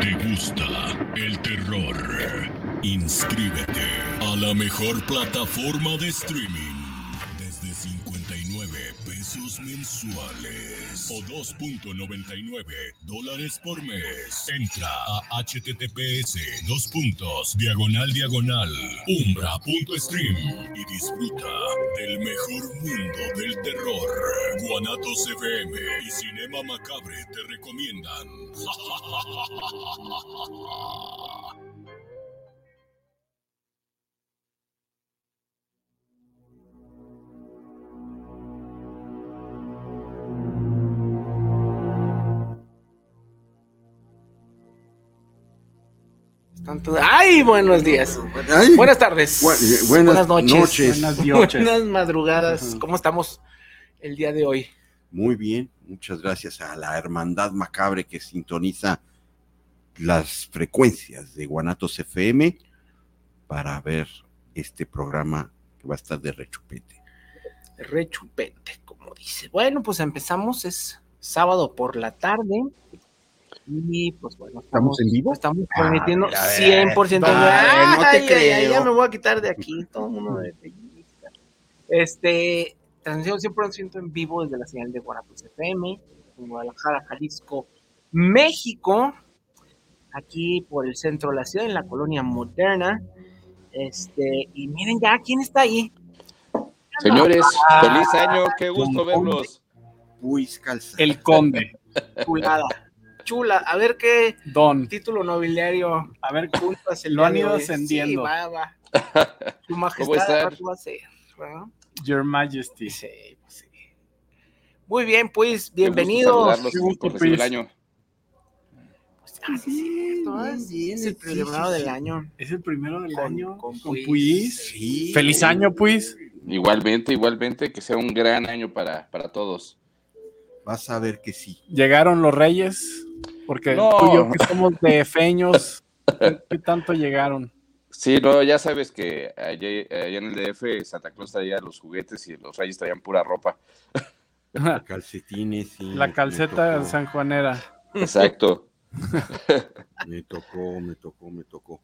¿Te gusta el terror? Inscríbete a la mejor plataforma de streaming 2.99 dólares por mes. Entra a https dos puntos diagonal diagonal umbra.stream y disfruta del mejor mundo del terror. Guanatos FM y Cinema Macabre te recomiendan. Tanto- Ay, buenos días. Ay. Buenas tardes. Bu- buenas noches. noches. Buenas noches. Buenas madrugadas. ¿Cómo estamos el día de hoy? Muy bien, muchas gracias a la hermandad macabre que sintoniza las frecuencias de Guanatos FM para ver este programa que va a estar de rechupete. Rechupente, como dice. Bueno, pues empezamos. Es sábado por la tarde. Y pues bueno, ¿Estamos en vivo? Estamos Ah, transmitiendo a ver, a ver. 100% en vivo. Vale, no te Ay, ay, ya me voy a quitar de aquí. Todo el mundo de. Este, transmisión 100% en vivo desde la señal de Guanatos FM, en Guadalajara, Jalisco, México. Aquí por el centro de la ciudad, en la colonia moderna. Este, y miren ya, ¿quién está ahí? Señores, Ah, feliz año, qué gusto verlos. Puis calza. El conde. Chula, a ver qué Don. título nobiliario A ver, juntas el Lo han ido ascendiendo. Sí, va, va. Su majestad. Your Majesty. Sí, pues sí. Muy bien, pues, bienvenidos. el año. Ah, sí, ¿eh? Bien, es el sí, primero sí, del sí. año. Es el primero del Con- año. con Con, Puis. Puis. Sí. Feliz año, Puis. Igualmente, igualmente, que sea un gran año para, para todos. Vas a ver que sí. Llegaron los reyes. Porque No. tú y yo que somos de feños, ¿qué, tanto llegaron? Sí, no, ya sabes que allá, allá en el DF Santa Claus traía los juguetes y los reyes traían pura ropa. Calcetines. sí, La calceta sanjuanera. Exacto. Me tocó, me tocó, me tocó.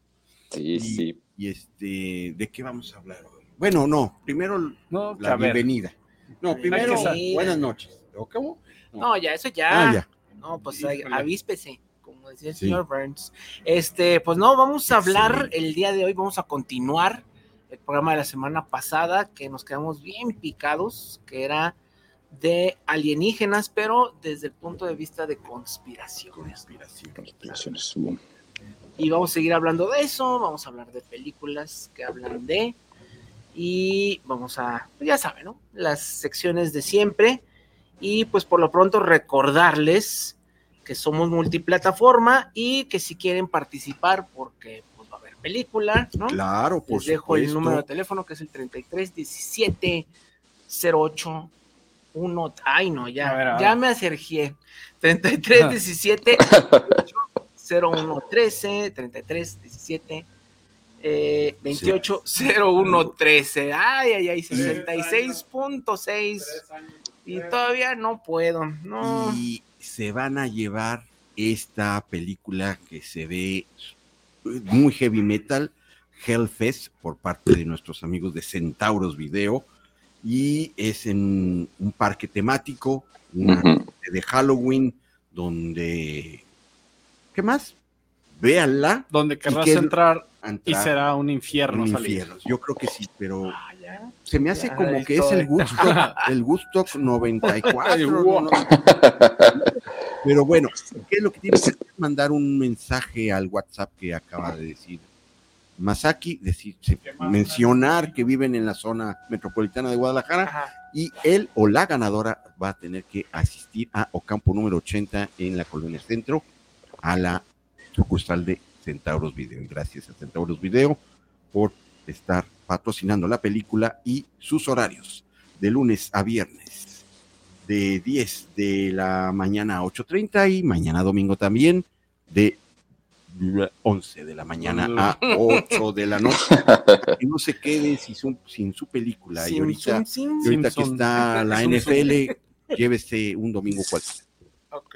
Sí, Y- sí. Y este, ¿de qué vamos a hablar hoy? Bueno, no, primero No, la bienvenida. No, primero, buenas noches. ¿O cómo? No, ya, eso ya. Ah, ya. No, pues avíspese, como decía el Sí. señor Burns. Este, pues no, vamos a hablar el día de hoy, vamos a continuar el programa de la semana pasada, que nos quedamos bien picados, que era de alienígenas, pero desde el punto de vista de conspiración. Conspiraciones. uh. Y vamos a seguir hablando de eso, vamos a hablar de películas que hablan de, y vamos a, pues ya saben, ¿no? Las secciones de siempre. Y pues por lo pronto recordarles que somos multiplataforma y que si quieren participar, porque pues va a haber película, ¿no? Claro, por Les dejo el supuesto. número de teléfono que es el 33 17 08 1. Ay, no, ya, A ver, a ver. ya me acergié. 33 17 01 13 33 17 eh, 28 01 13. Ay, ay, ay, 66.6. Y todavía no puedo. No. Y se van a llevar esta película que se ve muy heavy metal, Hellfest, por parte de nuestros amigos de Centauros Video. Y es en un parque temático, una de Halloween, donde. ¿Qué más? Véanla. Donde querrás que- entrar y será un infierno un salir. infierno. Yo creo que sí, pero ya. se me hace Ya, como que es el gusto, el gusto 94. Ay, ¿no? guau. No, Pero bueno, ¿qué es lo que tienes que hacer? Mandar un mensaje al WhatsApp que acaba de decir Masaki, decir, se- mencionar que viven en la zona metropolitana de Guadalajara Ajá. y él o la ganadora va a tener que asistir a Ocampo número 80 en la colonia centro a la sucursal de Centauros Video. Y gracias a Centauros Video por estar patrocinando la película y sus horarios de lunes a viernes de 10 de la mañana a 8.30 y mañana domingo también de 11 de la mañana a 8 de la noche. Que no se quede sin su, sin su película. y ahorita, y que está la. NFL, llévese un domingo cualquiera. Ok.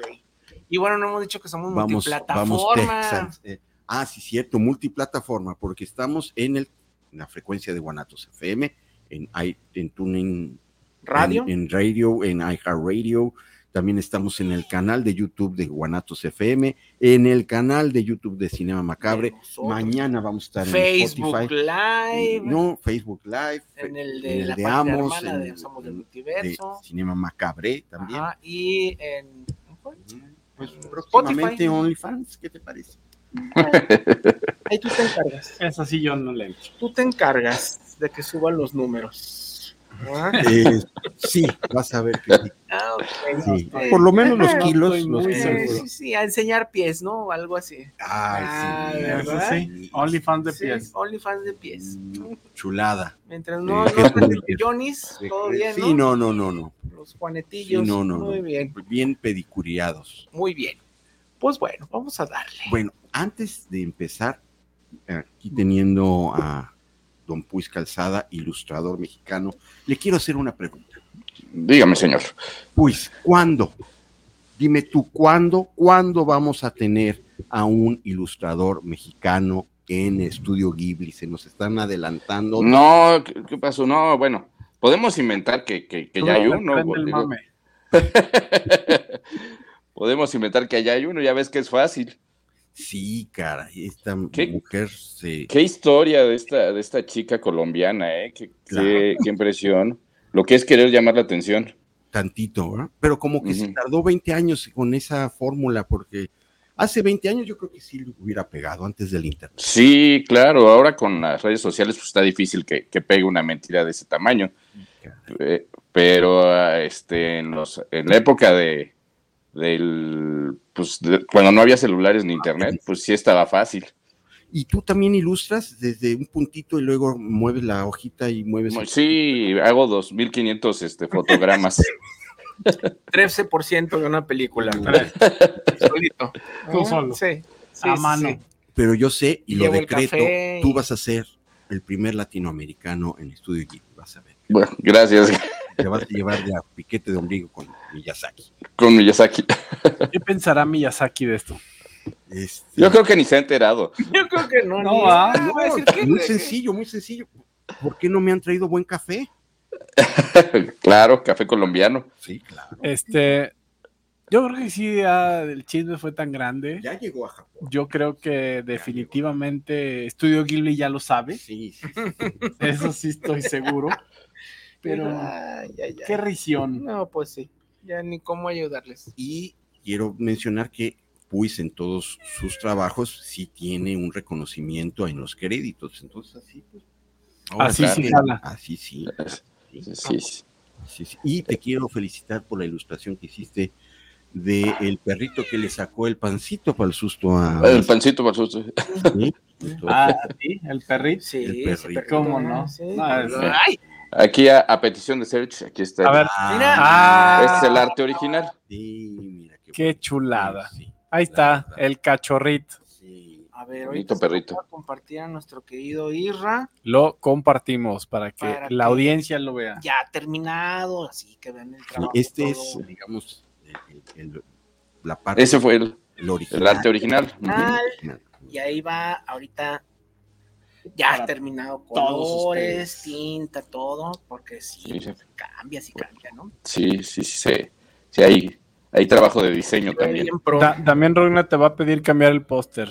Y bueno, no hemos dicho que somos Vamos, vamos multiplataforma. Texans. Eh, ah, sí, cierto, multiplataforma, porque estamos en, el, la frecuencia de Guanatos FM, en, i- en Tuning Radio. En, en radio, en iHeartRadio. También estamos en el canal de YouTube de Guanatos FM, en el canal de YouTube de Cinema Macabre. de. Mañana vamos a estar en Facebook. Live. No, Facebook Live. en el en de el la de Amos, hermana en de el- Somos del de Multiverso. Cinema Macabre también. Ajá, y en Pues Spotify. próximamente OnlyFans, ¿qué te parece? Ahí tú te encargas. Esa sí yo no le echo. Tú te encargas de que suban los números. ¿Ah? Eh, sí, vas a ver que sí. Ah. Sí, por lo menos los ajá. kilos. Los. Eh, seguro. sí, sí, a enseñar pies, ¿no? O algo así. Ay, Ah, sí. ¿verdad? Eso sí. OnlyFans de Sí, pies. OnlyFans de pies. Mm, Chulada. Mientras no, no de Johnny's, todo bien, Sí, no, no, no, no. Los Sí, juanetillos. no, no, Muy no. bien, Bien pedicuriados. muy bien. Pues bueno, vamos a darle. Bueno, antes de empezar, aquí teniendo a don Puis Calzada, ilustrador mexicano, le quiero hacer una pregunta. Dígame, señor. Puis, ¿cuándo? Dime tú, ¿cuándo, ¿cuándo vamos a tener a un ilustrador mexicano en Estudio Ghibli? Se nos están adelantando. No, ¿qué, qué pasó? No, bueno, podemos inventar que, que- que ya hay uno. podemos inventar que ya hay uno, ya ves que es fácil. Sí, cara, esta ¿Qué? mujer se... Qué historia de esta, de esta chica colombiana, ¿eh? Qué, Claro. qué- qué impresión. Lo que es querer llamar la atención. tantito, ¿verdad? Pero como que se tardó 20 años con esa fórmula, porque hace 20 años yo creo que sí lo hubiera pegado antes del internet. Sí, claro, ahora con las redes sociales pues, está difícil que, que pegue una mentira de ese tamaño. Eh, pero ah, este, en, los, en la época de, del, pues, de- cuando no había celulares ni internet, pues sí estaba fácil. Y tú también ilustras desde un puntito y luego mueves la hojita y mueves... el- Sí, hago 2.500 este, fotogramas. 13% de una película. Solito. Tú Ah, solo. Sí. sí, A mano. sí. Pero yo sé y lo el decreto, tú vas a ser el primer latinoamericano en Estudio Ghibli, vas a ver. Bueno, gracias, Te vas a llevar de a piquete de ombligo con Miyazaki. con Miyazaki. ¿Qué pensará Miyazaki de esto? Este, Yo creo que ni se ha enterado. Yo creo que no. No, ni- ah, no voy a decir que- muy sencillo, muy sencillo. ¿Por qué no me han traído buen café? claro, café colombiano. Sí, claro. Este, yo creo que sí, ya el chisme fue tan grande. Ya llegó a Japón. Yo creo que definitivamente Estudio Ghibli ya lo sabe. Sí, sí, Eso sí estoy seguro. Pero Ay, ay, ay. qué risión. No, pues sí. Ya ni cómo ayudarles. Y quiero mencionar que Puis en todos sus trabajos sí tiene un reconocimiento en los créditos. Entonces, así pues. Así sí. Así sí. Sí, sí, sí. sí, sí. Y te quiero felicitar por la ilustración que hiciste de el perrito que le sacó el pancito para el susto a. El pancito para susto. Sí, entonces, Ah, sí, el perrito. Sí, El perrito. ¿Cómo no? Sí. No, es- Ay, Aquí a, a petición de Search, aquí está. A ver, Mira. Ah, Este es el arte original. sí, mira Qué bonito. chulada. Sí, ahí está, el cachorrito. sí. a ver, Bonito ahorita perrito. voy a compartir a nuestro querido Irra. Lo compartimos para que Para la que- audiencia lo vea. Ya terminado, así que vean el trabajo. este es, digamos, el- el- el- la parte Ese fue el, el original. el arte original. Y ahí va ahorita ya Para terminado colores, ustedes. tinta, todo, porque sí, Sí, sí. cambia, sí cambia, ¿no? Sí, sí, sí, sí, sí, hay, hay trabajo de diseño también. También Rogna te va a pedir cambiar el póster.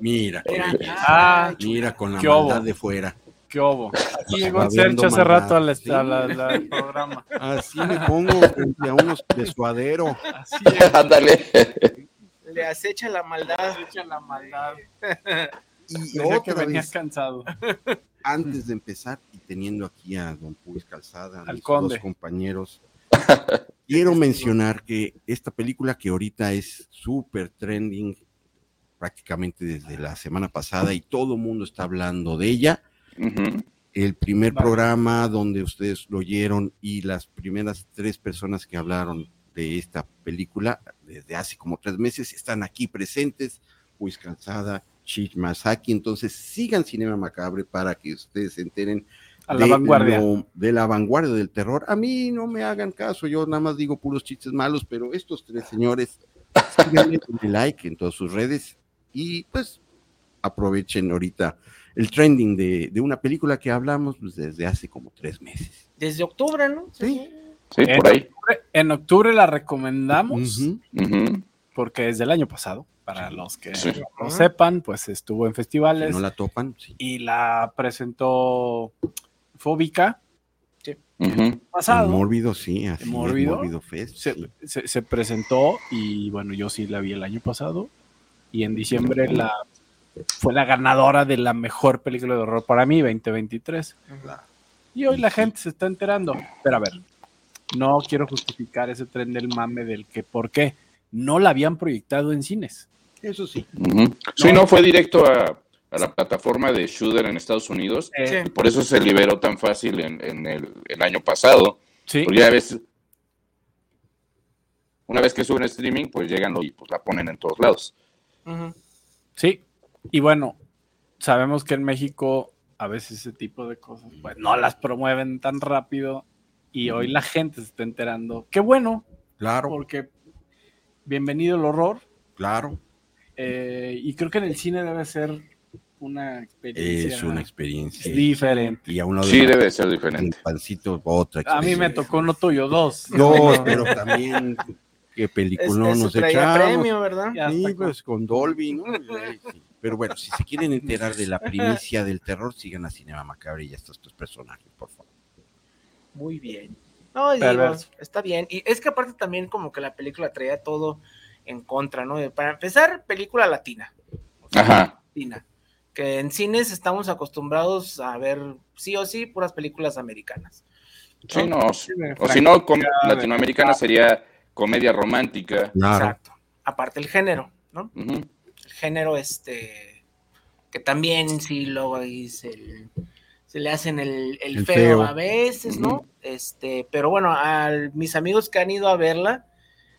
Mira, Mira, Ah, mira con la ¿Qué maldad de fuera. ¿Qué hubo? Aquí llegó Sergio hace rato al, sí. programa. Así me pongo frente a unos de suadero. Así es, Ándale. Le acecha la maldad. echa la maldad. Y Decía que otra venías vez, cansado. antes de empezar y teniendo aquí a don Puis Calzada, a mis dos compañeros, quiero mencionar que esta película que ahorita es súper trending prácticamente desde la semana pasada y todo el mundo está hablando de ella, Ujú. el primer Vale. programa donde ustedes lo oyeron y las primeras tres personas que hablaron de esta película desde hace como tres meses están aquí presentes, pues cansada, Masaki, entonces sigan Cinema Macabre para que ustedes se enteren A la de vanguardia. lo- de la vanguardia del terror. A mí no me hagan caso, yo nada más digo puros chistes malos, pero estos tres señores Síganle, denle like en todas sus redes y pues aprovechen ahorita el trending de, de una película que hablamos pues, desde hace como tres meses. Desde octubre, ¿no? Sí. Sí, En por ahí. octubre- En octubre la recomendamos porque desde el año pasado, para los que Sí. no sepan, pues estuvo en Si festivales no la topan, sí. y la presentó Fóbica Ujú. pasado. En Mórbido, sí, así Mórbido. Mórbido Fest. se, sí. se- se presentó y bueno, yo sí la vi el año pasado y en diciembre la fue la ganadora de la mejor película de horror para mí 2023. Y hoy la gente se está enterando. Pero a ver, no quiero justificar ese tren del mame del que por qué no la habían proyectado en cines. Eso sí. Sí, no, fue directo a, a la plataforma de Shooter en Estados Unidos. Eh, Y por eso se liberó tan fácil en, en el, el año pasado. sí, Porque ya ves, una vez que suben streaming, pues llegan y pues la ponen en todos lados. Sí. Y bueno, sabemos que en México a veces ese tipo de cosas pues no las promueven tan rápido y hoy la gente se está enterando. Qué bueno, Claro, porque bienvenido el horror. claro. Eh, y creo que en el cine debe ser una experiencia Es una experiencia. diferente. Y a un lado Sí, debe ser diferente. pancito, otra A mí me tocó uno tuyo, dos. Dos, pero también qué Es, película eso nos echamos. premio, ¿verdad? Sí, pues con Dolby, ¿no? Pero bueno, si se quieren enterar de la primicia del terror, sigan a Cinema Macabre y a estos tres personajes, por favor. Muy bien. No, digo, está bien. Y es que aparte también como que la película traía todo en contra, ¿no? Para empezar, película latina. O sea, Ajá. latina. Que en cines estamos acostumbrados a ver sí o sí puras películas americanas. Sí, no. Sí, O si no, latinoamericana sería comedia romántica. Claro. Exacto. Aparte el género, ¿no? El género este que también sí luego ahí se, se le hacen el, el El feo, feo. a veces, ¿no? Este, pero bueno, a mis amigos que han ido a verla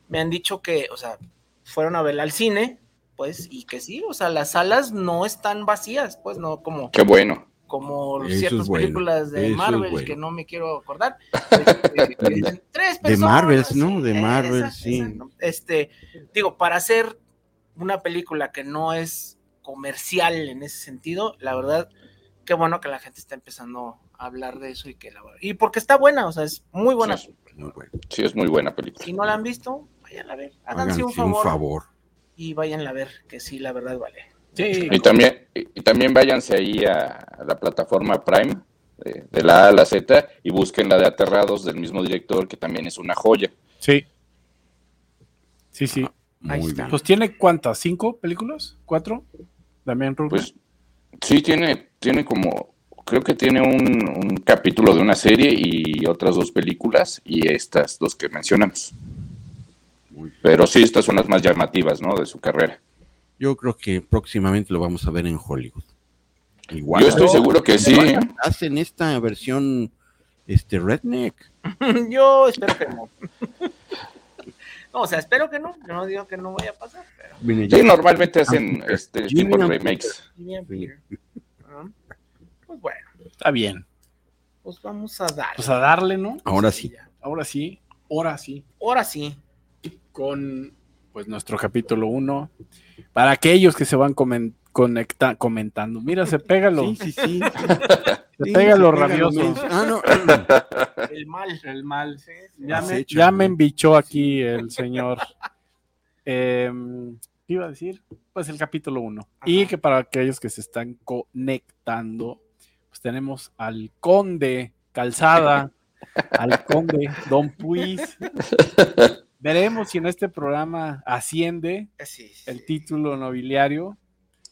me han dicho que, o sea, fueron a verla al cine, pues, y que sí, o sea, las salas no están vacías, pues, no como, Qué bueno. como Eso es ciertas bueno, películas de eso es Marvel bueno. que no me quiero acordar. Este, tres De personas, Marvels, ¿no? sí, De esa, Marvel, esa, sí. ¿no? Este, digo, para hacer una película que no es comercial en ese sentido, la verdad, qué bueno que la gente está empezando a hablar de eso y que la y porque está buena, o sea, es muy buena. Sí, Muy bueno. Sí, es muy buena película. Si no la han visto, vayan a ver, háganse Háganse un un favor, y vayan a ver, que sí, la verdad vale. Sí, Y también, y también váyanse ahí a la plataforma Prime, de, de la A a la Z, y busquen la de Aterrados del mismo director, que también es una joya. sí. Sí, sí. Ahí Muy está. Pues tiene cuántas, cinco películas, cuatro. Rubio. Pues sí, tiene, tiene como, creo que tiene un, un capítulo de una serie y otras dos películas, y estas dos que mencionamos. Pero sí, estas son las más llamativas, ¿no? De su carrera. Yo creo que próximamente lo vamos a ver en Hollywood. Igual. Yo estoy seguro que sí. Hacen esta versión este redneck. Yo espero que no. no, o sea, espero que no, yo no digo que no vaya a pasar, pero Sí, normalmente hacen este Jimmy tipo de remakes. Ajá. Pues bueno, Está bien. pues vamos a dar. Pues a darle, ¿no? Ahora sí. Ahora sí, ahora sí. Ahora sí. Con pues nuestro capítulo 1. Para aquellos que se van comen- conecta- comentando. Mira, se pega lo, Sí, sí, sí. se Sí, pega lo rabioso. Ah, no. El mal. El mal. Sí. Ya me, me embichó aquí el señor. Em, ¿Qué iba a decir? Pues el capítulo 1. Y que para aquellos que se están conectando, pues tenemos al conde Calzada, al conde Don Puis. Veremos si en este programa asciende Sí, sí. el título nobiliario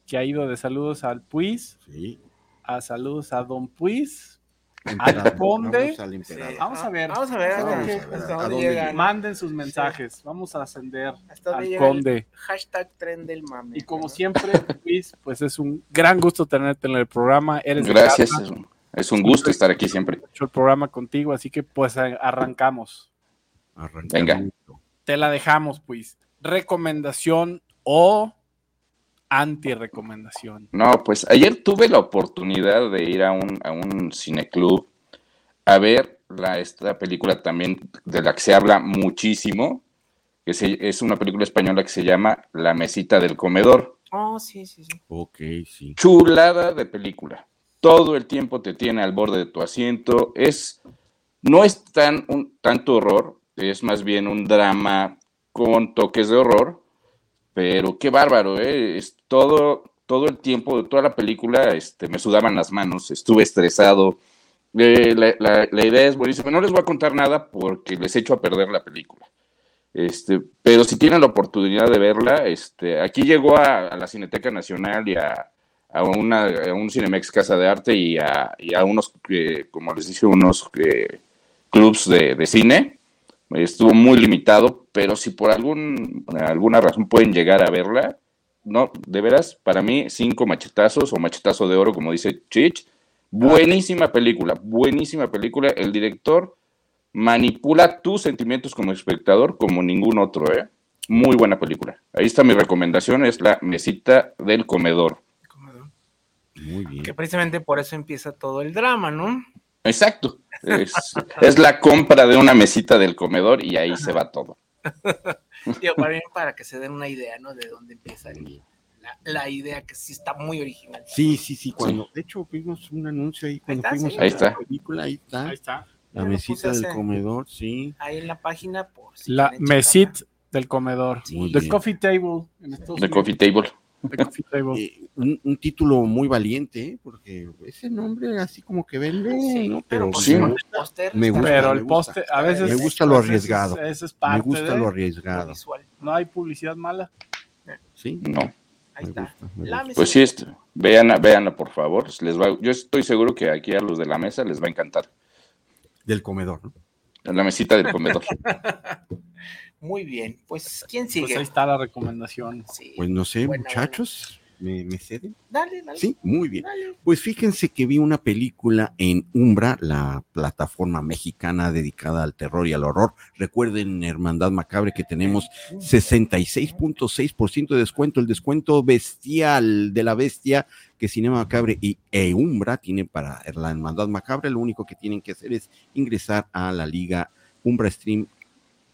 que ha ido de saludos al Puis, Sí. a saludos a Don Puis. Emperador. conde. Vamos al emperador. Vamos a ver. Vamos a ver, Vamos hasta a qué- ver, hasta ¿a dónde llegan. Manden sus mensajes. Vamos a ascender Hasta dónde al conde. Hashtag tren del mame. Y como ¿no? siempre, Luis, pues es un gran gusto tenerte en el programa. Eres Gracias. Es un, es un gusto estar aquí siempre. he hecho el programa contigo, así que pues arrancamos. Arrancamos. Te la dejamos, pues. Recomendación o anti-recomendación. No, pues ayer tuve la oportunidad de ir a un, a un cineclub a ver la, esta película también de la que se habla muchísimo, que se- es una película española que se llama La mesita del comedor. Oh, sí, sí, sí. Ok, sí. Chulada de película. Todo el tiempo te tiene al borde de tu asiento. Es, no es tan un, tanto horror, es más bien un drama con toques de horror, pero qué bárbaro, ¿eh? Es todo, todo el tiempo de toda la película este, me sudaban las manos, estuve estresado. Eh, la, la- idea es buenísima. No les voy a contar nada porque les echo a perder la película. Este, pero si tienen la oportunidad de verla, este, aquí llegó a, a la Cineteca Nacional y a, a, una, a un Cinemex Casa de Arte y a, y unos, eh, como les dije, unos eh, clubs de, de cine. Estuvo muy limitado, pero si por algún, alguna razón pueden llegar a verla, no, de veras, para mí, cinco machetazos o machetazo de oro, como dice Chich. Buenísima película, buenísima película. El director manipula tus sentimientos como espectador como ningún otro, ¿eh? Muy buena película. Ahí está mi recomendación, es la mesita del comedor. Muy bien. Que precisamente por eso empieza todo el drama, ¿no? Exacto. Es, es la compra de una mesita del comedor y ahí se va todo. Digo, para, para que se den una idea, ¿no? De dónde empieza el- la, la idea que sí está muy original. Sí, sí, sí. Cuando, de hecho, vimos un anuncio ahí cuando está, fuimos sí. a Ahí la está. película, ahí está. Ahí está. La mesita del comedor, sí. Ahí en la página, por si La quieren checarla. mesit del comedor. Muy The. Coffee Table. En Estados The Unidos. Coffee Table. Eh, un, un título muy valiente, ¿eh? porque ese nombre así como que vende, Sí, ¿no? pero Pero pues, Sí. me, gusta, el póster me está gusta, Pero el poste, a veces. Me gusta lo arriesgado. Es me gusta de- lo arriesgado. visual. No hay publicidad mala. Sí, No. Ahí está. gusta. Pues sí, este, véanla, véanla, por favor. Les va, yo estoy seguro que aquí a los de la mesa les va a encantar. Del comedor, ¿no? La mesita del comedor. Muy bien. Pues, ¿quién Pues sigue? ahí está la recomendación. Sí. Pues no sé, Buena, muchachos, ¿me, me ceden? Dale, dale. Sí, muy bien. Dale. Pues fíjense que vi una película en Umbra, la plataforma mexicana dedicada al terror y al horror. Recuerden, Hermandad Macabre, que tenemos 66.6% de descuento, el descuento bestial de la bestia que Cinema Macabre y e Umbra tienen para la Hermandad Macabre. Lo único que tienen que hacer es ingresar a la liga Umbra Stream,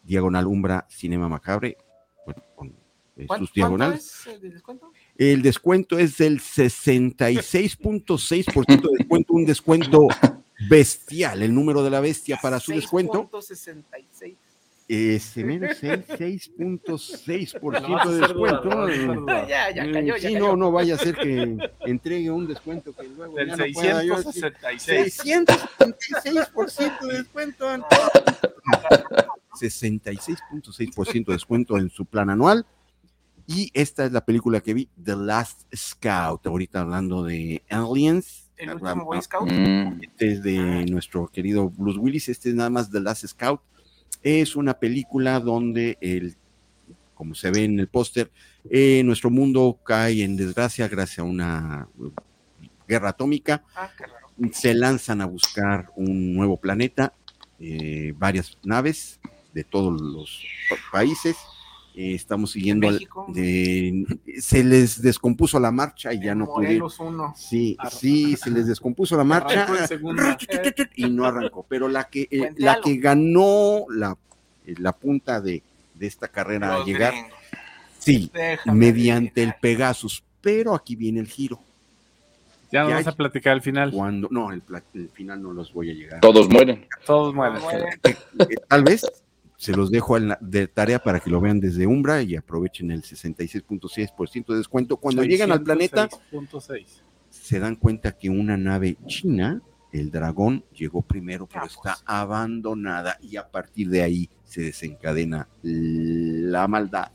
diagonal Umbra Cinema Macabre, bueno, con eh, ¿Cuánto- sus diagonales. ¿Cuánto es el descuento? El descuento es del 66.6% de descuento, un descuento bestial, el número de la bestia para su descuento. 6.66. Ese menos seis- 6.6% No de descuento. duda. Ya, ya Mm, cayó, ya sí, cayó. no, no vaya a ser que entregue un descuento que luego Del ya no pueda yo decir. 666. 676% de descuento en todo. 66.6% de descuento en su plan anual. Y esta es la película que vi, The Last Scout. Ahorita hablando de Aliens. El último Boy Scout. Este es de nuestro querido Bruce Willis. Este es nada más The Last Scout. Es una película donde el, como se ve en el póster, eh, nuestro mundo cae en desgracia gracias a una guerra atómica Ah, se lanzan a buscar un nuevo planeta, eh, varias naves de todos los pa- países. Eh, estamos siguiendo, al- de- se les descompuso la marcha y ya no pudieron. Morelos 1. Sí, sí, se les descompuso la marcha y no arrancó. Pero la que, eh, la que ganó la, eh, la punta de, de esta carrera a Los llegar, gringos. sí, Déjame mediante el. Pegasus. Pero aquí viene el giro. Ya vamos hay- a platicar al final. Cuando, no, el, el final no los voy a llegar. todos mueren. Todos mueren. Muere. Tal vez se los dejo en la- de tarea para que lo vean desde Umbra y aprovechen el 66.6% de descuento. Cuando llegan al planeta, 606.6. se dan cuenta que una nave china, el dragón, llegó primero, pero está pues. abandonada y a partir de ahí se desencadena la maldad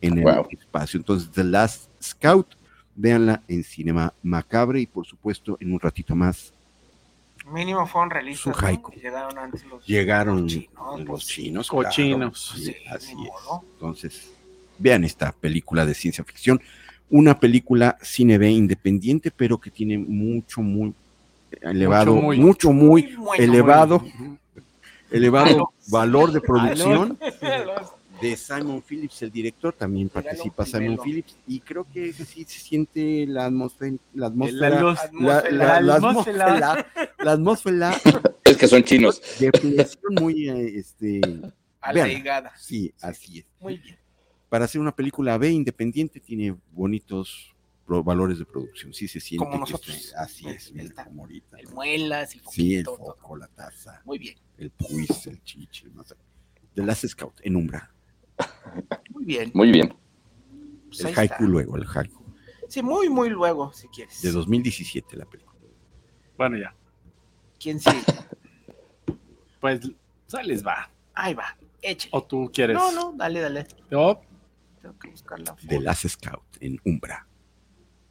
en el Wow. espacio. Entonces, The Last Scout, véanla en Cinema Macabre y por supuesto en un ratito más Mínimo fueron realistas. Su ¿no? Llegaron antes los llegaron los chinos. los chinos. Sí, Sí, así es. modo. Entonces, vean esta película de ciencia ficción, una película cine B independiente, pero que tiene mucho, muy elevado, muy. mucho, muy, bueno, elevado, Muy- elevado valor de producción Los- de Simon Phillips, el director, también participa Simon primero. Phillips, y creo que sí se siente la atmósfera, la atmósfera, la, atmósfera. atmósfera, la atmósfera Es que son chinos. de presión muy, eh, este, A la Véanla. higada. Sí, así es. Muy bien. Para hacer una película B independiente tiene bonitos pro- valores de producción. Sí se siente. Como que nosotros. así es, mira, como ahorita. El muelas y Sí, el todo. foco, la taza, Muy bien. el puis, el chiche, no sé. The Last Scout, en Umbra. Muy bien. Muy bien. Pues El haiku está. luego, el haiku. Sí, muy, muy luego, si quieres. De 2017 la película. Bueno, ya. ¿Quién sigue? Pues se les va. Ahí va. Échale. ¿O tú quieres? No, no, dale, dale. Yo, Tengo que buscar la The foto. Last Scout, en Umbra.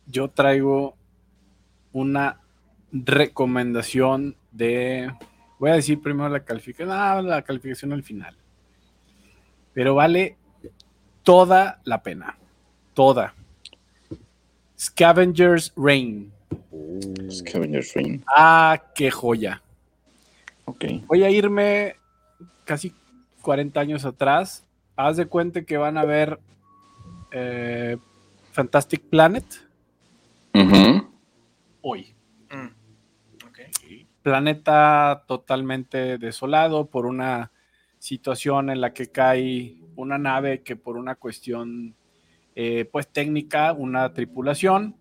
yo traigo una recomendación de. Voy a decir primero la calificación. Ah, la calificación al final. Pero vale toda la pena. Toda. Scavengers Reign. Scavenger's Reign. Ah, qué joya. Ok. Voy a irme casi 40 años atrás. Haz de cuenta que van a ver eh, Fantastic Planet hoy. Mm. Ok. Planeta totalmente desolado por una situación en la que cae una nave que por una cuestión eh, pues técnica, una tripulación,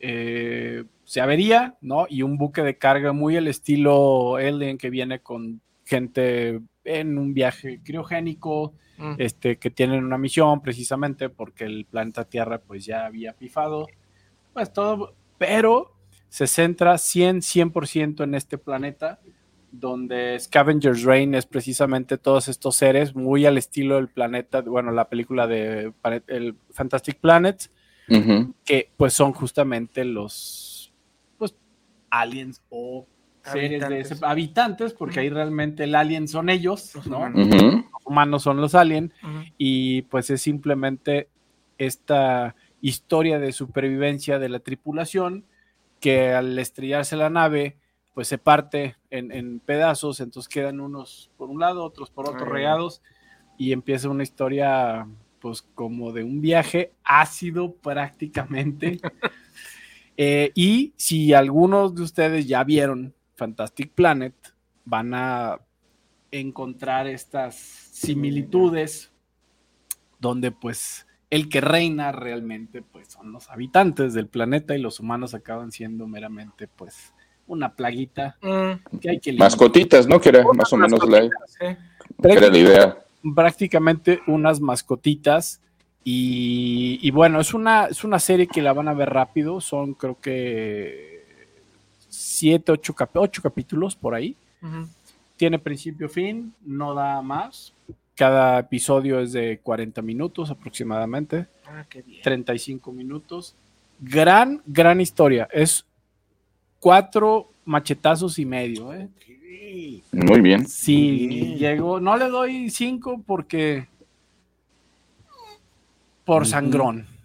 eh, se avería, ¿no? Y un buque de carga muy al estilo Alien que viene con gente en un viaje criogénico, Mm. este, que tienen una misión precisamente porque el planeta Tierra pues ya había pifado, pues todo, pero se centra 100, 100% en este planeta, donde Scavenger's Reign es precisamente todos estos seres muy al estilo del planeta, bueno, la película de el Fantastic Planet, que pues son justamente los pues aliens o seres de Habitantes. ese- habitantes, porque ahí realmente el alien son ellos, Los ¿no? Los humanos son los aliens Ujú. y pues es simplemente esta historia de supervivencia de la tripulación que al estrellarse la nave pues se parte en, en pedazos, entonces quedan unos por un lado, otros por otro Ah. regados y empieza una historia pues como de un viaje ácido prácticamente. Eh, y si algunos de ustedes ya vieron Fantastic Planet, van a encontrar estas similitudes donde pues el que reina realmente pues son los habitantes del planeta y los humanos acaban siendo meramente pues una plaguita Mm. que hay que eliminar. Mascotitas, ¿no? Que era más o menos la, que era la idea. prácticamente unas mascotitas. Y, y bueno, es una, es una serie que la van a ver rápido. Son creo que siete, ocho, cap- ocho capítulos por ahí. Tiene principio, fin, no da más. Cada episodio es de 40 minutos aproximadamente, Ah, qué bien. 35 minutos. Gran, gran historia. Es cuatro machetazos y medio. ¿eh? Muy bien. Sí, Bien. llegó. No le doy cinco porque. Por sangrón.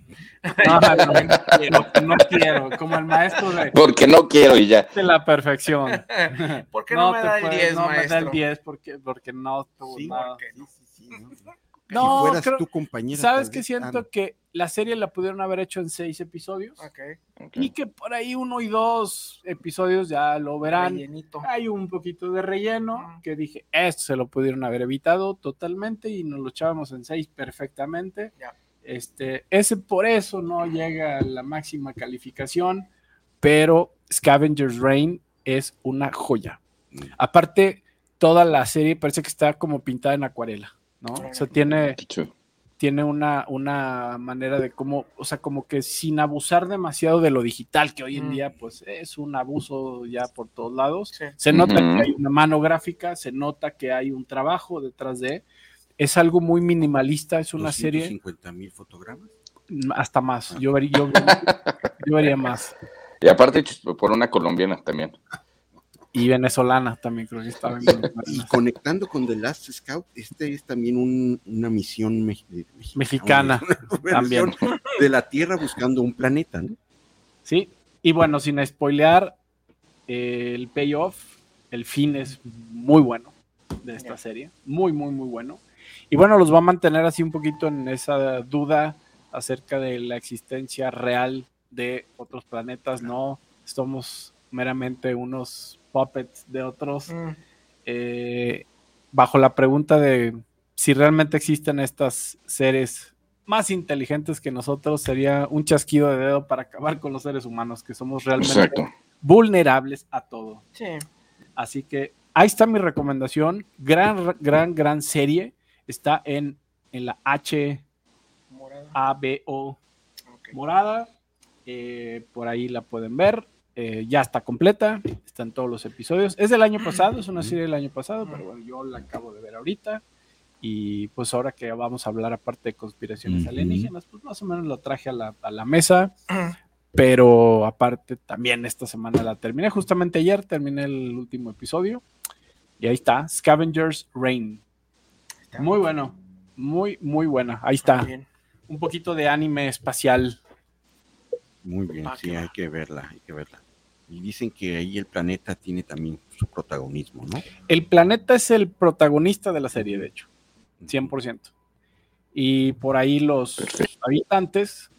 No, no, no quiero, no quiero, como el maestro de, Porque no quiero y ya. de la perfección. ¿Por qué no, me te da el puedes- 10, no me da el maestro? 10 porque, porque no tuvo Sí, nada. ¿por qué no? Sí, sí, sí, ¿no? No, si fueras creo- tu compañera. ¿Sabes qué siento? ah, no. Que la serie la pudieron haber hecho en seis episodios y que por ahí uno y dos episodios ya lo verán. Rellenito. Hay un poquito de relleno que dije, esto se lo pudieron haber evitado totalmente y nos lo echábamos en seis perfectamente. Este, ese por eso no llega a la máxima calificación, pero Scavenger's Reign es una joya. Mm. Aparte, toda la serie parece que está como pintada en acuarela, ¿no? O sea, tiene, tiene una, una manera de cómo, o sea, como que sin abusar demasiado de lo digital, que hoy en Mm. día pues es un abuso ya por todos lados. Sí. Se nota que hay una mano gráfica, se nota que hay un trabajo detrás de. Es algo muy minimalista, es una serie 250 mil fotogramas. mm, hasta más. Yo vería, yo, yo vería más. Y aparte hechos por una colombiana también. Y venezolana también creo que estaba en Y conectando con The Last Scout, este es también un- una misión me- Mexicana, una también. De la Tierra buscando un planeta, ¿no? Sí, y bueno, sin spoilear, eh, el payoff, el fin es muy bueno de esta serie, muy, muy, muy bueno. Y bueno, los va a mantener así un poquito en esa duda acerca de la existencia real de otros planetas, no somos meramente unos puppets de otros, Mm. eh, bajo la pregunta de si realmente existen estas seres más inteligentes que nosotros, sería un chasquido de dedo para acabar con los seres humanos, que somos realmente Exacto. vulnerables a todo. Sí. Así que ahí está mi recomendación. Gran, gran, gran serie. Está en, en la HBO Ok. morada. Eh, por ahí la pueden ver. Eh, ya está completa. Están todos los episodios. Es del año pasado, es una serie del año pasado, pero bueno, yo la acabo de ver ahorita. Y pues ahora que vamos a hablar aparte de conspiraciones alienígenas, pues más o menos lo traje a la, a la mesa. Pero aparte también esta semana la terminé. Justamente ayer terminé el último episodio. Y ahí está, Scavengers Reign. Está Muy bueno, muy, muy buena. Ahí está. Muy bien. Un poquito de anime espacial. Muy bien, sí, hay que verla, hay que verla. Y dicen que ahí el planeta tiene también su protagonismo, ¿no? El planeta es el protagonista de la serie, de hecho, 100%. Y por ahí los Perfecto. habitantes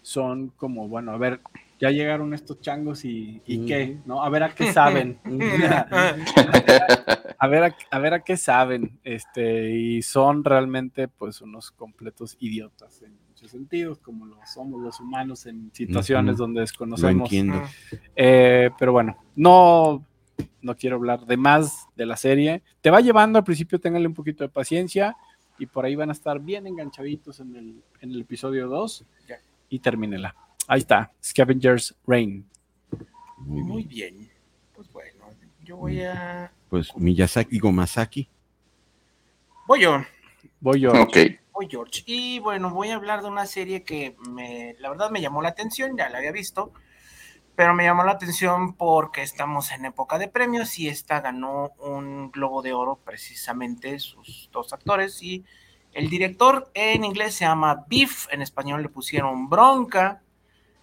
son como, bueno, a ver, ya llegaron estos changos y, qué, ¿no? A ver a qué saben. a ver a, a ver a qué saben. Este, y son realmente pues unos completos idiotas en sentidos, como lo somos los humanos en situaciones Ujú. donde Lo desconocemos. entiendo. Eh, pero bueno, no, no quiero hablar de más de la serie. Te va llevando al principio, ténganle un poquito de paciencia y por ahí van a estar bien enganchaditos en el, en el episodio 2 Ya. y termínela. Ahí está, Scavengers Reign. Muy bien. Muy bien. Pues bueno, yo voy a. Pues Miyazaki, digo Masaki. Voy yo. Voy yo. Ok. Voy George. Y bueno, voy a hablar de una serie que me, la verdad me llamó la atención, ya la había visto, pero me llamó la atención porque estamos en época de premios y esta ganó un Globo de Oro precisamente sus dos actores y el director en inglés se llama Beef, en español le pusieron Bronca,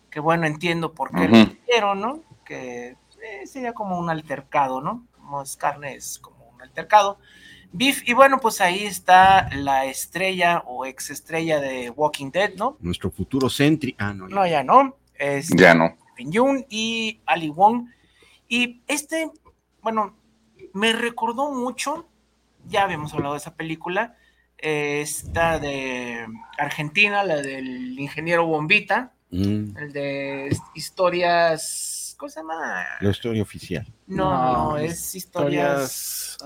que bueno, entiendo por qué lo Ujú. hicieron, ¿no? Que eh, sería como un altercado, ¿no? Como es carne, es como un altercado. Beef, y bueno, pues ahí está la estrella o ex estrella de Walking Dead, ¿no? Nuestro futuro Sentry. Ah, no. No, ya no. Es Ya no. Yeun y Ali Wong. Y este, bueno, me recordó mucho, ya habíamos hablado de esa película, eh, esta de Argentina, la del ingeniero Bombita, Mm, el de historias, ¿cómo se llama? la historia oficial. No, No, no, es historias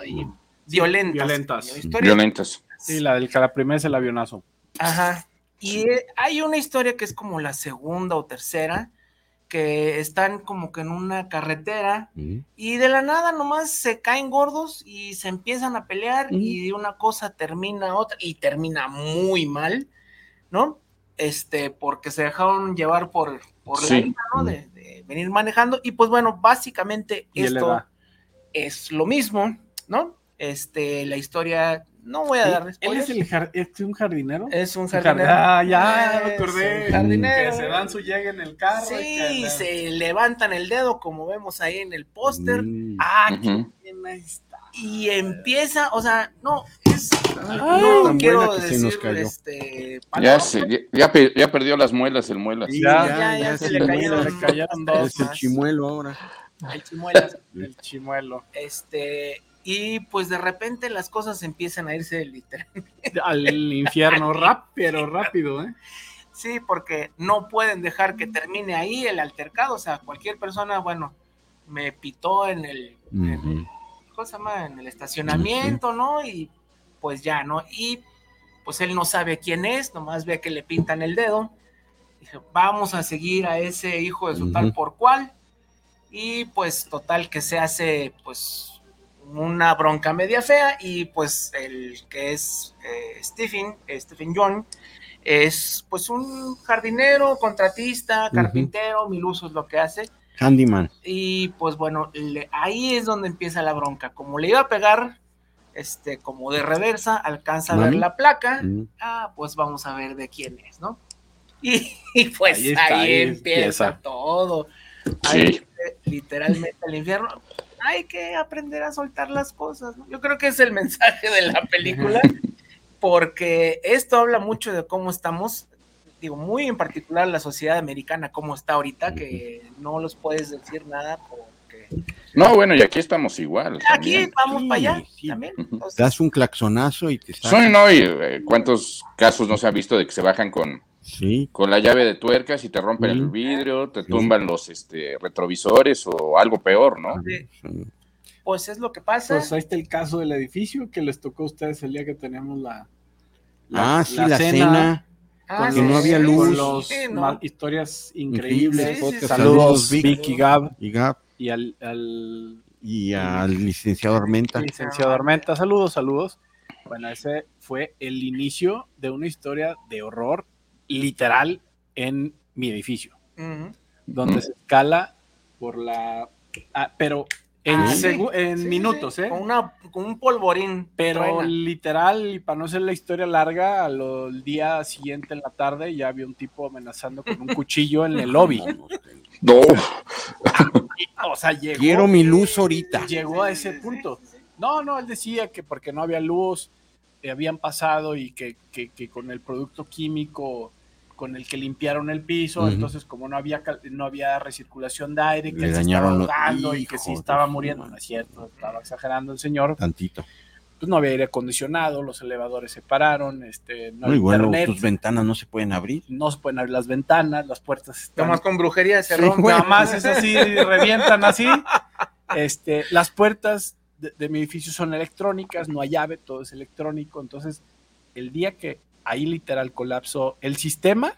ay, violentas. Violentas. Historias- Violentas. Sí, la del la primera es el avionazo. Ajá. Y hay una historia que es como la segunda o tercera, que están como que en una carretera y de la nada nomás se caen gordos y se empiezan a pelear Mm. y de una cosa termina otra y termina muy mal, ¿no? Este, porque se dejaron llevar por, por la ira, ¿no? De, de venir manejando y pues bueno, básicamente Y esto es lo mismo, ¿no? Este, la historia, no voy a dar Él spoilers. es, el jar- es un jardinero. Es un Un jar- jardinero. Ah, ya me acordé. jardinero. Que se dan su llegue en el carro. y Sí, que- se levantan el dedo como vemos ahí en el póster. mm. Ah, Ujú. Bien, ahí está. y empieza, o sea, no, es, Ay, no quiero decir, este, Ya, se, ya, ya pe- ya perdió las muelas, el muelas. Sí, Ya, ya, ya se le cayeron, se le cayeron dos Es el chimuelo ahora. el chimuelas, El chimuelo. este, y pues de repente las cosas empiezan a irse literal. Al infierno, rap, pero rápido, ¿eh? Sí, porque no pueden dejar que termine ahí el altercado, o sea, cualquier persona, bueno, me pitó en el, en Ujú. el- ¿cómo se llama? En el estacionamiento, ¿no? Y pues ya, ¿no? Y pues él no sabe quién es, nomás ve que le pintan el dedo. Dije, vamos a seguir a ese hijo de su tal por cual. Y pues total que se hace pues una bronca media fea y pues el que es eh, Stephen, eh, Stephen John, es pues un jardinero, contratista, carpintero, mil usos lo que hace. Handyman. Y pues bueno, le- ahí es donde empieza la bronca. Como le iba a pegar, este, como de reversa, alcanza a ver la placa. Ah, pues vamos a ver de quién es, ¿no? Y, y pues Ahí ahí, está, ahí empieza empieza. todo. Ahí, Sí. literalmente el infierno. Hay que aprender a soltar las cosas. ¿no? Yo creo que es el mensaje de la película, porque esto habla mucho de cómo estamos, digo, muy en particular la sociedad americana, cómo está ahorita, que no los puedes decir nada que No, bueno, y aquí estamos igual. aquí también. vamos Sí, para allá sí. también. Entonces, Das un claxonazo y te Son, no, y eh, cuántos casos no se han visto de que se bajan con, Sí, con la llave de tuercas y te rompen el vidrio, te tumban los este, retrovisores o algo peor, ¿no? sí, pues es lo que pasa. Pues ahí está el caso del edificio que les tocó a ustedes el día que teníamos la, la- Ah, sí, la, cena. Ah, que no había luz. Con los sí, ¿no? ma- historias increíbles. Sí, sí, podcast. sí. Saludos, Vic. Vicky Gab Y Gab y al, al y al licenciado Armenta. licenciado Armenta. Saludos, saludos. Bueno, ese fue el inicio de una historia de horror literal en mi edificio, donde se escala por la... ah, pero en, Ah, sí. en Sí, minutos, sí, ¿eh? Con, una, con un polvorín. Pero truena. literal, y para no hacer la historia larga, al día siguiente en la tarde ya había un tipo amenazando con un cuchillo en el lobby. No. O sea, llegó, Quiero mi luz ahorita. llegó a ese punto. No, no, él decía que porque no había luz, eh, habían pasado y que, que- que con el producto químico con el que limpiaron el piso, entonces como no había no había recirculación de aire, que Le él se dañaron estaba ahogando y que sí estaba muriendo, no es cierto, estaba exagerando el señor, Tantito. pues no había aire acondicionado, los elevadores se pararon, este, no había bueno, internet, tus ventanas no se pueden abrir. no se pueden abrir las ventanas, las puertas están Nomás con brujería se Sí, rompe. güey. nada más es así, revientan así. Este, las puertas de, de mi edificio son electrónicas, no hay llave, todo es electrónico. Entonces, el día que ahí literal colapsó el sistema,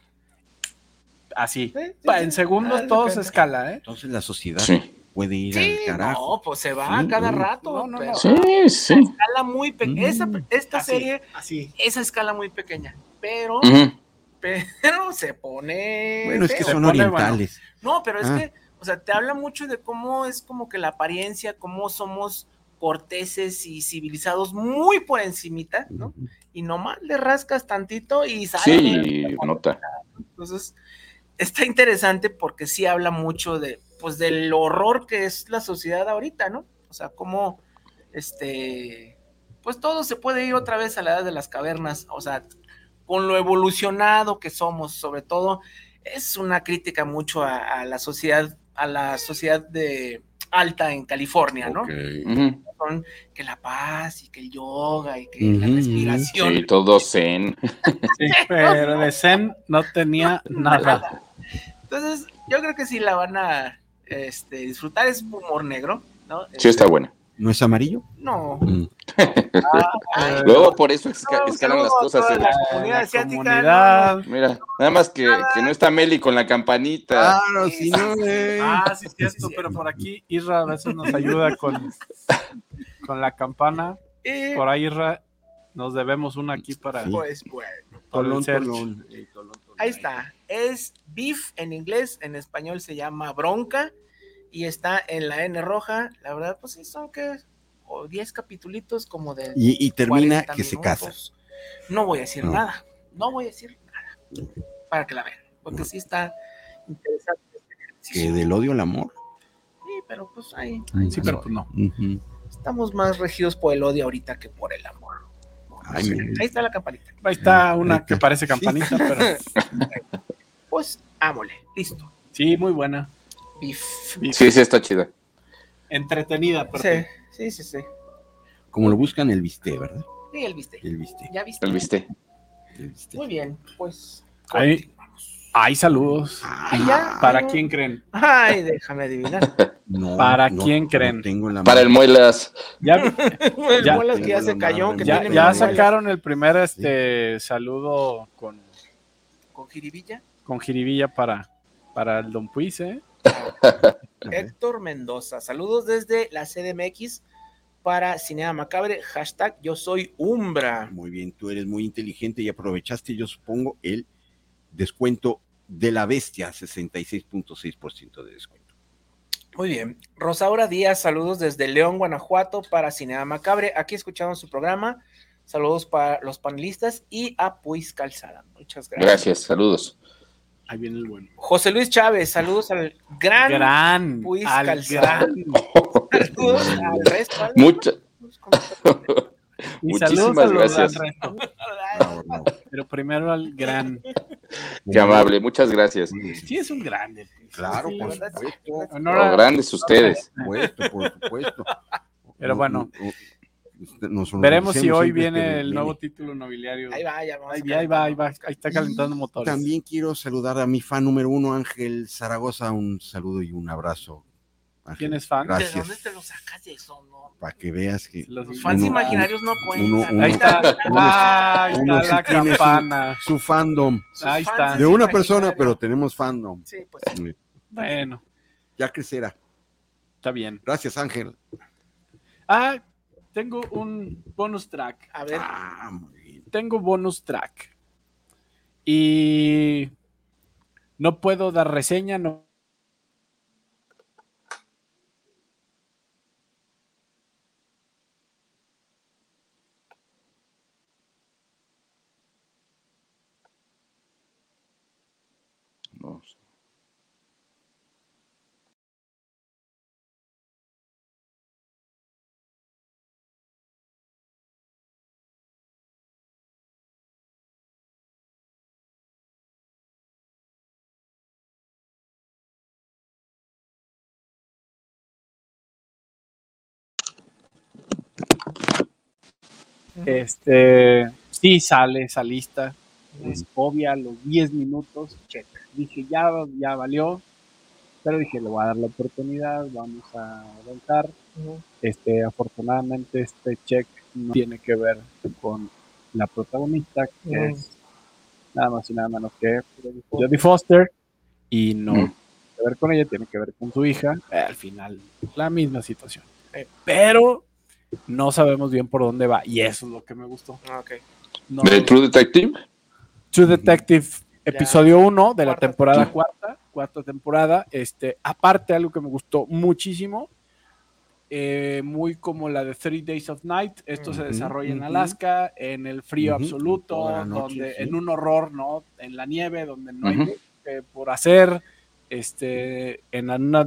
así, Sí, sí, en segundos Ah, todo se escala, ¿eh? Entonces la sociedad Sí. puede ir Sí, al carajo. no, pues se va Sí, cada no. rato. No, no, no. Sí, sí. escala muy pequeña. Esa, Mm. esta Así, serie, así. esa escala muy pequeña. Pero, Ujú. pero se pone. Bueno, es que son orientales. No, pero es Ah. que, o sea, te habla mucho de cómo es como que la apariencia, cómo somos corteses y civilizados muy por encimita, ¿no? Y nomás le rascas tantito y sale. Sí, nota. Entonces, está interesante porque sí habla mucho de, pues, del horror que es la sociedad ahorita, ¿no? O sea, cómo, este, pues todo se puede ir otra vez a la edad de las cavernas, o sea, con lo evolucionado que somos, sobre todo, es una crítica mucho a, a la sociedad, a la sociedad de alta en California, ¿no? Son que la paz y que el yoga y que la respiración. Sí, todo zen. Sí, pero de Zen no tenía nada. Entonces, yo creo que sí la van a este, disfrutar. Es humor negro, ¿no? Sí, está buena. ¿No es amarillo? No. Mm. Ay, Luego por eso esca- no, escalan las cosas. en- la comunidad asiática. Mira, nada más que, que no está Meli con la campanita. Claro, si no, güey. Ah, sí, es cierto, pero por aquí Isra a veces nos ayuda con, con la campana. Por ahí, Isra, nos debemos una aquí para. Sí. pues bueno, tolón, tolón. ahí está. Es beef en inglés, en español se llama bronca y está en la N roja. La verdad, pues sí, son que o 10 capitulitos como de. Y, y termina 40 que se casa. No voy a decir No. nada. No voy a decir nada. Para que la vean. Porque sí está interesante. este Que ejercicio. del odio al amor. Sí, pero pues ahí. Sí, pero pues no. Estamos más regidos por el odio ahorita que por el amor. Ay, Ahí está la campanita. Ahí está una que parece campanita, pero Pues, ámole. Listo. sí, muy buena. Beef. Sí, sí, está chida. Entretenida, pero Sí, sí, sí, sí. Como lo buscan el viste, ¿verdad? Sí, el viste. El viste. ¿Ya viste? ¿El viste? El viste. Muy bien, pues. Ahí. hay saludos. Ay, ya. ¿Para Ay, quién creen? Ay, déjame adivinar. No, ¿Para no, quién no creen? tengo la Para el. Muelas. Ya, el Ya. bolas que ya se cayó. Que ya, tiene sacaron el primer este saludo con, Con jiribilla. con jiribilla para, para el Don Puis, ¿eh? Héctor Mendoza. Saludos desde la CDMX para Cinea Macabre. Hashtag yo soy Umbra. Muy bien, tú eres muy inteligente y aprovechaste, yo supongo, el descuento de la bestia, 66.6% de descuento. Muy bien. Rosaura Díaz, saludos desde León, Guanajuato para Cinea Macabre. Aquí escuchamos su programa. Saludos para los panelistas y a Puis Calzada. Muchas gracias. Gracias, saludos. Ahí viene el bueno. José Luis Chávez, saludos al gran. Gran, Puis al Calzada. gran. Saludos al resto. Mucha, Y Muchísimas gracias. No, no. pero primero al gran. Qué amable, muchas gracias. Sí, es un grande. Claro, Sí, por supuesto. Honor a- grandes ustedes. Por supuesto, por supuesto. Pero bueno. Nos Veremos si hoy viene que el viene. nuevo título nobiliario. Ahí va, ya vamos. Ahí, a va, ahí va, ahí va, calentar. ahí está calentando motores. También quiero saludar a mi fan número uno, Ángel Zaragoza. Un saludo y un abrazo. Ángel. ¿Quién es fan? ¿De Gracias. dónde te lo sacas de eso, no? Para que veas que Los fans Uno- imaginarios no cuentan. uno- uno- Ahí está. Uno- Ah, ahí uno está sí la tiene su- campana. su fandom Sus Ahí está. de una persona, pero tenemos fandom. Sí, pues. Bueno, Ya crecerá. está bien. Gracias, Ángel. Ah, tengo un bonus track. A ver, Ah. Tengo bonus track. Y no puedo dar reseña. No. Este, sí sale esa lista. Es obvia, a los 10 minutos. check. Dije, ya, ya valió. Pero dije, le voy a dar la oportunidad, vamos a avanzar. ujú, Este, afortunadamente, este check no tiene que ver con la protagonista, que Mm. es nada más y nada menos que Jodie Foster. Y no Mm. tiene que ver con ella, tiene que ver con su hija. Eh, al final, la misma situación. Eh. Pero no sabemos bien por dónde va. Y eso es lo que me gustó. ah, ok. No- ¿De True Detective? True Detective, episodio 1 de la Cuarta temporada temporada. cuarta, cuarta temporada. Este, aparte, algo que me gustó muchísimo, eh, muy como la de 30 Days of Night. Esto se desarrolla en. Alaska, en el frío absoluto, noche, donde sí. en un horror, ¿no? En la nieve, donde no hay mucho que por hacer. Este, en una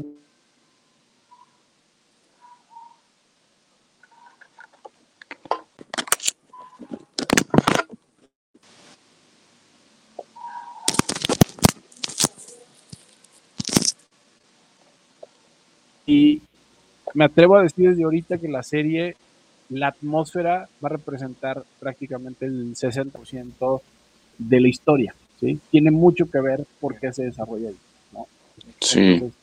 Y me atrevo a decir desde ahorita que la serie, la atmósfera va a representar prácticamente el 60% de la historia. ¿sí? Tiene mucho que ver por qué se desarrolla ahí. Sí. Entonces,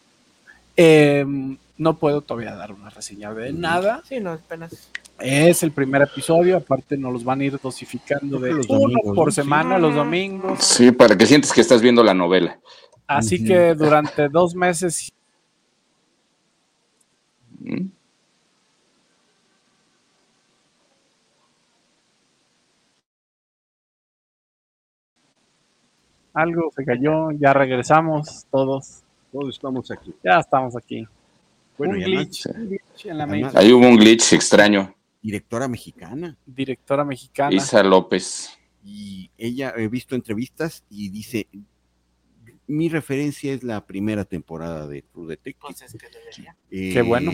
em, no puedo todavía dar una reseña de nada. Sí, no, apenas. Es el primer episodio, aparte nos los van a ir dosificando de los uno domingos, por ¿no? semana Sí. los domingos. Sí, para que sientes que estás viendo la novela. Así que durante dos meses ¿Mm? algo se cayó, ya regresamos todos, Todos estamos aquí. ya estamos aquí. Bueno, un, y glitch, un glitch en la además- main- Ahí hubo un glitch extraño. directora mexicana. directora mexicana. Isa López. Y ella, he visto entrevistas y dice, mi referencia es la primera temporada de True Detective. Pues es que debería. Qué bueno.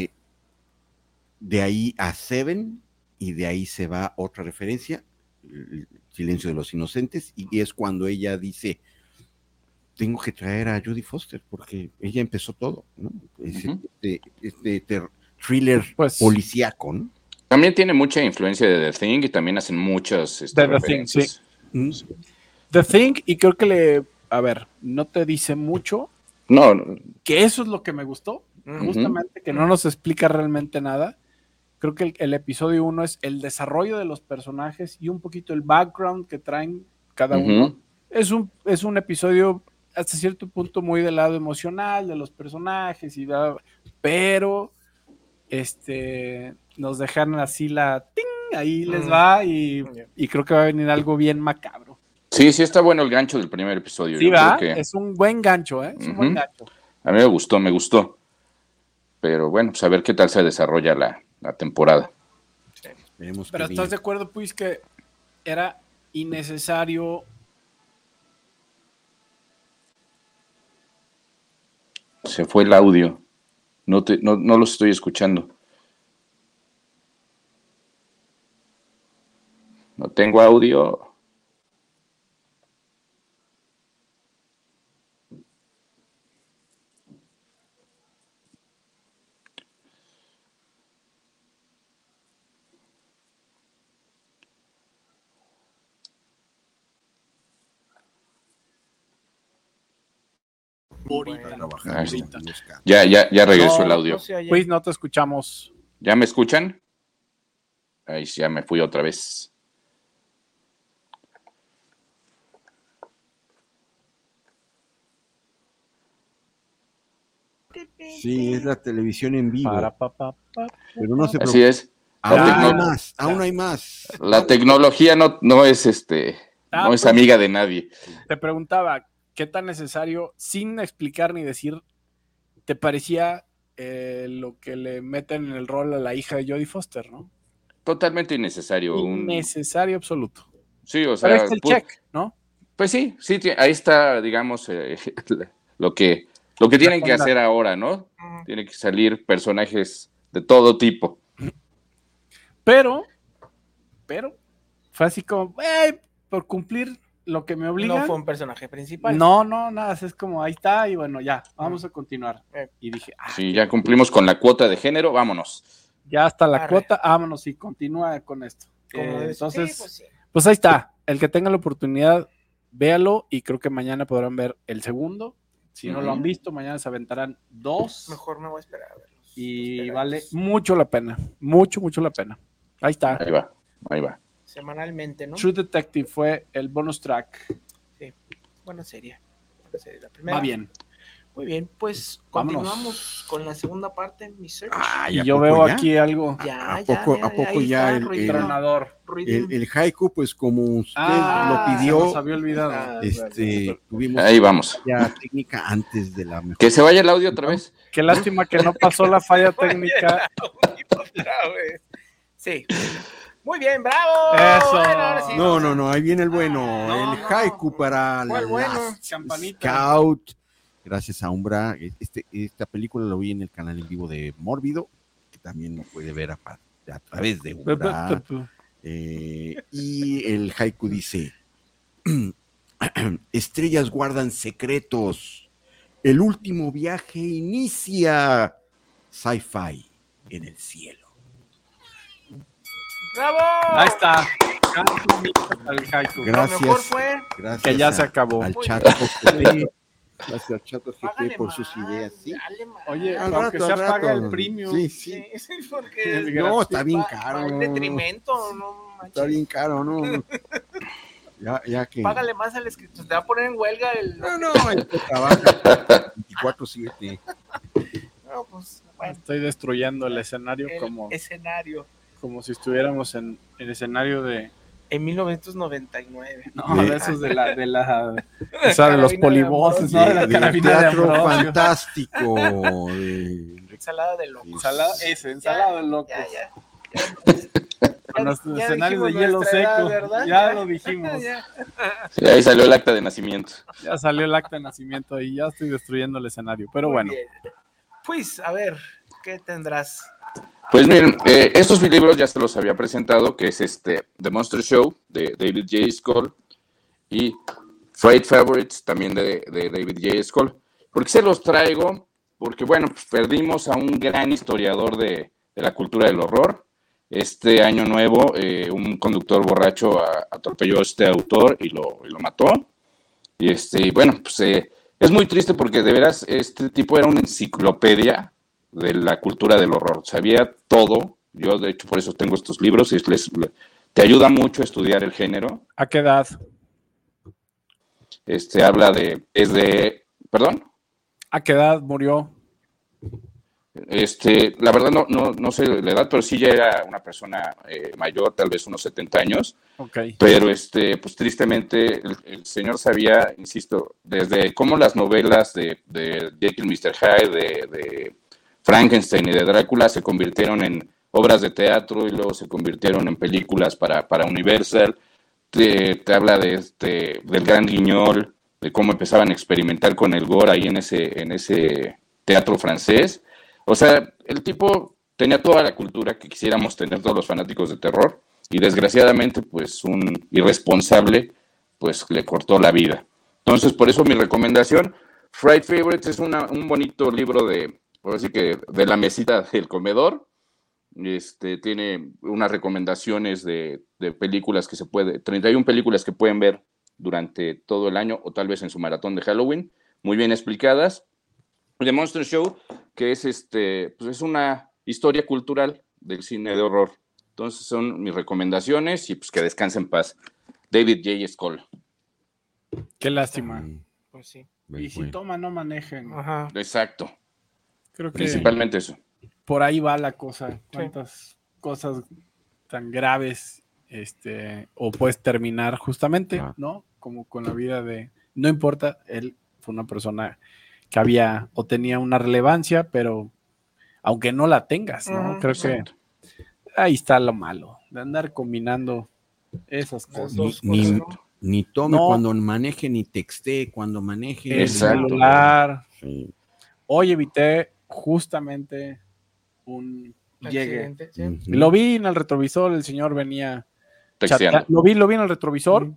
De ahí a Seven y de ahí se va otra referencia, el Silencio de los Inocentes, y es cuando ella dice, tengo que traer a Judy Foster porque ella empezó todo, ¿no? Este, este thriller Pues- policíaco, ¿no? También tiene mucha influencia de The Thing y también hacen muchas este, The Thing, referencias. Mm, The Thing, y creo que le, a ver, no te dice mucho, No, no, que eso es lo que me gustó, justamente, que no nos explica realmente nada. Creo que el, el episodio uno es el desarrollo de los personajes y un poquito el background que traen cada uno. Es un, es un episodio hasta cierto punto muy del lado emocional de los personajes y bla, bla, pero este nos dejan así la ting, ahí les Mm. va y, y creo que va a venir algo bien macabro. Sí, sí está bueno el gancho del primer episodio. Sí, Yo va, creo que es un buen gancho, ¿eh? Es un buen gancho. a mí me gustó, me gustó. Pero bueno, pues a ver qué tal se desarrolla la, la temporada. Pero bien. estás de acuerdo, pues, que era innecesario. Se fue el audio. No, te, no, no los estoy escuchando. No tengo audio. Ahorita. Ya, ya, ya regresó No, el audio. No. Luis, no te escuchamos. ¿Ya me escuchan? Ahí sí, ya me fui otra vez. Sí, es la televisión en vivo. Para, pa, pa, pa, Pero no se Así es. Aún hay más, aún hay más. La tecnología no, no es este, Ah, no es pues. amiga de nadie. Te preguntaba, ¿qué tan necesario, sin explicar ni decir, te parecía eh, lo que le meten en el rol a la hija de Jodie Foster, no? Totalmente innecesario. un- Innecesario absoluto. sí, o Pero sea, ahí está el pu- check, ¿no? pues sí, sí, ahí está, digamos, eh, lo que, lo que tienen que hacer ahora, ¿no? Tienen que salir personajes de todo tipo. Pero, pero, fue así como, "Ey, por cumplir lo que me obligan. No fue un personaje principal. No, no, nada, es como ahí está y bueno, ya, vamos a continuar. Eh. Y dije, ah, Sí, ya cumplimos con la cuota de género, vámonos. ya está la Arre. cuota, vámonos y continúa con esto. Eh, entonces, Sí, pues sí. pues ahí está, el que tenga la oportunidad, véalo y creo que mañana podrán ver el segundo. Si no lo han visto, mañana se aventarán dos Mejor me voy a esperar a verlos. y vale mucho la pena, mucho, mucho la pena. Ahí está. Ahí va, ahí va. Semanalmente, ¿no? True Detective fue el bonus track. Buena serie. Buena serie. La primera. Va bien. Muy bien, pues Vámonos. continuamos con la segunda parte, mi search. Y ¿a yo veo ya? aquí algo. ya, ¿a ya, poco- ya, a poco ya está, el- el- haiku, pues como usted Ah, lo se pidió, nos había olvidado. Ah, este, tuvimos Ahí vamos. ya técnica antes de la mejor. Que se vaya el audio otra vez. Qué lástima que no pasó la falla técnica. Sí. Muy bien, bravo. Eso. Bueno, ahora sí, No, no, no, ahí viene el bueno, no, el no. haiku para ¿Cuál bueno? Scout. Gracias a Umbra. Este, esta película lo vi en el canal en vivo de Mórbido, que también lo puede ver a través de Umbra. Eh, y el haiku dice: Estrellas guardan secretos. El último viaje inicia. Sci-fi en el cielo. ¡Bravo! Ahí está. Gracias. Lo mejor fue. Gracias Que ya a- se acabó. al Muy chat. Sí. Gracias al chat GP Págale por sus más, ideas. ¿sí? Oye, Al aunque rato, se al apaga rato. el premium. Sí, sí. Sí, porque No, está bien caro. va en detrimento, no manches. Está bien caro, ¿no? Ya, ya que. Págale más al escritor, te va a poner en huelga el. No, no, el que trabaja 24-7. No, pues, bueno, Estoy destruyendo el escenario el como, escenario. Como si estuviéramos en el escenario de. En 1999. No, De- de esos de la. De la esa de los polivoces, ¿no? De la carabina teatro fantástico. de- Ensalada de locos. Ensalada, ese, ensalada de locos. Ya, ya. Con los Ya escenarios de hielo edad, seco. Ya lo dijimos. Ya. Sí, ahí salió el acta de nacimiento. Ya salió el acta de nacimiento y ya estoy destruyendo el escenario. Pero Muy bueno, bien. Pues, a ver, ¿qué tendrás? Pues miren, eh, estos libros ya se los había presentado, que es este The Monster Show de David J. Skoll y Freight Favorites también de, David J. Skoll. ¿Por qué se los traigo? Porque bueno, pues, perdimos a un gran historiador de, la cultura del horror. Este año nuevo, eh, un conductor borracho a- atropelló a este autor y lo, y lo mató. Y este, bueno, pues eh, es muy triste porque de veras este tipo era una enciclopedia de la cultura del horror. Sabía todo. Yo, de hecho, por eso tengo estos libros y les, te ayuda mucho a estudiar el género. ¿a qué edad? Este habla de, es de, perdón, ¿A qué edad murió? este, la verdad no, no, no sé la edad, pero sí ya era una persona eh, mayor, tal vez unos 70 años. Ok. Pero este, pues tristemente el, el señor sabía, insisto, desde cómo las novelas de, de Jekyll Mr. Hyde, de, de Frankenstein y de Drácula se convirtieron en obras de teatro y luego se convirtieron en películas para, para Universal. Te, te habla de este, del gran guiñol, de cómo empezaban a experimentar con el gore ahí en ese, en ese teatro francés. O sea, el tipo tenía toda la cultura que quisiéramos tener todos los fanáticos de terror y desgraciadamente pues un irresponsable pues le cortó la vida. Entonces por eso mi recomendación, Fright Favorites es una- un bonito libro de, por así que de la mesita del comedor. Este, tiene unas recomendaciones de, de películas que se puede, 31 películas que pueden ver durante todo el año o tal vez en su maratón de Halloween muy bien explicadas. The Monster Show, que es este, pues es una historia cultural del cine de horror. Entonces son mis recomendaciones y pues que descansen en paz. David J. Skoll. Qué lástima. Mm, Pues sí. Y si bueno. toma, no manejen. Ajá. Exacto. Creo que Principalmente eso. por ahí va la cosa. Cuántas cosas tan graves este, o puedes terminar justamente. ¿no? Como con la vida de... No importa, él fue una persona que había o tenía una relevancia, pero aunque no la tengas, ¿no? Creo que ahí está lo malo, de andar combinando esas cosas. Ni- cosas, ni- ¿no? Ni tome No. cuando maneje, ni texte cuando maneje. El celular. Sí. Hoy evité justamente un llegue. Lo vi en el retrovisor, el señor venía chatea- Lo vi, lo vi en el retrovisor. Mm.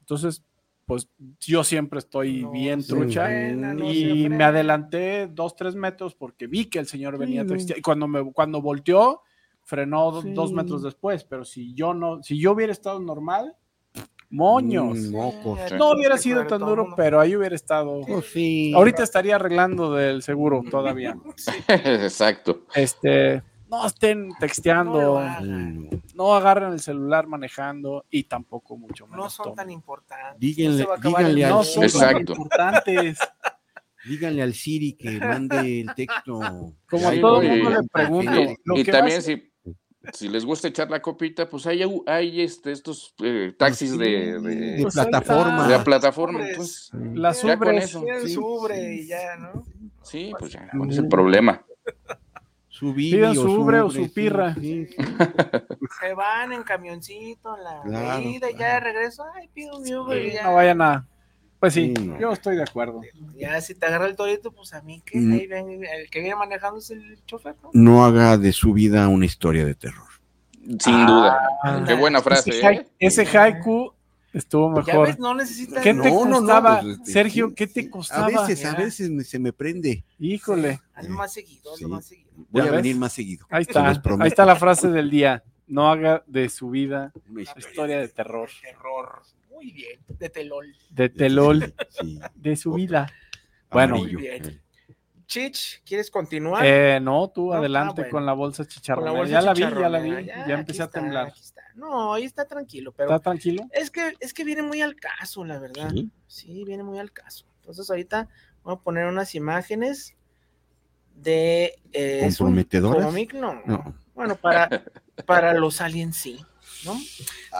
Entonces, pues yo siempre estoy No bien trucha. frena, no y me adelanté dos, tres metros porque vi que el señor venía Sí. Y cuando, me, cuando volteó, frenó do- Sí. dos metros después. Pero si yo no, si yo hubiera estado normal, moños. Mm, mocos. Sí, No hubiera sido tan duro, pero ahí hubiera estado. Pues sí. Ahorita estaría arreglando del seguro todavía. Exacto. Este, no estén texteando, no agarren el celular manejando y tampoco mucho menos. No son tomen. tan importantes. Díganle- No a díganle al- No son tan importantes. Díganle al Siri que mande el texto. Como Sí, todo el mundo y- le pregunto. Y, lo y que también si, si les gusta echar la copita, pues hay, hay este, estos eh, taxis de, de de, Pues plataforma. de la plataforma. Ubres. Pues, las ya con eso. Sí, su ubre sí. y ya, ¿no? sí, pues ya, ¿cuál es el problema? Su Bibi Pidan o su ubre o Ubre, su sí, pirra. sí, sí. Se van en camioncito, en la Claro, ida y ya de claro. regreso. Ay, pido mi y ya. no vayan a. Pues sí, no. yo estoy de acuerdo. Ya si te agarra el torito, pues a mí que Mm. ahí ven, el que viene manejando es el chofer, ¿no? No haga de su vida una historia de terror. Sin duda. Ah, Qué buena frase, ese, ¿eh? ese haiku estuvo Ya mejor. ves, no necesitas. ¿Qué te No, no, no, costaba, pues, este, Sergio? ¿Qué te costaba? A veces, a veces me- se me prende. Híjole, Hazlo más seguido, hazlo Sí. más seguido. Voy ¿Ya a ves? venir más seguido. ahí está. Ahí está la frase del día. No haga de su vida Una historia de terror. Terror. Muy bien. De telol. De telol Sí. de su vida. Bueno. Muy bien. Chich, ¿quieres continuar? Eh, no, tú No, ah, adelante bueno. con la bolsa chicharrona. la bolsa ya la vi, ya la vi. Ya, aquí empecé a temblar. aquí está. No, ahí está tranquilo, pero ¿Está tranquilo? es que es que viene muy al caso, la verdad. Sí. Sí, viene muy al caso. Entonces ahorita voy a poner unas imágenes de eh, ¿Comprometedoras? no. No. Bueno, para, para los aliens sí, ¿no?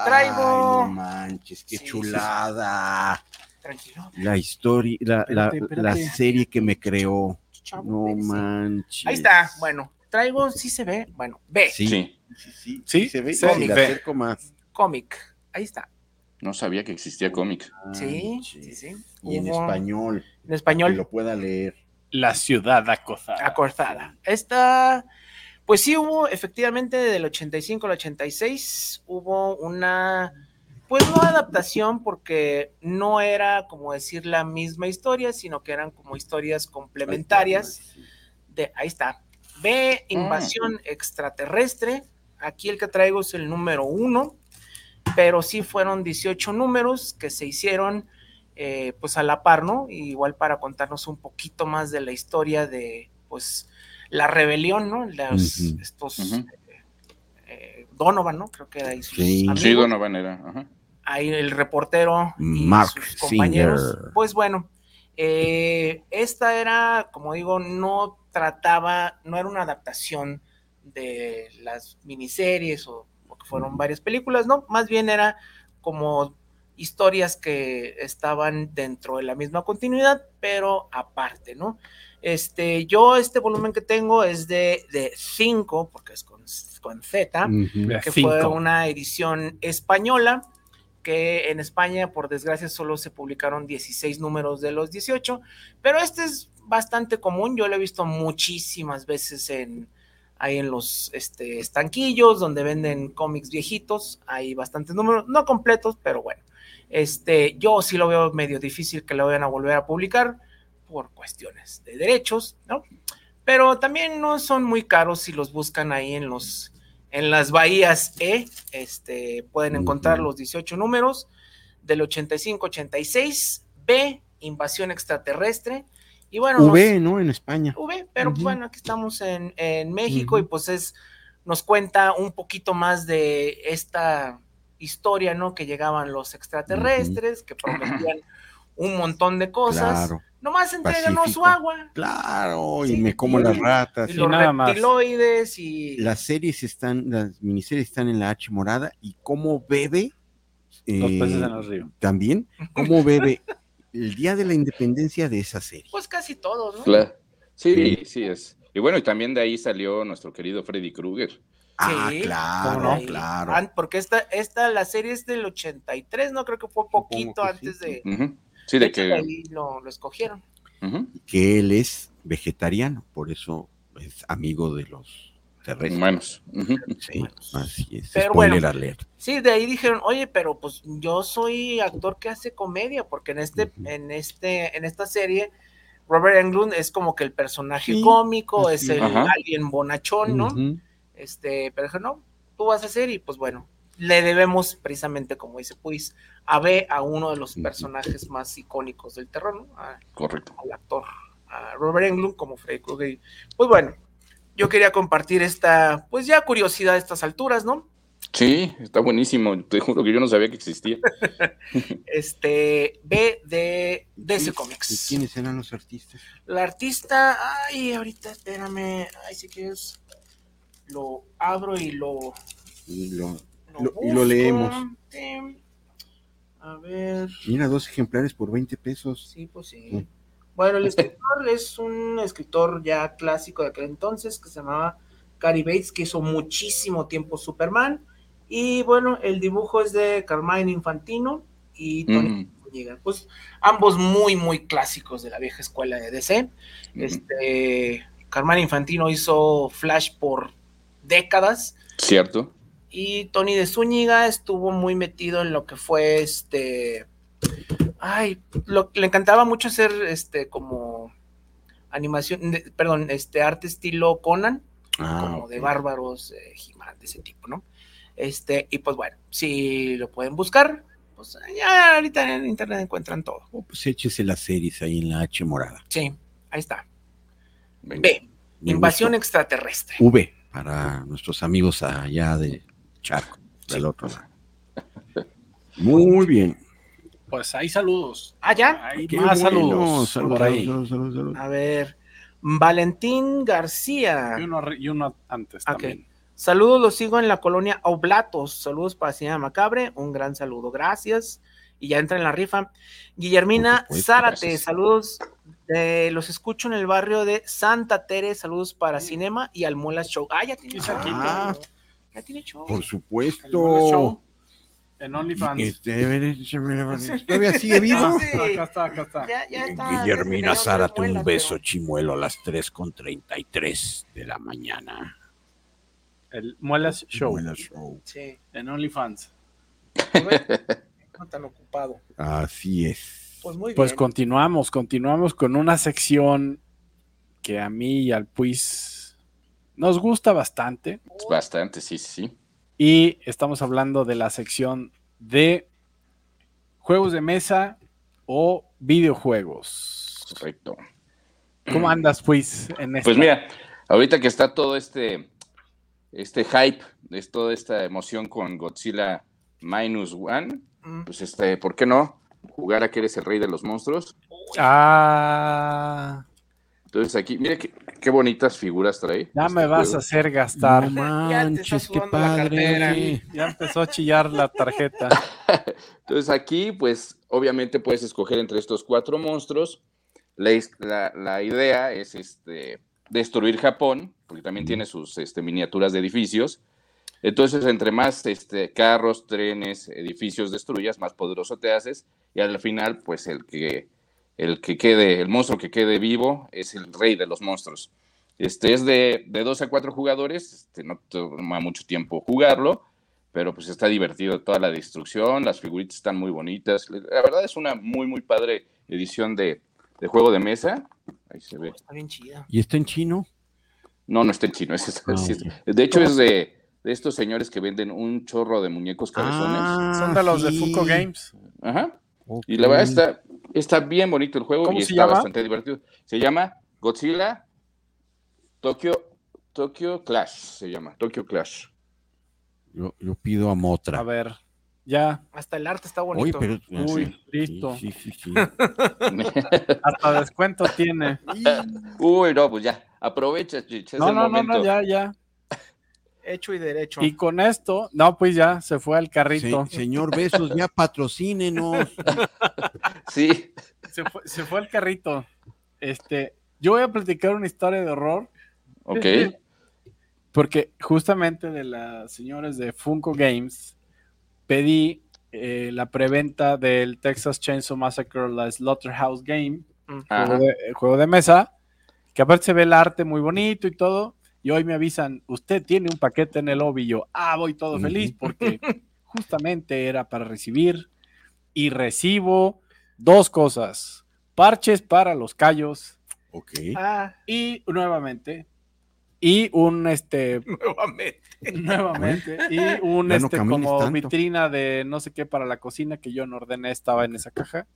Traigo- Ay, no manches, qué Sí, sí, sí. chulada. Tranquilo. La historia, la, la- Espérate, la serie que me creó. chavo, No manches. Ahí está, bueno, traigo, sí se ve, bueno, ve, Sí, Sí. sí, sí, Sí, se ve. le ve. más. cómic, ahí está. No sabía que existía cómic. Sí, sí, sí. Y en Hubo- español, En que español, lo pueda leer. La ciudad acosada. acordada. Esta, pues sí hubo, efectivamente, del 85 al 86, hubo una, pues no adaptación, porque no era como decir la misma historia, sino que eran como historias complementarias. De, ahí está. Ve invasión extraterrestre. Aquí el que traigo es el número uno, pero sí fueron 18 números que se hicieron eh, pues a la par, ¿no? Igual para contarnos un poquito más de la historia de pues la rebelión, ¿no? Estos eh, eh, Donovan, ¿no? Creo que ahí sus Sí. amigos Sí, Donovan era. Ajá. ahí el reportero y Mark sus compañeros. Singer. Pues bueno, eh, esta era, como digo, no trataba, no era una adaptación de las miniseries o, o que fueron varias películas, no, más bien era como historias que estaban dentro de la misma continuidad, pero aparte, ¿no? Este, yo este volumen que tengo es de 5, porque es con, con Z, que cinco. fue una edición española, que en España, por desgracia, solo se publicaron 16 números de los 18, pero este es bastante común, yo lo he visto muchísimas veces en ahí en los este, estanquillos donde venden cómics viejitos, hay bastantes números, no completos, pero bueno, este, yo sí lo veo medio difícil que lo vayan a volver a publicar por cuestiones de derechos, ¿no? Pero también no son muy caros si los buscan ahí en los en las bahías E, este, pueden encontrar los 18 números del 85-86, B Invasión Extraterrestre. Y bueno, V, ¿no? En España. V, pero bueno, aquí estamos en, en México y pues es, nos cuenta un poquito más de esta historia, ¿no? Que llegaban los extraterrestres, que prometían un montón de cosas. Claro, Nomás entréganos su agua. claro, y Sí, me como y- las ratas. Y Sí, los nada más. y... Las series están, las miniseries están en la H morada y cómo bebe Los eh, peces en el río. también, cómo bebe el día de la independencia de esa serie. Pues casi todos, ¿no? Cla- Sí, sí es. Y bueno, y también de ahí salió nuestro querido Freddy Krueger. Ah, Sí, claro, ¿cómo no? Claro. Porque esta, esta, la serie es del 83, ¿no? Creo que fue poquito que antes sí. de... Sí, de de hecho, de que. ahí lo, lo escogieron. Que él es vegetariano, por eso es amigo de los terrestres. Humanos. Sí, así es. Pero Spoiler bueno. alert. Sí, de ahí dijeron, oye, pero pues yo soy actor que hace comedia, porque en este, en este, en esta serie, Robert Englund es como que el personaje Sí, cómico, así es el. Ajá. alguien bonachón, ¿no? Este, pero dije, no, tú vas a hacer, y pues bueno, le debemos precisamente, como dice Puis, a B a uno de los personajes más icónicos del terror, ¿no? A- Correcto. al actor, a Robert Englund como Freddy Krueger. Y, Pues bueno, yo quería compartir esta, pues ya curiosidad a estas alturas, ¿no? Sí, está buenísimo. Te juro que yo no sabía que existía. Este, B de DC ¿Y Comics. quiénes eran los artistas? La artista, ay, ahorita espérame, ay, si quieres, lo abro y lo, Y lo- lo y lo leemos. Sí. A ver, Mira, dos ejemplares por 20 pesos. sí, pues sí. Mm. Bueno, el escritor es un escritor ya clásico de aquel entonces que se llamaba Cary Bates, que hizo muchísimo tiempo Superman. Y bueno, el dibujo es de Carmine Infantino y Tony Mm. Pues ambos muy, muy clásicos de la vieja escuela de DC. mm. Este, Carmine Infantino hizo Flash por décadas Cierto. Y Tony de Zúñiga estuvo muy metido en lo que fue este. Ay, lo, le encantaba mucho hacer este como animación, de- perdón, este arte estilo Conan, Ah, como de bárbaros, eh, de ese tipo, ¿no? Este, y pues bueno, si lo pueden buscar, pues ya ahorita en internet encuentran todo. Oh, pues échese las series ahí en la H morada. Sí, ahí está. Venga. B, Me invasión extraterrestre. V para nuestros amigos allá de Charco, del otro lado. Muy bien. Pues hay saludos. Ah, ya. Hay Qué más bueno. saludos Saludos, por ahí. saludos, saludos, saludos. A ver, Valentín García. Y uno, y uno antes también. Saludos, los sigo en la colonia Oblatos. Saludos para Señora Macabre. Un gran saludo, gracias. Y ya entra en la rifa. Guillermina supuesto, Zárate, gracias. saludos. eh, los escucho en el barrio de Santa Tere. Saludos para Cinema y Almola Show. Ah, ya tiene Aquí show. cerquita. Ya tiene show. Por supuesto. En OnlyFans. Este, ¿Todavía sigue vivo? Sí. Acá está, acá está. Ya, ya está. Guillermina Zárate, un beso muelas, chimuelo a las 3 con 33 de la mañana. El Muelas Show. Muela Show. Sí. En OnlyFans. Pues, no tan ocupado. Así es. Pues muy Pues bien. continuamos, continuamos con una sección que a mí y al Puis nos gusta bastante. Bastante, sí, sí, sí. Y estamos hablando de la sección de juegos de mesa o videojuegos. Correcto. ¿Cómo andas, Puis? En esta? Pues mira, ahorita que está todo este, este hype, es toda esta emoción con Godzilla Minus One, Mm. pues este, ¿por qué no? Jugar a que eres el rey de los monstruos. Ah, Entonces aquí, mira qué, qué bonitas figuras trae. ya este me vas a hacer gastar. No manches, qué padre. Ya empezó a chillar la tarjeta. Entonces aquí, pues, obviamente puedes escoger entre estos cuatro monstruos. La- la idea es este, destruir Japón, porque también tiene sus este, miniaturas de edificios. Entonces, entre más este, carros, trenes, edificios destruyas, más poderoso te haces. Y al final, pues, el que, el que quede, el monstruo que quede vivo es el rey de los monstruos. Este es de, de dos a cuatro jugadores, este, no toma mucho tiempo jugarlo pero pues está divertido toda la destrucción, las figuritas están muy bonitas. La verdad es una muy, muy padre edición de, de juego de mesa. Ahí se ve. Está bien chida. ¿Y está en chino? No, no está en chino. es- Ah, sí es- ok. de hecho, es de, de estos señores que venden un chorro de muñecos cabezones. Ah, Son de los de. Funko Games. Ajá. Y la verdad está, Está bien bonito el juego ¿Cómo y se está llama? bastante divertido. Se llama Godzilla Tokyo, Tokyo Clash. Se llama Tokyo Clash. Yo, yo pido a Motra. A ver, ya. Hasta el arte está Oye, bonito. pero. Uy, sí, listo. Sí, sí, sí. Hasta descuento tiene. Uy, no, pues ya. Aprovecha, No, no, no, momento. no, ya, ya. Hecho y derecho. Y con esto, no, pues ya se fue al Se- carrito. señor Besos, ya patrocínenos. Sí. Se fue, se fue al carrito. Este, yo voy a platicar una historia de horror Ok. porque justamente de las señores de Funko Games pedí eh, la preventa del Texas Chainsaw Massacre, la Slaughterhouse Game, Mm. Juego de, juego de mesa, que aparte se ve el arte muy bonito y todo, y hoy me avisan, usted tiene un paquete en el lobby, y yo, ah, voy todo feliz porque justamente era para recibir y recibo dos cosas, parches para los callos Ok. Ah, y nuevamente, y un, este, nuevamente. nuevamente, y un, Ya no este, como tanto. vitrina de no sé qué para la cocina que yo no ordené, estaba en esa caja.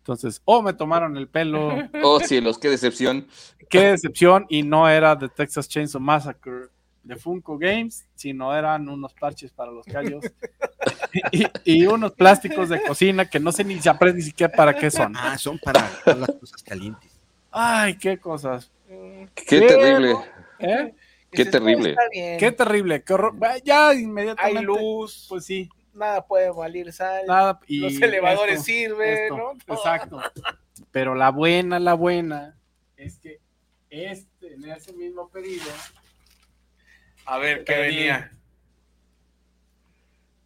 Entonces, o me tomaron el pelo, Oh, cielos, qué decepción. qué decepción, y no era de Texas Chainsaw Massacre de Funko Games, sino eran unos parches para los callos y, y unos plásticos de cocina que no sé ni se aprende ni siquiera para qué son. Ah, son para las cosas calientes. Ay, qué cosas. Qué Pero- terrible. ¿Eh? Qué terrible. "Está bien, Qué terrible, qué horror. Ya Hay inmediatamente. luz, Pues sí, nada puede valer sal. nada. Y los elevadores esto, sirven, esto, ¿no? Todo. Exacto. Pero la buena, la buena es que este, en ese mismo pedido, A ver, ¿qué Pedí. venía?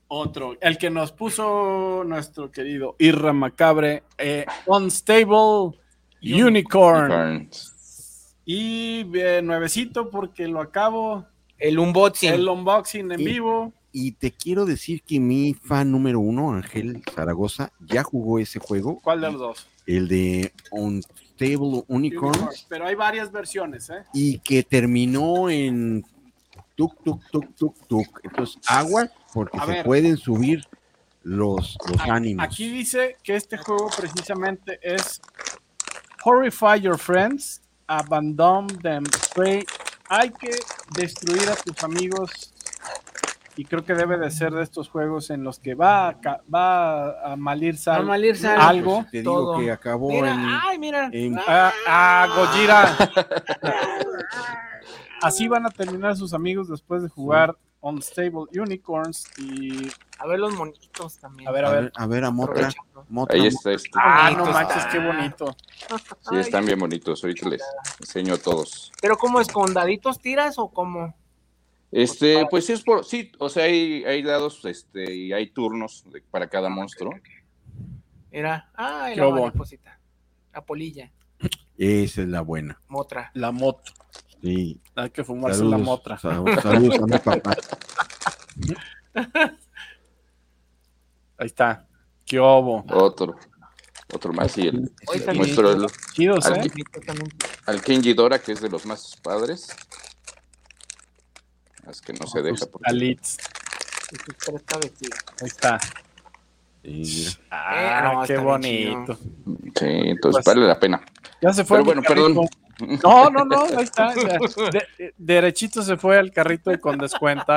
otro, el que nos puso nuestro querido Irra Macabre, eh, Unstable Unicorn. Burns. Y eh, nuevecito porque lo acabo. El unboxing. El unboxing en Sí. vivo. Y te quiero decir que mi fan número uno, Ángel Zaragoza, ya jugó ese juego, ¿Cuál de los dos? el de Unstable Unicorns, Pero hay varias versiones, ¿eh? y que terminó en tuk, tuk, tuk, tuk, tuk. Entonces, agua, porque A se ver. pueden subir los, los Aquí- ánimos. Aquí dice que este juego precisamente es Horrify Your Friends, Abandon Them, Prey. Hay que destruir a tus amigos y creo que debe de ser de estos juegos en los que va a, ca- va a malir a sal- malir sal. algo. Pues, te digo todo. que acabó Mira, en, ay, mira. en- Ah, ah, Gojira. Así van a terminar sus amigos después de jugar Unstable Unicorns y A ver los monitos también. a ver, a ver, a ver a Motra. Aprovechando. Motra, Ahí está este. Ah, no manches, qué bonito. Sí, están bien bonitos. Ahorita les enseño a todos. Pero ¿cómo es? ¿Con daditos tiras o cómo? Este, pues sí es por, sí, o sea, hay, hay dados, este, y hay turnos de- para cada monstruo. Era, ah, ¿Qué la hubo? mariposita. La polilla, esa es la buena. motra. La moto. Sí. Hay que fumarse Saludos, la motra. sal- saludos a mi papá. Ahí está. ¿Qué obo? Otro, otro más y el, Hoy el, Chidos, al, ¿eh? al Kenji Dora, que es de los más padres. Es que no se deja. porque- Alits. Ahí está. Mira. Ah, no, qué bonito. Sí, entonces Pues- vale la pena. Ya se fue. Pero bueno, carrito. perdón. No, no, no, ahí está. ya. De- derechito se fue al carrito y con descuento.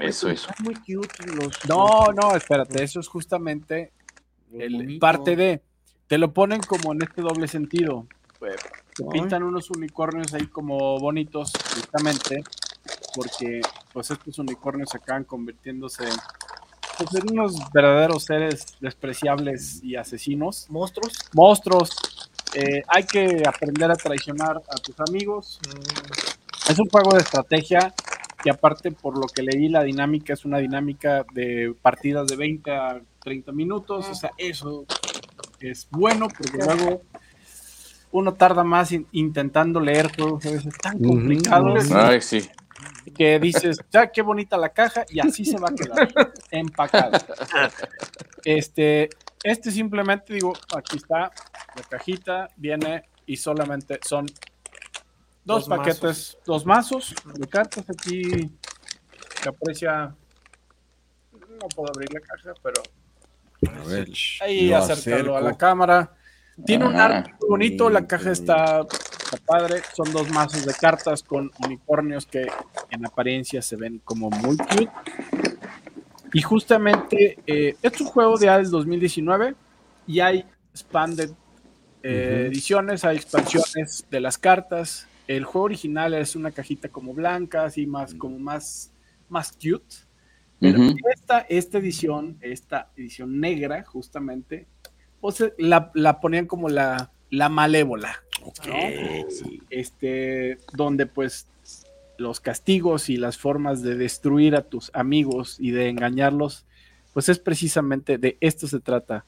Eso, eso. Muy cute los. No, no, espérate, eso es justamente el- parte de. Te lo ponen como en este doble sentido. Te pintan unos unicornios ahí como bonitos, justamente, porque pues estos unicornios acaban convirtiéndose pues, en unos verdaderos seres despreciables y asesinos. ¿Monstruos? Monstruos. Eh, hay que aprender a traicionar a tus amigos. Mm, Es un juego de estrategia y aparte por lo que leí la dinámica es una dinámica de partidas de 20 a 30 minutos, o sea, eso es bueno porque luego uno tarda más in- intentando leer juegos a veces tan complicados. Ay, sí. Que dices, ya qué bonita la caja y así se va a quedar empacado. Este, este simplemente digo, aquí está la cajita, viene y solamente son dos, Dos paquetes, mazos. dos mazos de cartas. Aquí se aprecia, no puedo abrir la caja, pero A ver, Ahí lo acércalo a la cámara. Tiene un Ah, arte bonito, la caja está, está padre. Son dos mazos de cartas con unicornios que en apariencia se ven como muy cute. Y justamente, eh, es un juego de del 2019 y hay expanded eh, ediciones, hay expansiones de las cartas. El juego original es una cajita como blanca, así más, como más, más cute. Pero esta, esta edición, esta edición negra, justamente, pues eh, la, la ponían como la, la malévola, ¿no? Este, donde pues los castigos y las formas de destruir a tus amigos y de engañarlos, pues es precisamente de esto se trata.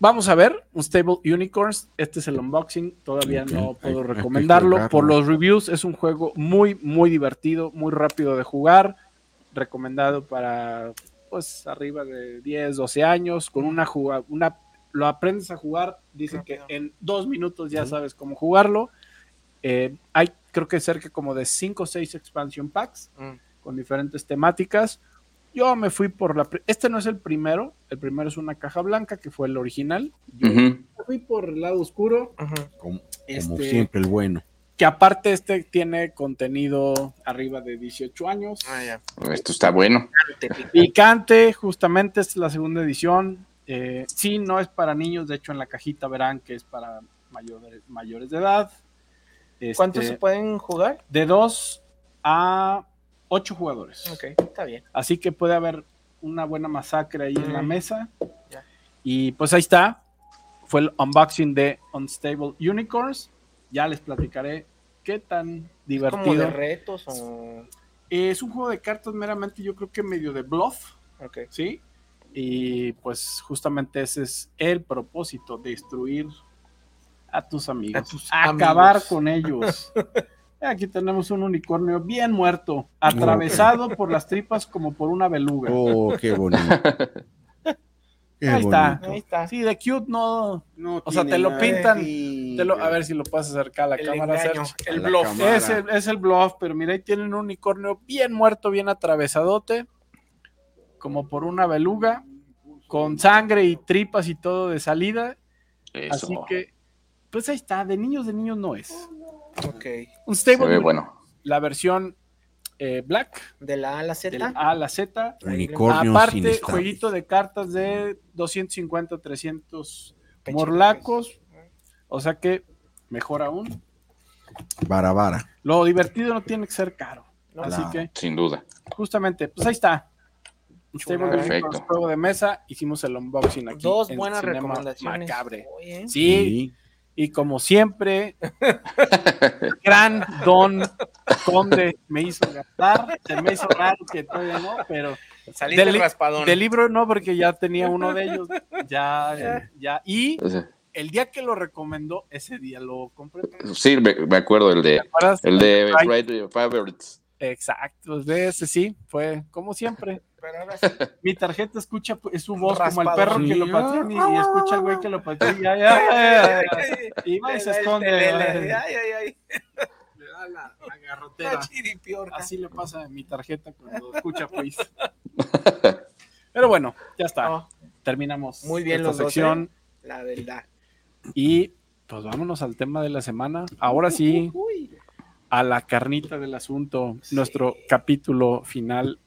Vamos a ver, Unstable Unicorns, este es el unboxing, todavía no puedo hay recomendarlo. Por los reviews es un juego muy, muy divertido, muy rápido de jugar, recomendado para pues arriba de 10, 12 años, con una una, lo aprendes a jugar, dicen que en dos minutos ya sabes cómo jugarlo. Eh, hay creo que cerca como de 5 o 6 expansion packs Mm. con diferentes temáticas. Yo me fui por la... Este no es el primero, el primero es una caja blanca que fue el original. Yo me fui por el lado oscuro. Como, como Este- siempre, el bueno. que aparte este tiene contenido arriba de 18 años. Ah, ya. Esto está bueno. Te pica. Picante, justamente esta es la segunda edición. Eh, sí, no es para niños, de hecho en la cajita verán que es para mayores, mayores de edad. Este, ¿Cuántos se pueden jugar? De 2 a 8 jugadores. Ok, está bien. Así que puede haber una buena masacre ahí en la mesa. Y pues ahí está. Fue el unboxing de Unstable Unicorns. Ya les platicaré qué tan Como de divertido. retos o... Es un juego de cartas meramente, yo creo que medio de bluff, Ok. ¿sí? Y pues justamente ese es el propósito, destruir a tus amigos, A tus acabar amigos. con ellos. Aquí tenemos un unicornio bien muerto, atravesado por las tripas como por una beluga. Oh, qué bonito. Qué Ahí está. Ahí está. Sí, de cute no. No O sea, te lo pintan, te lo- a ver si lo puedes acercar a la El cámara. el A la bluff. cámara. Es el, es el bluff, pero mira, ahí tienen un unicornio bien muerto, bien atravesadote, como por una beluga, con sangre y tripas y todo de salida. Eso. Así que, pues ahí está, de niños, de niños no es. Ok. Un Se stable, ve bueno. la versión eh, black, De la A a la Z. A a la Z. Unicornio sin Aparte, jueguito de cartas de 250, 300 Peche, morlacos. O sea que, mejor aún. Vara, vara. Lo divertido no tiene que ser caro. No, Así que, Sin duda. justamente, pues ahí está. Perfecto. Juego de mesa. Hicimos el unboxing aquí. Dos en buenas Cinema recomendaciones. Macabre. Oye, Sí, y como siempre, gran Don Conde me hizo gastar. Se me hizo raro que todavía no, pero Saliste Del raspadón. del libro no, porque ya tenía uno de ellos. Ya, ya. Y el día que lo recomendó, ese día lo compré. ¿Te Sí, me, me acuerdo el de el de Friday Favorites. Exacto, de ese sí, fue como siempre. Pero ahora sí. Mi tarjeta escucha pues, su voz como el perro que lo patrón y, y escucha al güey que lo patrón. Y va y se esconde. Ay, va. ay, ay, ay. Le da la, la garrotera. Así le pasa a mi tarjeta cuando escucha pues. Pero bueno, ya está. No, Terminamos Muy bien esta los dos, sección la verdad. y pues vámonos al tema de la semana. Ahora sí, Uy. a la carnita del asunto, Sí. nuestro capítulo final.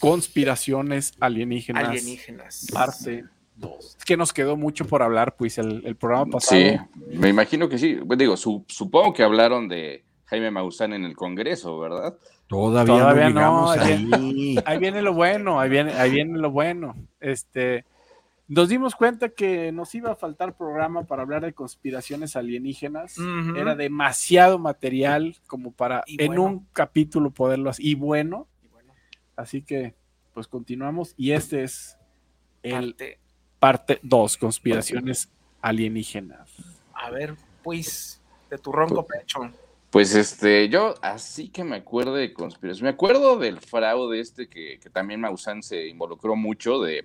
Conspiraciones alienígenas, Alienígenas. parte 2. Es que nos quedó mucho por hablar, pues el, el programa pasado. Sí, me imagino que sí. Pues Digo, su- supongo que hablaron de Jaime Maussan en el Congreso, ¿verdad? Todavía, Todavía no ahí. Ahí viene lo bueno, ahí viene, ahí viene lo bueno. Este, nos dimos cuenta que nos iba a faltar programa para hablar de conspiraciones alienígenas. Era demasiado material como para Y en bueno. un capítulo poderlo hacer. Y bueno, así que pues continuamos. Y este es el parte- parte 2, conspiraciones alienígenas. A ver, pues, de tu ronco pecho. Pues este, yo así que me acuerdo de conspiración. Me acuerdo del fraude este que, que también Maussan se involucró mucho de,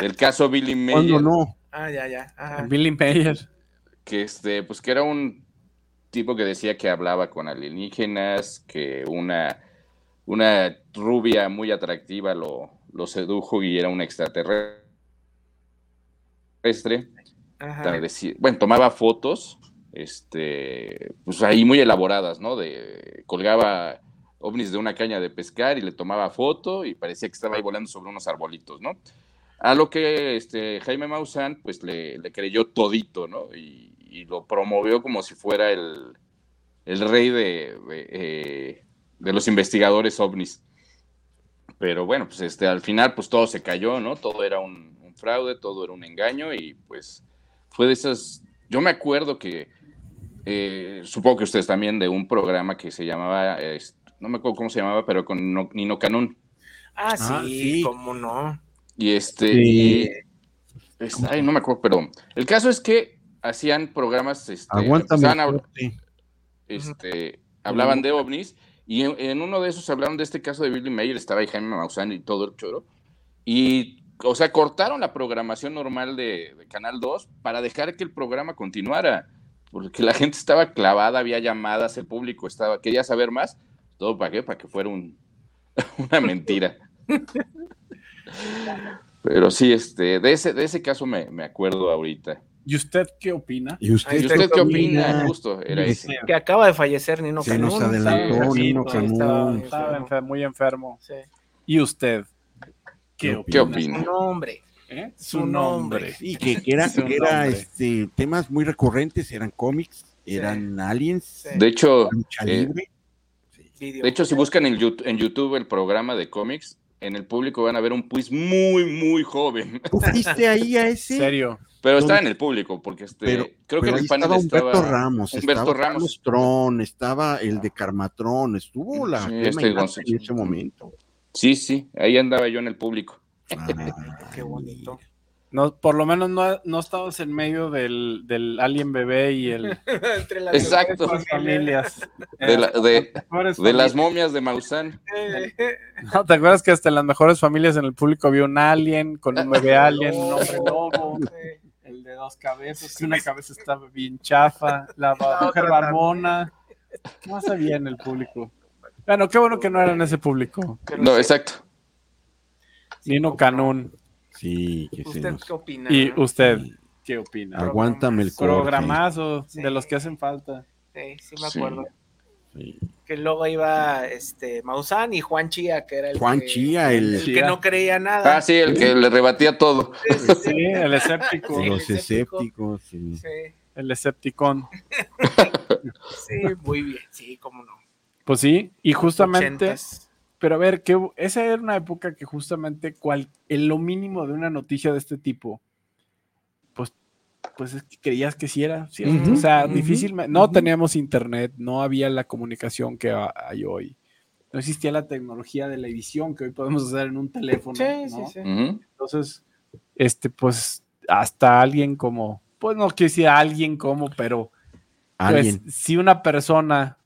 del caso Billy ¿Cuándo Mayer. no? Ah, ya, ya. Ajá. Billy Mayer. que este, pues que era un tipo que decía que hablaba con alienígenas, que una, una rubia muy atractiva lo, lo sedujo y era un extraterrestre. Ajá. Bueno, tomaba fotos, este, pues ahí muy elaboradas, ¿no? De, colgaba ovnis de una caña de pescar y le tomaba foto y parecía que estaba ahí volando sobre unos arbolitos, ¿no? A lo que este, Jaime Maussan, pues le, le creyó todito, ¿no? Y, y lo promovió como si fuera el, el rey de, de, eh, de los investigadores ovnis. Pero bueno, pues este, al final, pues todo se cayó, ¿no? Todo era un, un fraude, todo era un engaño y pues fue de esas. Yo me acuerdo que, eh, supongo que ustedes también, de un programa que se llamaba, eh, no me acuerdo cómo se llamaba, pero con No- Nino Canún. Ah, sí, Ah, sí. cómo no. Y este, Sí. y- es- ay, no me acuerdo, pero el caso es que hacían programas, este, Aguántame. este, hablaban de ovnis, y en, en uno de esos hablaron de este caso de Billy Mayer, estaba ahí Jaime Maussan y todo el choro, y, o sea, cortaron la programación normal de, de Canal 2 para dejar que el programa continuara, porque la gente estaba clavada, había llamadas, el público estaba, quería saber más, todo para qué, para que fuera un, una mentira. Pero sí, este, de ese, de ese caso me, me acuerdo ahorita. ¿Y usted qué opina? ¿Y usted, ¿Y usted el qué opina. opina? Justo, era ese. Que acaba de fallecer Nino Se nos Canún. adelantó Sí, Nino sí, Canún. estaba Estaba enfermo. muy enfermo. Sí. ¿Y usted qué ¿Qué opina? ¿Qué opina? Su nombre. ¿Eh? Su nombre. nombre. Sí, que, que era, que era, este, temas muy recurrentes, eran cómics, eran aliens, Sí. De hecho, eh. De hecho, si buscan en YouTube, en YouTube el programa de cómics, en el público van a ver un quiz muy, muy joven. ¿Tú fuiste ahí a ese? ¿Serio? Pero estaba en el público, porque este, Pero, creo que pero en ahí el panel estaba estaba. Humberto Ramos, Humberto estaba Ramos. Carlos Tron, estaba el de Carmatrón, estuvo la Sí, este en ese momento. Sí, sí, ahí andaba yo en el público. Qué bonito. No, por lo menos no, no estabas en medio del, del alien bebé y el Entre las Exacto. familias. De, la- de, Las mejores de las momias de Maussan. No, ¿Te acuerdas que hasta en las mejores familias en el público había un alien con un bebé alien, un hombre lobo, el de dos cabezas, que una cabeza estaba bien chafa, la mujer barbona? ¿Qué más había en el público? Bueno, qué bueno que no era en ese público. No, exacto. Nino Canún. Sí, que se ¿Usted nos... qué opina? ¿Y usted qué opina? Aguántame el corte. Programazo Sí. de los que hacen falta. Sí, sí me acuerdo. Sí. Que luego iba este Maussan y Juan Chía, que era el Juan que, Chía, el- el que no creía nada. Ah, sí, el que le rebatía todo. Sí, sí, sí. Sí, el escéptico. Sí. Los escépticos, sí. Sí, El escepticón. sí, muy bien. Sí, cómo no. Pues sí, y justamente, Ochentas. Pero a ver, que esa era una época que justamente cual, en lo mínimo de una noticia de este tipo, pues, pues es que creías que sí era, ¿cierto? O sea, ujú, difícilmente, no teníamos internet, no había la comunicación que ha- hay hoy, no existía la tecnología de la edición que hoy podemos hacer en un teléfono, Sí, ¿no? sí, sí. Entonces, este, pues, hasta alguien como, pues no quiero decir alguien como, pero Alguien. pues si una persona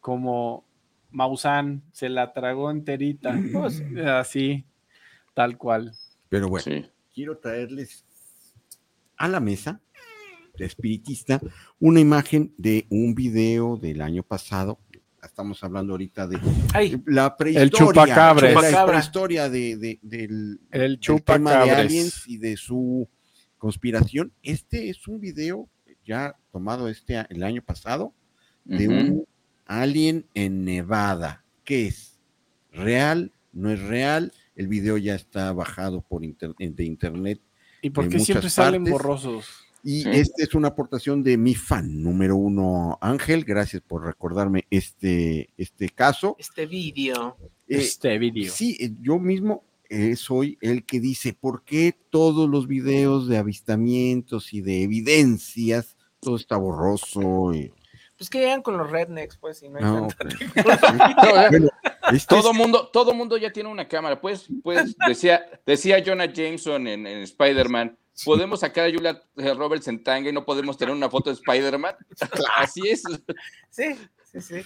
como Maussan se la tragó enterita, pues, así, tal cual. Pero bueno, Sí. quiero traerles a la mesa de espiritista una imagen de un video del año pasado. Estamos hablando ahorita de Ay, la prehistoria. chupacabres. La prehistoria de, de- del, El tema de aliens y de su conspiración. Este es un video ya tomado este el año pasado de un alien en Nevada. ¿Qué es? ¿Real? ¿No es real? El video ya está bajado por inter- de internet ¿Y por qué siempre salen borrosos? y Sí. esta es una aportación de mi fan número uno, Ángel. Gracias por recordarme este, este caso. este vídeo. Eh, este video. Sí, eh, yo mismo eh, soy el que dice, ¿por qué todos los videos de avistamientos y de evidencias, todo está borroso? y- Pues que llegan con los rednecks, pues, y no hay tanta tecnología. Bueno, este todo mundo, todo mundo ya tiene una cámara. Pues, pues decía, decía Jonah Jameson en, en Spider-Man, podemos sacar a Julia Roberts en tanga y no podemos tener una foto de Spider-Man. Así es. Sí, sí, sí.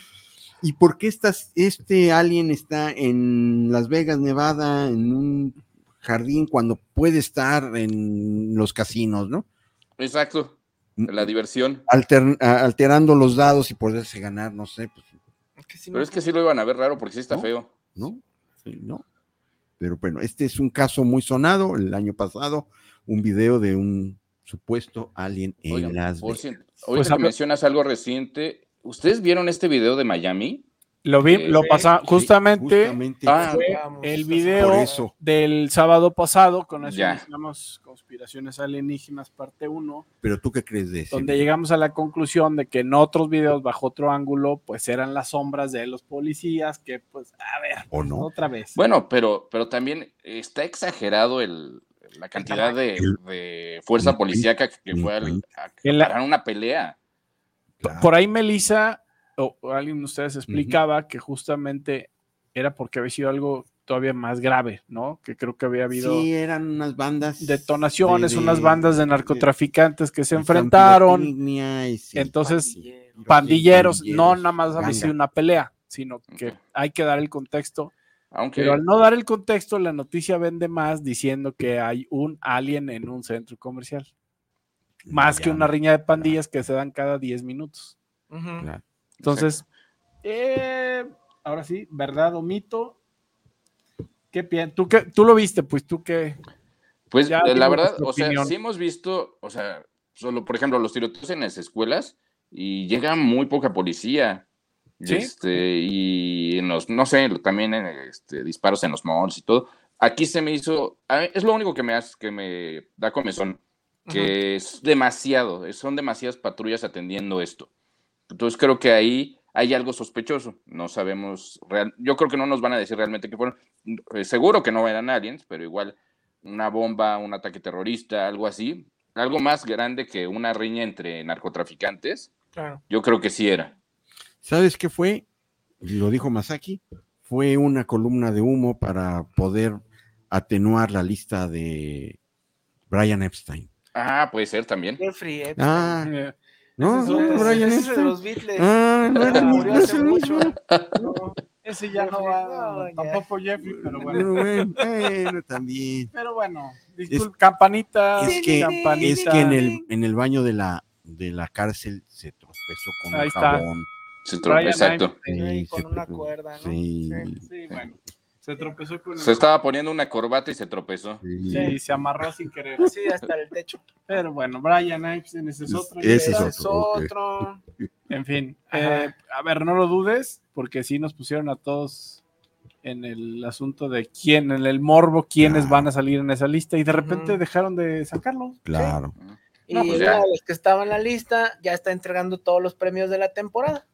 ¿Y por qué estás, este alien está en Las Vegas, Nevada, en un jardín cuando puede estar en los casinos, ¿no? Exacto. La diversión. Alter- a- alterando los dados y poderse ganar, no sé, pues, Que sí Pero es que sí lo iban a ver raro porque sí está ¿No? feo. ¿no? Sí, ¿no? Pero bueno, este es un caso muy sonado el año pasado, un video de un supuesto alien en Oigan, Las por Vegas. cierto, ahorita Pues, que mencionas algo reciente, ¿ustedes vieron este video de Miami? Lo vi, lo pasa Sí, justamente, justamente Ah, fue Vamos, el video eso. del sábado pasado, con eso Ya. iniciamos Conspiraciones Alienígenas parte 1, Pero tú qué crees de ese? donde video? llegamos a la conclusión de que en otros videos bajo otro ángulo, pues eran las sombras de los policías, que pues, a ver, ¿O no? otra vez. Bueno, pero, pero también está exagerado el, la cantidad de, de fuerza policíaca que fue a En la- parar una pelea. Claro. Por ahí Melissa, o, o alguien de ustedes explicaba que justamente era porque había sido algo todavía más grave, ¿no? Que creo que había habido Sí, eran unas bandas. detonaciones, de- unas bandas de de- narcotraficantes que se enfrentaron, pirotecnia y sí, entonces Pandillero. pandilleros, no nada más había sido una pelea, sino que hay que dar el contexto. Aunque Pero al no dar el contexto, la noticia vende más diciendo que hay un alien en un centro comercial. Más que una riña de pandillas que se dan cada 10 minutos. Claro. Entonces, eh, ahora sí, ¿verdad o mito? ¿Qué piensas? ¿Tú, qué, tú lo viste, pues tú qué. Pues Ya eh, la verdad, o sea, sí hemos visto, o sea, solo por ejemplo, los tiroteos en las escuelas y llega muy poca policía. ¿Sí? Este, y en los, no sé, también en, este, disparos en los malls y todo. Aquí se me hizo, es lo único que me, hace, que me da comezón, que es demasiado, son demasiadas patrullas atendiendo esto. Entonces creo que ahí hay algo sospechoso. No sabemos, real, yo creo que no nos van a decir realmente que fueron. Eh, seguro que no eran aliens, pero igual una bomba, un ataque terrorista, algo así, algo más grande que una riña entre narcotraficantes, Claro. yo creo que sí era. ¿Sabes qué fue? Lo dijo Masaki. Fue una columna de humo para poder atenuar la lista de Brian Epstein. Ah, puede ser también. Jeffrey Epstein. Ah, no, ese no, es- Brian ese es de los Beatles. Ah, no, no, murió no, hace no, mucho. no. No. ese ya no va, no, ya. tampoco Jeffrey, pero bueno. Bueno, bueno, también. Pero bueno, disculpe, campanita, Es que, campanita. es que en el, en el baño de la, de la cárcel se tropezó con Ahí un está. jabón. Se tro- Brian Exacto. Sí, Sí, con se una tropezó. cuerda, ¿no? Sí, Sí, bueno, se tropezó con el... Se estaba poniendo una corbata y se tropezó. sí. Sí, se amarró sin querer. Sí, hasta el techo. Pero bueno, Brian Epstein, ese es otro. Ese es otro. Es otro. En fin, eh, a ver, no lo dudes, porque sí nos pusieron a todos en el asunto de quién, en el morbo, quiénes Claro. van a salir en esa lista, y de repente dejaron de sacarlos. Claro. Y No, pues una ya. de las que estaba en la lista ya está entregando todos los premios de la temporada.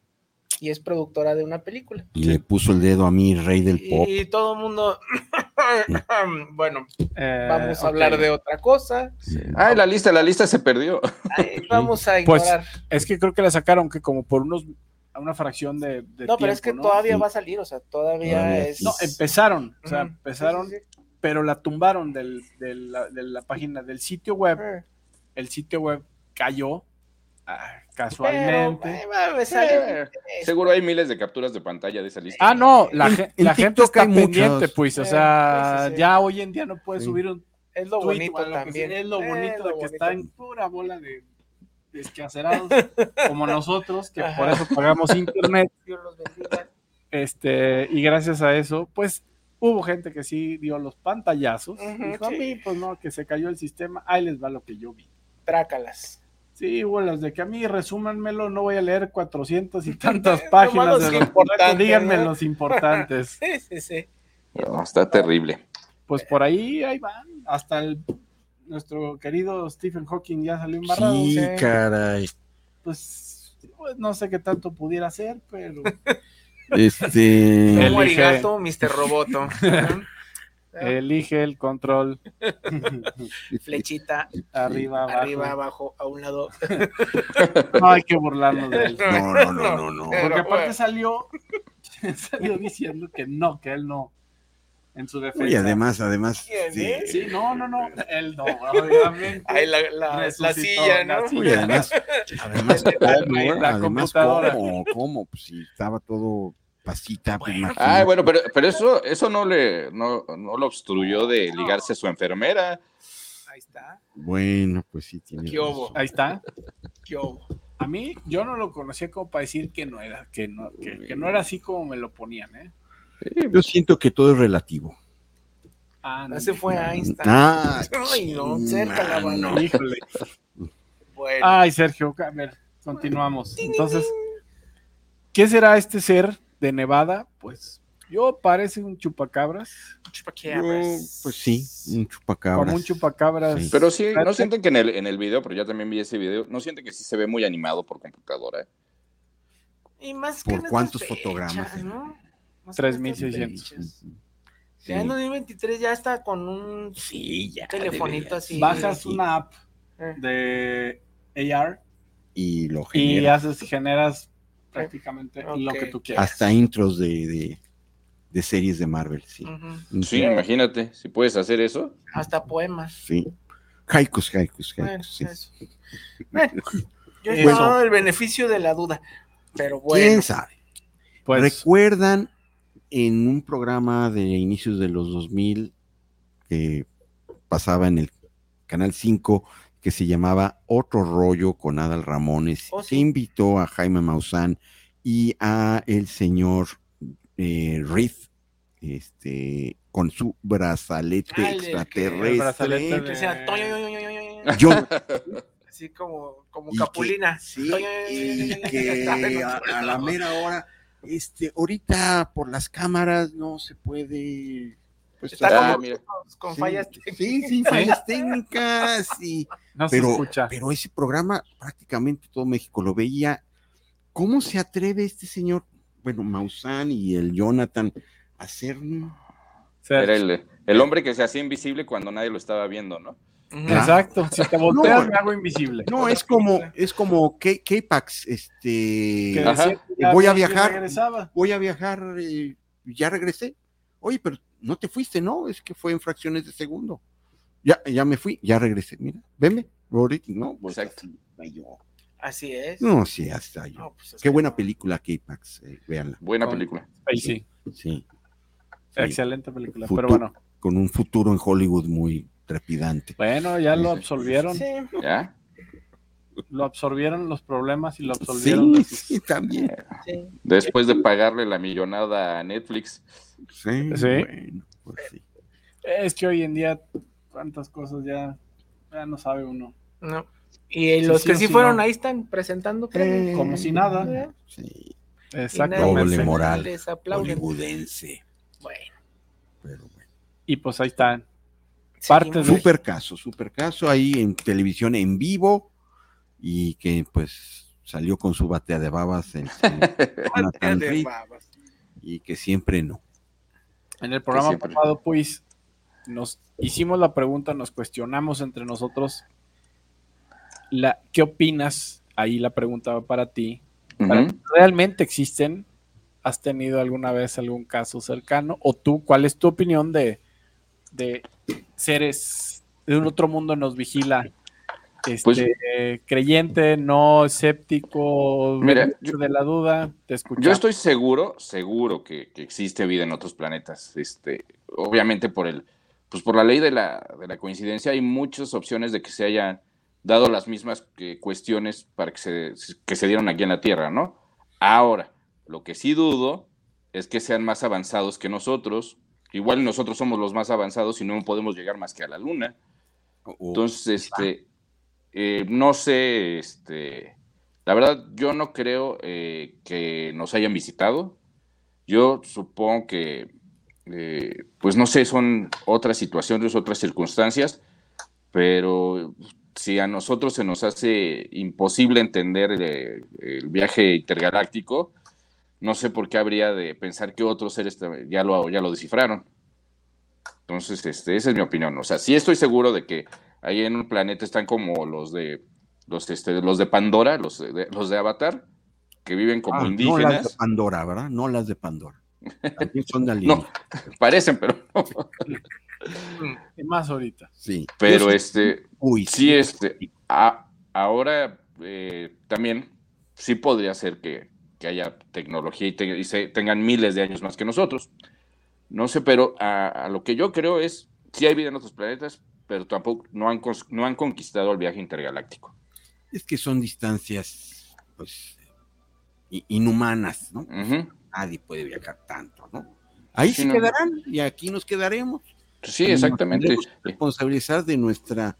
Y es productora de una película. Y le puso el dedo a mí, rey del pop. Y todo el mundo. bueno, Eh, vamos a hablar de otra cosa. Ah, la lista, la lista se perdió. Ay, vamos a Pues, ignorar. Es que creo que la sacaron que como por unos, a una fracción de, de no, pero es que todavía Sí. va a salir, o sea, todavía, Todavía es. sí. No, empezaron, o sea, empezaron, Sí, sí, pero la tumbaron del, de, la, de la página del sitio web. sí. El sitio web cayó ah, Pero, casualmente. eh. Eh, Seguro hay miles de capturas de pantalla de esa lista. Ah, no, la, En- gen- en la gente TikTok está pendiente, pues, o Sí, sea, sí, sí, sí. ya hoy en día no puedes Sí. subir un Es lo tweet bonito que también. Es lo Eh, bonito lo de que bonito. está en pura bola de descacerados como nosotros, que Ajá. por eso pagamos internet, Dios los bendiga. este, y gracias a eso, pues, hubo gente que sí dio los pantallazos, dijo a mí, pues no, que se cayó el sistema, ahí les va lo que yo vi. Trácalas. Sí, hubo las de que a mí resúmanmelo, no voy a leer 400 y tantas páginas de los importantes, díganme ¿no? los importantes. Sí, sí, sí. No, está terrible. Pues por ahí, ahí van. Hasta el nuestro querido Stephen Hawking ya salió embarrado. Sí, sí. caray. Pues, pues, no sé qué tanto pudiera hacer, pero Este. El- Como Elige. arigato, Mr. Roboto. Elige el control Flechita, arriba, abajo. arriba, abajo, a un lado. No hay que burlarnos de él. No, no, no, no, no. Pero Porque aparte bueno. salió, salió diciendo que no, que él no. En su defensa. Y además, además. ¿Quién, sí. Sí, no, no, no. Él no, obviamente. Ahí la, la, la Resucitó silla, la ¿no? silla. Uy, además, además, ¿cómo? Además. ¿cómo? ¿Cómo? Pues si estaba todo pasita, imagínate. Ah, bueno, pero, pero eso, eso no le, no, no lo obstruyó de ligarse a su enfermera. Ahí está. Bueno, pues sí, tiene. ¿Qué hubo? Ahí está. ¿Qué hubo? A mí, yo no lo conocía como para decir que no era, que no, que, que no era así como me lo ponían, ¿eh? Yo siento que todo es relativo. Ah, no. Ese fue Einstein. Ah, Ay, no, cerca la mano. mano. Híjole. Bueno. Ay, Sergio, a ver, continuamos. Entonces, ¿qué será este ser de Nevada? Pues yo parece un chupacabras, Chupaquiabras. Yo, pues sí, un chupacabras. como un chupacabras. Sí. Pero sí, ¿no sienten que en el, en el video, pero yo también vi ese video, no sienten que sí se ve muy animado por computadora? Y más ¿Por que en estas cuántos fechas, fotogramas, eh? ¿no? Más en 3600. estas fechas. Sí. Ya en 2023 ya está con un Sí, ya. telefonito así. Bajas sí. una app Eh, de AR Y lo y haces, generas prácticamente lo que tú quieras. Hasta intros de, de, de series de Marvel, sí. Sí, imagínate, si puedes hacer eso. Hasta poemas. Sí. Haikus, haikus, Bueno, haikus. sí. Bueno, yo he Bueno. dado el beneficio de la duda. Pero bueno. ¿Quién sabe? Pues ¿Recuerdan en un programa de inicios de los 2000 que pasaba en el Canal 5 que se llamaba Otro Rollo con Adal Ramones, Oh, que sí. invitó a Jaime Maussan y a el señor eh, Reed, este, con su brazalete que- extraterrestre. el brazalete Que de- sea toño, yo, yo, yo, yo, yo, yo. Yo- Así como, como y Capulina. que- sí, y que a, a la mera hora, este, ahorita por las cámaras no se puede. Pues, Está como mira. con Sí, fallas Sí, sí, fallas técnicas. Y, no se pero, escucha. pero ese programa prácticamente todo México lo veía. ¿Cómo se atreve este señor, bueno, Maussan y el Jonathan, a hacer. Era el, el hombre que se hacía invisible cuando nadie lo estaba viendo, ¿no? Exacto, si te volteas No. me hago invisible. No, es como, es como K-Pax, este, Voy a viajar. voy a viajar, eh, ya regresé. Oye, pero no te fuiste, ¿no? Es que fue en fracciones de segundo. Ya, ya me fui, ya regresé. Mira, veme, ahorita, no, Exacto. así, es. No, sí, hasta yo. No, pues, es Qué buena no. película, K-Pax, eh, véanla. Buena Con- película. Ahí sí, Sí. Sí. excelente película. Futuro. Pero bueno, Con un futuro en Hollywood muy trepidante. bueno, ya lo absolvieron, Sí, ¿Ya? Lo absorbieron los problemas y lo. Sí, sí, también. sí. Después de pagarle la millonada a Netflix. Sí, Sí. bueno, pues sí. Es que hoy en día cuántas cosas ya, ya no sabe uno. No. Y los sí que sí sí fueron no. ahí están presentando. Eh, Como si nada. Sí, Exactamente. Doble moral. Les aplauden. hollywoodense. Bueno. Pero bueno. Y pues ahí están. Parte de- Super caso, super caso ahí en televisión en vivo y que pues salió con su batea de babas el Jonathan de babas. y que siempre no. En el programa pasado, pues, nos hicimos la pregunta, nos cuestionamos entre nosotros. La, ¿Qué opinas? Ahí la pregunta va para ti. Para-. ¿Realmente existen? ¿Has tenido alguna vez algún caso cercano? ¿O tú, cuál es tu opinión de, de seres de un otro mundo nos vigila? Este, Pues- creyente, no escéptico, Mira, de la duda, te escuchamos. Yo estoy seguro, seguro que, que existe vida en otros planetas. Este, obviamente por el, pues por la ley de la, de la coincidencia hay muchas opciones de que se hayan dado las mismas cuestiones para que se, que se dieron aquí en la Tierra, ¿no? Ahora, lo que sí dudo es que sean más avanzados que nosotros. Igual nosotros somos los más avanzados y no podemos llegar más que a la Luna. O- Entonces, este, eh, no sé, este, la verdad, yo no creo eh, que nos hayan visitado. Yo supongo que, eh, pues no sé, son otras situaciones, otras circunstancias, pero si a nosotros se nos hace imposible entender el viaje intergaláctico, no sé por qué habría de pensar que otros seres ya lo, ya lo descifraron. Entonces, este, esa es mi opinión. O sea, sí estoy seguro de que ahí en un planeta están como los de los, este, los de Pandora, los de, los de Avatar, que viven como Ah, no las de indígenas. Pandora, ¿verdad? No las de Pandora. También son de No, parecen, pero no. Y más ahorita. Sí. Pero este, Uy, sí, este, a- ahora eh, también sí podría ser que, que haya tecnología y, te- y se- tengan miles de años más que nosotros. No sé, pero a, a lo que yo creo es, sí hay vida en otros planetas, pero tampoco no han, no han conquistado el viaje intergaláctico. Es que son distancias, pues, inhumanas, ¿no? Ujú. Nadie puede viajar tanto, ¿no? Ahí Sí, se no. quedarán y aquí nos quedaremos. Sí, exactamente. Nos responsabilizar de nuestra,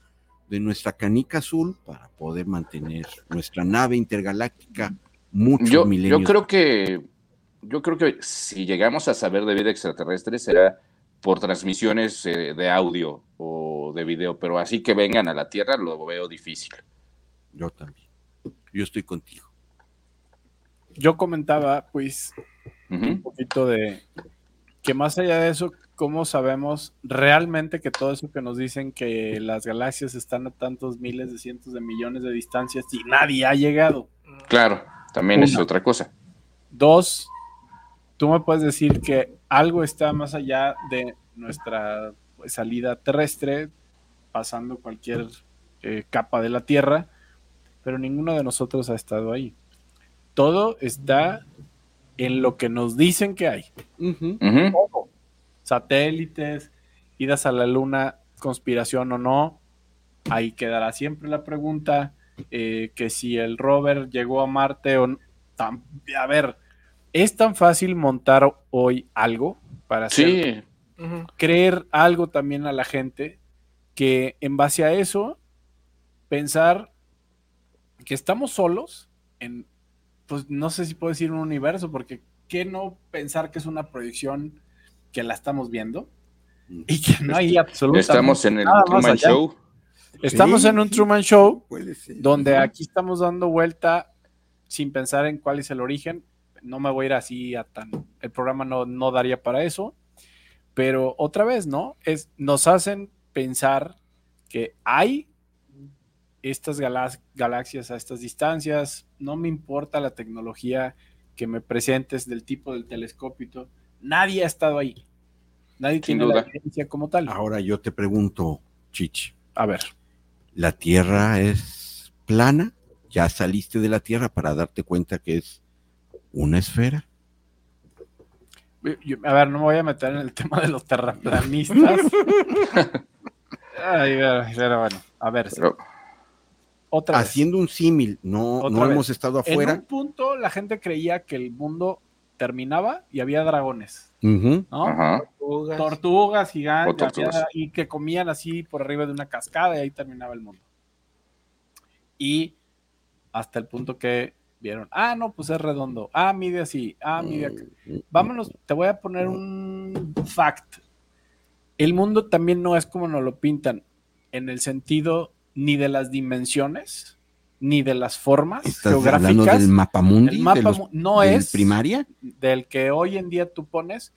de nuestra canica azul para poder mantener nuestra nave intergaláctica muchos Yo, milenios. yo creo que yo creo que si llegamos a saber de vida extraterrestre será por transmisiones eh, de audio o de video, pero así que vengan a la Tierra lo veo difícil. Yo también. Yo estoy contigo. Yo comentaba, pues, un poquito de que más allá de eso, ¿cómo sabemos realmente que todo eso que nos dicen que las galaxias están a tantos miles de cientos de millones de distancias y nadie ha llegado? Claro, también es otra cosa. Dos, tú me puedes decir que algo está más allá de nuestra pues, salida terrestre, pasando cualquier eh, capa de la Tierra, pero ninguno de nosotros ha estado ahí. Todo está en lo que nos dicen que hay. Todo. Satélites, idas a la luna, conspiración o no, ahí quedará siempre la pregunta eh, que si el rover llegó a Marte o no. A ver, es tan fácil montar hoy algo para hacer, Sí, creer algo también a la gente que en base a eso pensar que estamos solos en, pues no sé si puedo decir un universo, porque ¿qué no pensar que es una proyección que la estamos viendo y que no hay absolutamente estamos en el nada más Truman allá? Show. Estamos Sí, en un sí. Truman Show Puede ser. donde aquí estamos dando vuelta sin pensar en cuál es el origen. No me voy a ir así a tan. El programa no, no daría para eso. Pero otra vez, ¿no? Es, nos hacen pensar que hay estas galax- galaxias a estas distancias. No me importa la tecnología que me presentes del tipo del telescopio. y todo. Nadie ha estado ahí. Nadie Sin tiene duda. la evidencia como tal. Ahora yo te pregunto, Chich, A ver. ¿la Tierra es plana? ¿Ya saliste de la Tierra para darte cuenta que es una esfera? Yo- a ver, no me voy a meter en el tema de los terraplanistas. Ay, pero, pero bueno, a ver, Pero, otra vez. Haciendo un símil, no, no hemos estado En afuera. un punto la gente creía que el mundo terminaba y había dragones, Ujú. ¿no? ajá. Tortugas. Tortugas gigantes tortugas. había- y que comían así por arriba de una cascada y ahí terminaba el mundo. Y hasta el punto que vieron, ah, no, pues es redondo, ah, mide así, ah, mide acá. Vámonos, te voy a poner un fact. El mundo también no es como nos lo pintan, en el sentido ni de las dimensiones, ni de las formas ¿Estás hablando geográficas. del mapamundi? El mapa de los- mu- no del es primaria? del que hoy en día tú pones,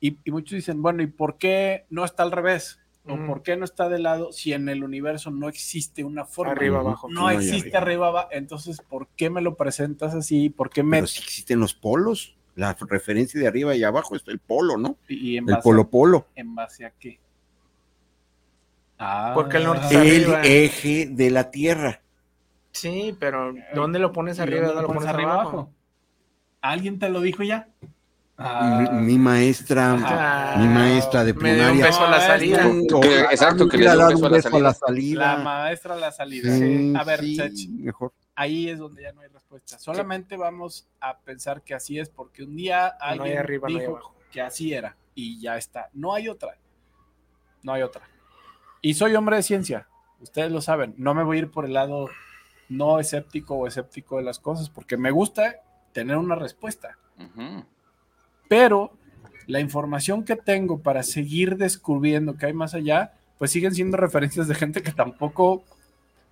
y, y muchos dicen, bueno, ¿y por qué no está al revés? ¿O por qué no está de lado si en el universo no existe una forma? Arriba, abajo. No existe arriba. abajo. Entonces, ¿por qué me lo presentas así? ¿Por qué me... Pero sí existen los polos. La referencia de arriba y abajo está el polo, ¿no? y en El base, polo polo. ¿En base a qué? Ah, Porque el norte está El arriba. eje de la Tierra. Sí, pero ¿dónde lo pones ¿y arriba? dónde ¿Dónde lo pones arriba? abajo? ¿Alguien te lo dijo ya? Mi, Ah, mi maestra, Ah, mi maestra de me dio un primaria. beso a la salida. Que- exacto, que le dio un beso a la salida. la maestra de la salida. Sí, a ver, sí, Sech, mejor. ahí es donde ya no hay respuesta. Solamente vamos a pensar que así es porque un día No hay alguien arriba, no hay dijo abajo. que así era y ya está. No hay otra. No hay otra. Y soy hombre de ciencia. Ustedes lo saben. No me voy a ir por el lado no escéptico o escéptico de las cosas porque me gusta tener una respuesta. Pero la información que tengo para seguir descubriendo que hay más allá, pues siguen siendo referencias de gente que tampoco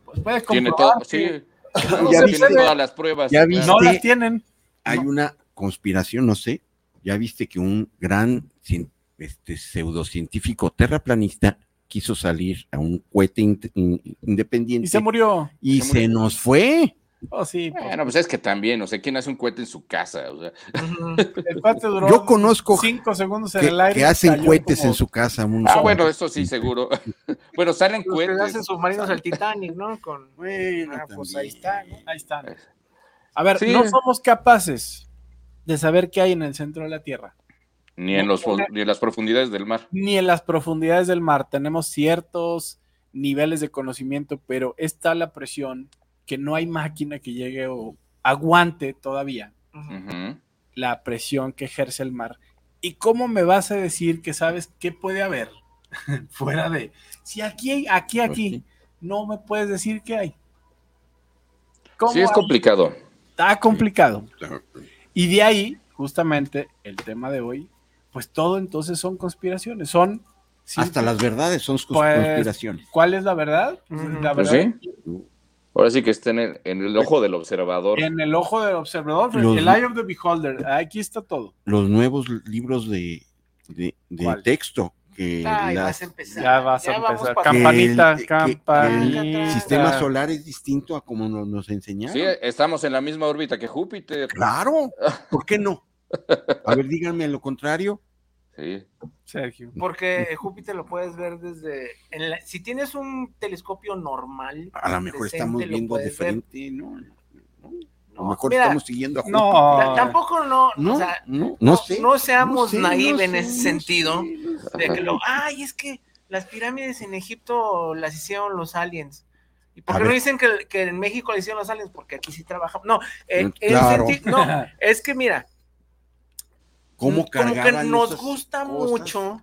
pues, puede Tiene comprobar todo, que sí. no Ya se tiene viste- todas las pruebas. ya claro. viste- no las tienen. Hay una conspiración, no sé. Ya viste que un gran este, pseudocientífico terraplanista quiso salir a un cohete in- in- independiente Y se murió. y se se, murió. nos fue. Oh, sí. pues, Bueno, pues es que también, o sea, ¿quién hace un cohete en su casa? O sea, Ujú. el cuate duró Yo conozco cinco segundos en Que, el aire. que hacen cohetes como- en su casa. un ah, solo. bueno, eso sí, seguro. bueno, salen Los que hacen cohetes. submarinos al Titanic, ¿no? Con... Bueno, Ah, pues ahí está, ¿no? Ahí están. A ver, Sí. no somos capaces de saber qué hay en el centro de la Tierra, Ni en, los, ni en las profundidades del mar. ni en las profundidades del mar. Tenemos ciertos niveles de conocimiento, pero está la presión que no hay máquina que llegue o aguante todavía la presión que ejerce el mar. ¿Y cómo me vas a decir que sabes qué puede haber Fuera de, si aquí hay, aquí, Pues aquí, sí. no me puedes decir qué hay. ¿Cómo Sí, es hay? complicado. Está complicado. Y de ahí, justamente, el tema de hoy, pues todo entonces son conspiraciones, son... Hasta las verdades son cons- Pues, conspiraciones. ¿Cuál es la verdad? La Pues verdad sí. Ahora sí que está en el, en el ojo del observador. en el ojo del observador, Los- el eye of the beholder, aquí está todo. Los nuevos libros de, de, de texto que Ay, las- vas a empezar. Ya vas a empezar. Campanita, el- campanita. que el sistema solar es distinto a como nos, nos enseñaron. Sí, estamos en la misma órbita que Júpiter. Claro, ¿por qué no? A ver, díganme lo contrario. Sí. Sergio. Porque Júpiter lo puedes ver desde. en la- si tienes un telescopio normal. A lo mejor decente, estamos viendo puedes ver. diferente, ¿no? A lo No, mejor mira, estamos siguiendo a Júpiter. No, ta- Tampoco no. No, o sea, no, no, no- sé. no seamos sé, naive en sé, ese no sentido. de que lo. Ay, es que las pirámides en Egipto las hicieron los aliens. ¿Y por qué no dicen que, que en México las hicieron los aliens? Porque aquí sí trabajamos. No, eh, en claro. no, es que mira, ¿Cómo como que nos gusta cosas? mucho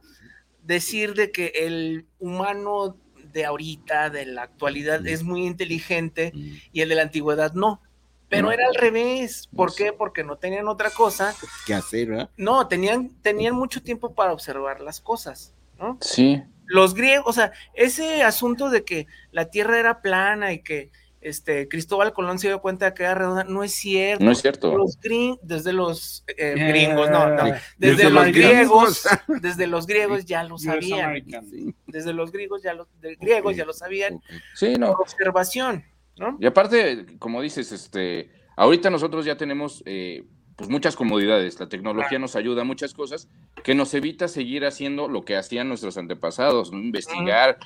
decir de que el humano de ahorita, de la actualidad, Mm. es muy inteligente Mm, y el de la antigüedad no. Pero No. era al revés. ¿Por qué? Porque no tenían otra cosa. ¿Qué hacer, verdad? No, tenían, tenían mucho tiempo para observar las cosas, ¿no? Sí. Los griegos, o sea, ese asunto de que la tierra era plana y que este Cristóbal Colón se dio cuenta de que era redonda, no es cierto. No es cierto. Los gring- desde los eh, gringos, no, no, desde, Desde los los griegos, desde los griegos ya lo sabían. Sí, desde los griegos ya lo, de griegos ya lo sabían. Sí, no. por observación, ¿no? Y aparte, como dices, este, ahorita nosotros ya tenemos eh, pues muchas comodidades. La tecnología Claro. nos ayuda a muchas cosas que nos evita seguir haciendo lo que hacían nuestros antepasados, ¿no? investigar,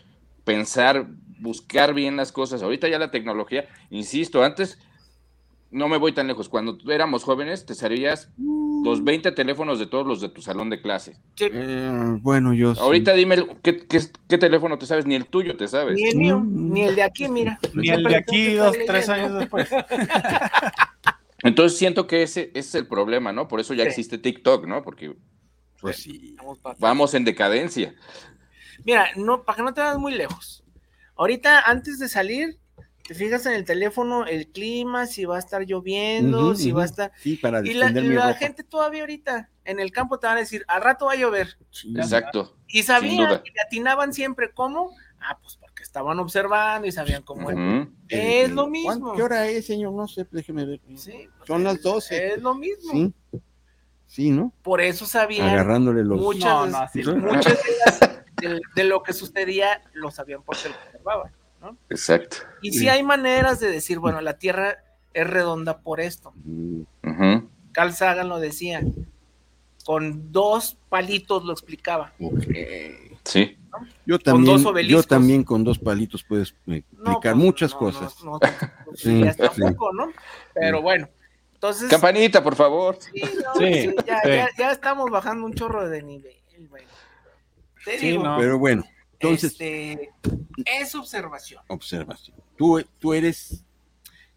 pensar, buscar bien las cosas. Ahorita ya la tecnología, insisto, antes no me voy tan lejos. Cuando éramos jóvenes, te sabías los 20 teléfonos de todos los de tu salón de clase. Sí, Eh, bueno, yo sí. Ahorita dime el- ¿qué, qué, qué teléfono te sabes, ni el tuyo te sabes. ni el mío, Mm. ni el de aquí, mira. Ni el de aquí dos, tres años después. Entonces siento que ese, ese es el problema, ¿no? Por eso ya Sí. existe TikTok, ¿no? Porque Pues vamos en decadencia. Mira, no, para que no te vayas muy lejos. Ahorita, antes de salir, te fijas en el teléfono el clima, si va a estar lloviendo, si va a estar. Sí, para Y la, mi la ropa. gente todavía ahorita en el campo te van a decir, al rato va a llover. Sí. Exacto. Y sabían, y atinaban siempre. ¿Cómo? Ah, pues porque estaban observando y sabían cómo era. Ujú. Es lo ¿cuán- mismo. ¿Qué hora es, señor? No sé, déjeme ver. Sí, pues, Son las 12. Es lo mismo. Sí. Sí, ¿no? Por eso sabían Agarrándole los. muchas, No, no, así no. muchas de, lo que sucedía, lo sabían porque lo observaban. Exacto. Y sí hay maneras de decir, bueno, la Tierra es redonda por esto. Mm, Ujú. Carl Sagan lo decía. Con dos palitos lo explicaba. Sí. Yo Con también, dos yo también con dos palitos puedes No, explicar muchas no, cosas. No, no, tampoco, Sí, ¿no? Pero bueno, entonces. Campanita, por favor. sí, no, Sí, sí, ya, sí. ya- ya estamos bajando un chorro de nivel, güey. Te Sí, digo, no. Pero bueno, entonces, este, es observación, observación. Tú, tú eres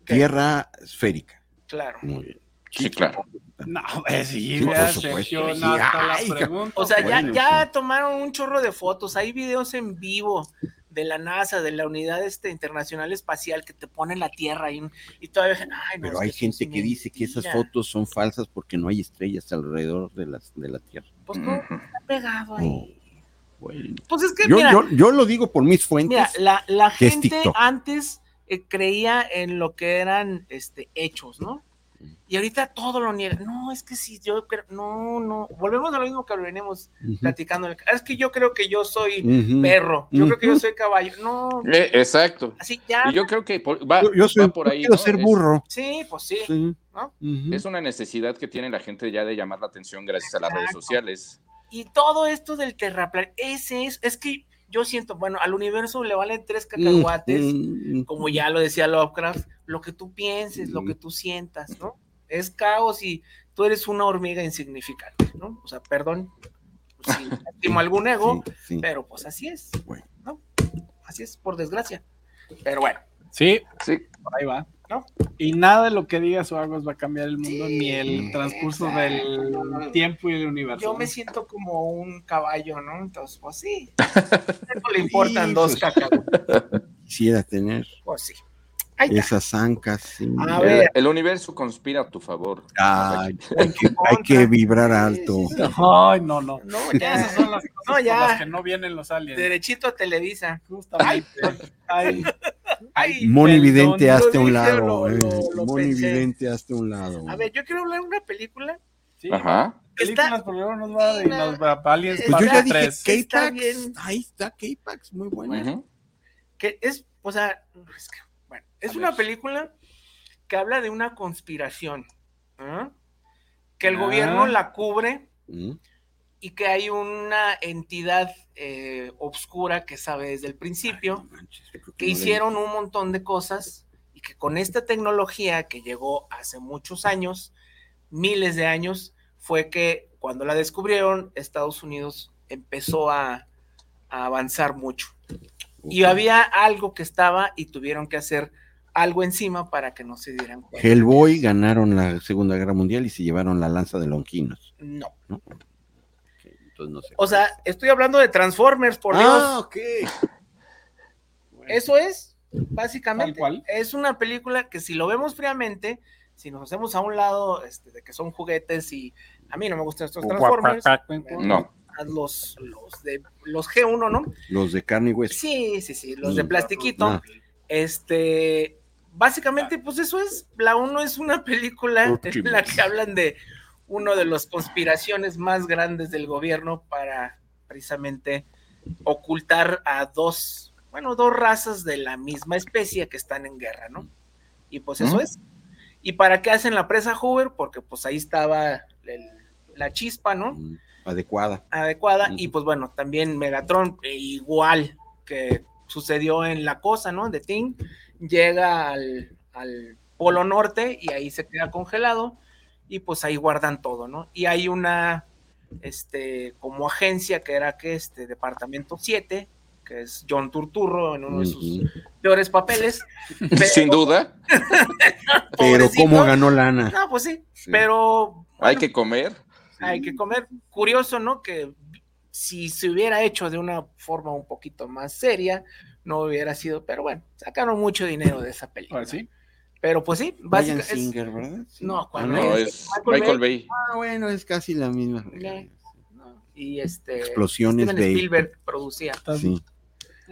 ¿Qué? tierra esférica. claro. Muy bien. Sí, claro. No, pues sí, Sí, supuesto, Sergio, sí. no, hasta la pregunta. O sea, ya, ya tomaron un chorro de fotos, hay videos en vivo de la NASA, de la Unidad este, Internacional Espacial, que te pone la Tierra ahí, y todavía, ay, no, Pero hay gente que dice que esas fotos son falsas porque no hay estrellas alrededor de, las, de la Tierra. Pues no, está pegado ahí. Bueno. Pues es que, Yo, mira, yo, yo lo digo por mis fuentes. mira, la, la gente antes eh, creía en lo que eran este, hechos, ¿no? Y ahorita todo lo niega. No, es que si yo creo, no, no. Volvemos a lo mismo que venimos Ujú, platicando. Es que yo creo que yo soy perro, yo creo que yo soy caballo. No, Eh, exacto. así ya. Y yo creo que por- va, Yo, yo soy, va por ahí. quiero ¿no? ser Es- burro. Sí, pues sí. Sí. ¿no? Ujú. Es una necesidad que tiene la gente ya de llamar la atención gracias a las redes sociales. Y todo esto del terraplan, ese es, es que yo siento, bueno, al universo le valen tres cacahuates, Mm, mm, como ya lo decía Lovecraft, lo que tú pienses, lo que tú sientas, ¿no? Es caos y tú eres una hormiga insignificante, ¿no? O sea, perdón, pues, si algún ego, sí, sí. pero pues así es, Bueno. ¿no? Así es, por desgracia. Pero bueno, Sí, Sí. por ahí va. Y nada de lo que digas o hagas va a cambiar el mundo, Sí, ni el transcurso exacto. del tiempo y del universo. Yo me siento como un caballo, ¿no? Entonces, pues sí. No le importan dos cacahuetes. Quisiera tener Pues sí. Esas ancas. sí. A El, ver. el universo conspira a tu favor. Ay, hay, que, hay que vibrar alto. Sí, sí, sí. Ay, no, no. No, Ya esas son las cosas No, ya. las que no vienen los aliens. Derechito a Televisa. Justamente. Ay, Ay, Moni perdón, Vidente, hazte a un lado. Moni. Vidente, hazte a un lado. A ver, yo quiero hablar de una película. sí, Ajá. películas por luego nos va y Sí, nos no. va a aliens Pues yo ya parte dije tres. Está K-Pax. bien. Ahí está K-Pax, muy buena. Que es, o sea, es que, bueno, es A una ver. película que habla de una conspiración, que el Ah. gobierno la cubre Mm. Y que hay una entidad eh, obscura que sabe desde el principio manches, que hicieron un montón de cosas y que con esta tecnología que llegó hace muchos años, miles de años, fue que cuando la descubrieron, Estados Unidos empezó a, a avanzar mucho. Y había algo que estaba y tuvieron que hacer algo encima para que no se dieran cuenta. Hellboy ganaron la Segunda Guerra Mundial y se llevaron la lanza de Longinos. No. ¿no? Ok, Entonces no sé. O sea, estoy hablando de Transformers, por ah, ok. Dios. Eso es, básicamente. Cual. Es una película que si lo vemos fríamente, si nos hacemos a un lado este, de que son juguetes y a mí no me gustan estos Transformers, No. a los, los de los G1, ¿no? Los de carne y hueso. Sí, sí, sí, los de Mm. plastiquito. Ah. Este, básicamente, pues eso es. La 1 es una película en la que hablan de uno de las conspiraciones más grandes del gobierno para precisamente ocultar a dos, bueno, dos razas de la misma especie que están en guerra, ¿no? Y pues eso ¿Mm? es. ¿Y para qué hacen la presa Hoover? Porque pues ahí estaba el- la chispa, ¿no? Mm, Adecuada. adecuada. Y pues bueno, también Megatron, eh, igual que sucedió en la cosa, ¿no? De Thing, llega al, al Polo Norte y ahí se queda congelado y pues ahí guardan todo, ¿no? Y hay una, este, como agencia que era que este Departamento 7, que es John Turturro en uno de sus peores papeles. Pero- Sin duda. Pero cómo ganó lana. No, pues sí, Sí. pero Hay que comer. hay que comer. Curioso, ¿no? Que si se hubiera hecho de una forma un poquito más seria, no hubiera sido, pero bueno, sacaron mucho dinero de esa película. Ah, ¿sí? Pero pues sí, Brian básicamente es- Singer, ¿verdad? Sí. No, Ah, ¿cuál No, es? es Michael Michael Bay. Ah, bueno, es casi la misma. Ya. no, y este Explosiones Steven de- Spielberg producía. Sí.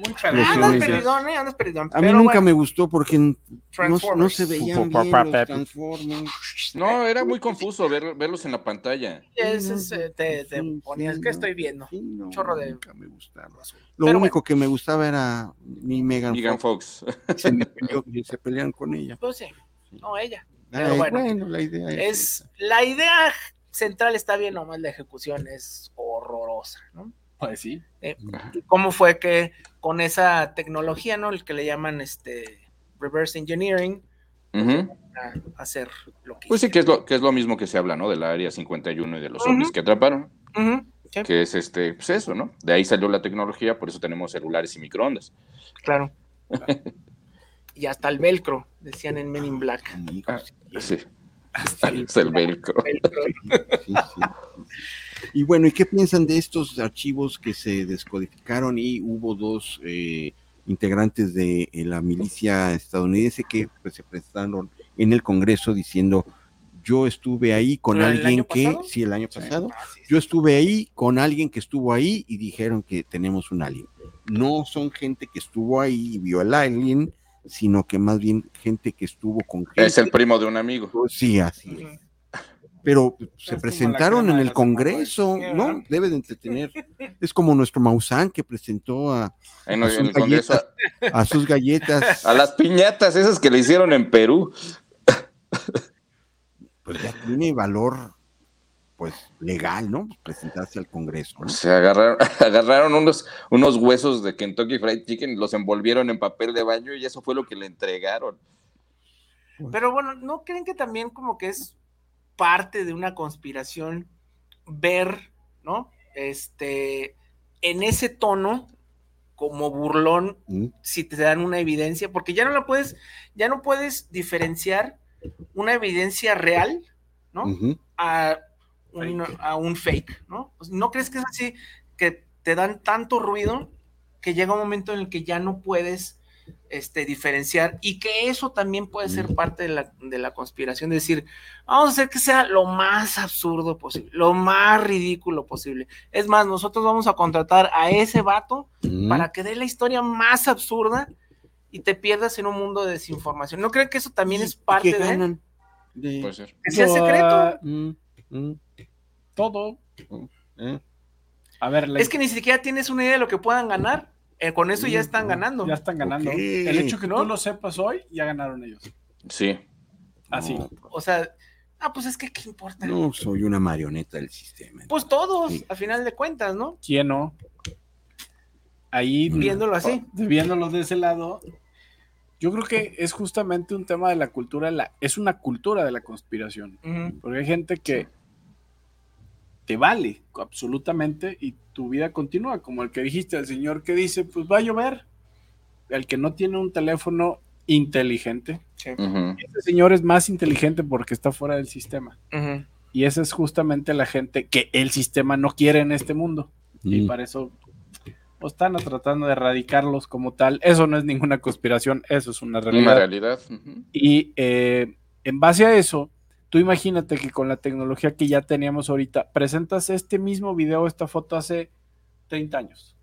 Muy Ah, Explosiones andas de- perdidón, eh, andas perdidón. A mí pero nunca bueno, me gustó porque no, se veían bien los Transformers. No, era muy confuso ver- verlos en la pantalla. Es, te, te Sí, ponías, sí, ¿qué no, estoy viendo? sí, no, chorro de- Nunca me gustaron. Lo Pero único que me gustaba era mi Megan, Megan Fox. Fox. Se, me peleó- se pelearon con ella. Pues sí, no ella. Pero Ay, bueno, la idea Es, la idea central está bien, nomás la ejecución es horrorosa, ¿no? Pues sí. Eh, ¿Cómo fue que con esa tecnología, ¿no? El que le llaman este reverse engineering, a hacer lo que Pues sí, que es, lo, que es lo mismo que se habla, ¿no? Del área 51 y de los zombies que atraparon. Sí, Que es este, pues eso, ¿no? De ahí salió la tecnología, por eso tenemos celulares y microondas. claro. y hasta el velcro, decían en Men in Black. Sí, Sí, Hasta el el velcro. velcro. sí, sí. Y bueno, ¿y qué piensan de estos archivos que se descodificaron y hubo dos eh, integrantes de eh, la milicia estadounidense que pues, se presentaron en el Congreso diciendo yo estuve ahí con ¿Pero el alguien que, pasado? sí, el año pasado, Ah, sí, sí. yo estuve ahí con alguien que estuvo ahí y dijeron que tenemos un alien. No son gente que estuvo ahí y vio el alien, sino que más bien gente que estuvo con gente. Es el primo de un amigo. Sí, así es. Pero se presentaron en el Congreso. ¿no? Debe de entretener. Es como nuestro Maussan que presentó a, En, A en sus galletas. a sus galletas, a las piñatas esas que le hicieron en Perú. pues ya tiene valor, pues legal, ¿no? Presentarse al Congreso. ¿no? Se agarraron, agarraron unos, unos huesos de Kentucky Fried Chicken, los envolvieron en papel de baño y eso fue lo que le entregaron. Pero bueno, ¿no creen que también como que es parte de una conspiración ver, ¿no? Este, en ese tono como burlón Mm, si te dan una evidencia, porque ya no la puedes, ya no puedes diferenciar una evidencia real, ¿no? a un, a un fake, ¿no? Pues, ¿No crees que es así, que te dan tanto ruido que llega un momento en el que ya no puedes este, diferenciar y que eso también puede ser parte de la, de la conspiración, de decir, vamos a hacer que sea lo más absurdo posible, lo más ridículo posible. Es más, nosotros vamos a contratar a ese vato Mm. para que dé la historia más absurda y te pierdas en un mundo de desinformación. ¿No creen que eso también es parte ¿Qué de ganan? De- Puede ser. que sea secreto? Mm, mm, Todo. eh. A ver, la- Es que ni siquiera tienes una idea de lo que puedan ganar. Eh, con eso ya están Mm, ganando. ya están ganando. El hecho que ¿No? tú lo sepas hoy, ya ganaron ellos. Sí. Así. No, O sea, ah, pues es que qué importa. no, soy una marioneta del sistema. Pues todos, Sí. a final de cuentas, ¿no? ¿Quién no? Ahí, Viéndolo así. viéndolo de ese lado, yo creo que es justamente un tema de la cultura, la, es una cultura de la conspiración. Porque hay gente que te vale absolutamente y tu vida continúa, como el que dijiste, el señor que dice, pues va a llover. El que no tiene un teléfono inteligente. Sí. Ujú. Ese señor es más inteligente porque está fuera del sistema. Ujú. Y esa es justamente la gente que el sistema no quiere en este mundo. Y Mm. para eso pues, están tratando de erradicarlos como tal. Eso no es ninguna conspiración, eso es una Una realidad. realidad. ujú. Y eh, en base a eso, tú imagínate que con la tecnología que ya teníamos ahorita, presentas este mismo video, esta foto hace 30 años.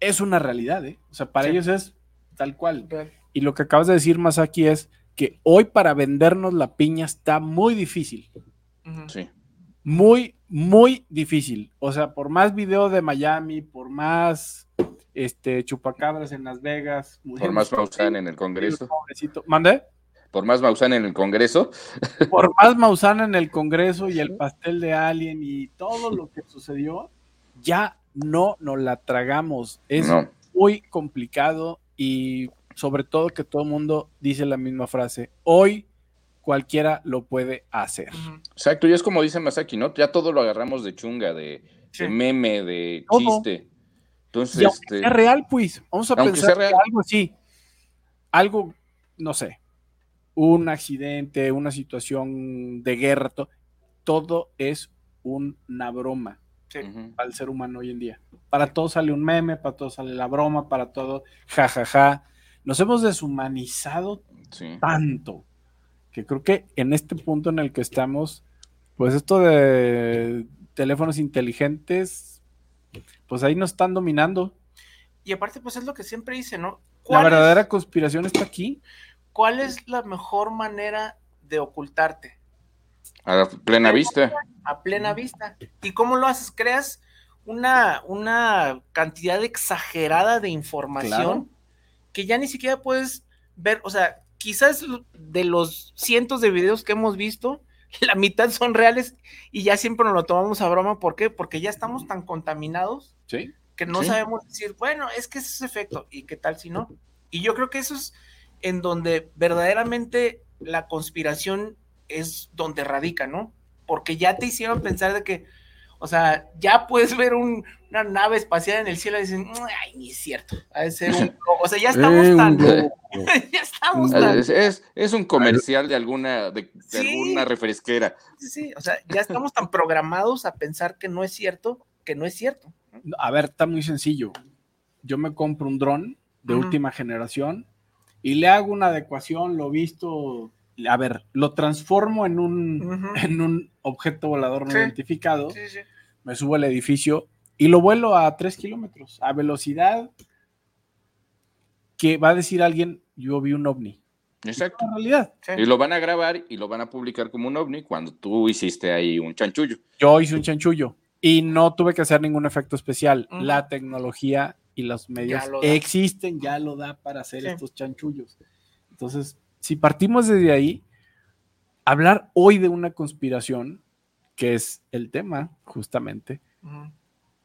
Es una realidad, ¿eh? O sea, para Sí. ellos es tal cual. Y lo que acabas de decir, Masaki, es que hoy para vendernos la piña está muy difícil. Sí. muy, muy difícil. O sea, por más video de Miami, por más este chupacabras en Las Vegas, Por más Maussan en el Congreso. pobrecito. ¿Mande? Por más Maussan en el Congreso. Por más Mausana en el Congreso y el pastel de Alien y todo lo que sucedió, ya no nos la tragamos. Es No. muy complicado y sobre todo que todo el mundo dice la misma frase. Hoy cualquiera lo puede hacer. Exacto, y es como dice Masaki, ¿no? Ya todo lo agarramos de chunga, de, Sí. de meme, de Todo. chiste. Entonces, Y aunque este, sea real, pues, vamos a Aunque pensar sea que algo así, algo, no sé, un accidente, una situación de guerra, to- todo es una broma Sí. ujú, al ser humano hoy en día. Para todo sale un meme, para todo sale la broma, para todo jajaja. Nos hemos deshumanizado sí. tanto que creo que en este punto en el que estamos, pues esto de teléfonos inteligentes, pues ahí nos están dominando. Y aparte, pues es lo que siempre dice, ¿no? La ¿Cuál es- verdadera conspiración está aquí. ¿Cuál es la mejor manera de ocultarte? A la plena vista. a plena vista. ¿Y cómo lo haces? Creas una, una cantidad exagerada de información Claro. que ya ni siquiera puedes ver, o sea, quizás de los cientos de videos que hemos visto, la mitad son reales y ya siempre nos lo tomamos a broma. ¿Por qué? Porque ya estamos tan contaminados Sí. que no Sí. sabemos decir, bueno, es que ese es efecto, y qué tal si no. Y yo creo que eso es en donde verdaderamente la conspiración es donde radica, ¿no? Porque ya te hicieron pensar de que, o sea, ya puedes ver un- una nave espacial en el cielo y dicen, ay, ni es cierto. Ha de ser un globo". O sea, ya estamos Eh, tan, ya estamos tan, Es, es- es un comercial de alguna, de, de Sí. alguna refresquera. sí, sí, o sea, ya estamos tan programados a pensar que no es cierto, que no es cierto. A ver, está muy sencillo. Yo me compro un dron de última generación y le hago una adecuación, lo visto, a ver, lo transformo en un, en un objeto volador no Sí. identificado, Sí, sí. me subo al edificio y lo vuelo a 3 kilómetros, a velocidad que va a decir alguien, yo vi un ovni. Exacto. En realidad, sí. Y lo van a grabar y lo van a publicar como un ovni cuando tú hiciste ahí un chanchullo. yo hice un chanchullo y no tuve que hacer ningún efecto especial. La tecnología y los medios Ya existen, ya lo da para hacer Sí. estos chanchullos. Entonces, si partimos desde ahí, hablar hoy de una conspiración, que es el tema justamente.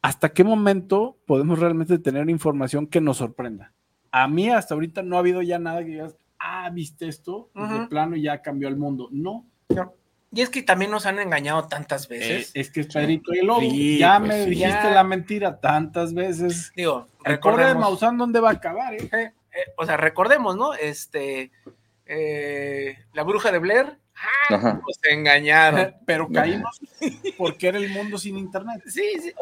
¿hasta qué momento podemos realmente tener información que nos sorprenda? A mí hasta ahorita no ha habido ya nada que digas, ah, viste esto, Pues de plano ya cambió el mundo. No, No. Y es que también nos han engañado tantas Eh, veces. es que es Pedrito y el Lobo. Sí, ya pues me sí. dijiste Ya. la mentira tantas veces. Digo, El pobre de recordemos. Maussan, ¿dónde va a acabar? eh? eh, eh, o sea, recordemos, ¿no? Este. eh, la bruja de Blair. ¡Ah! Ajá. Nos engañaron. Pero caímos porque era el mundo sin internet. Sí, sí.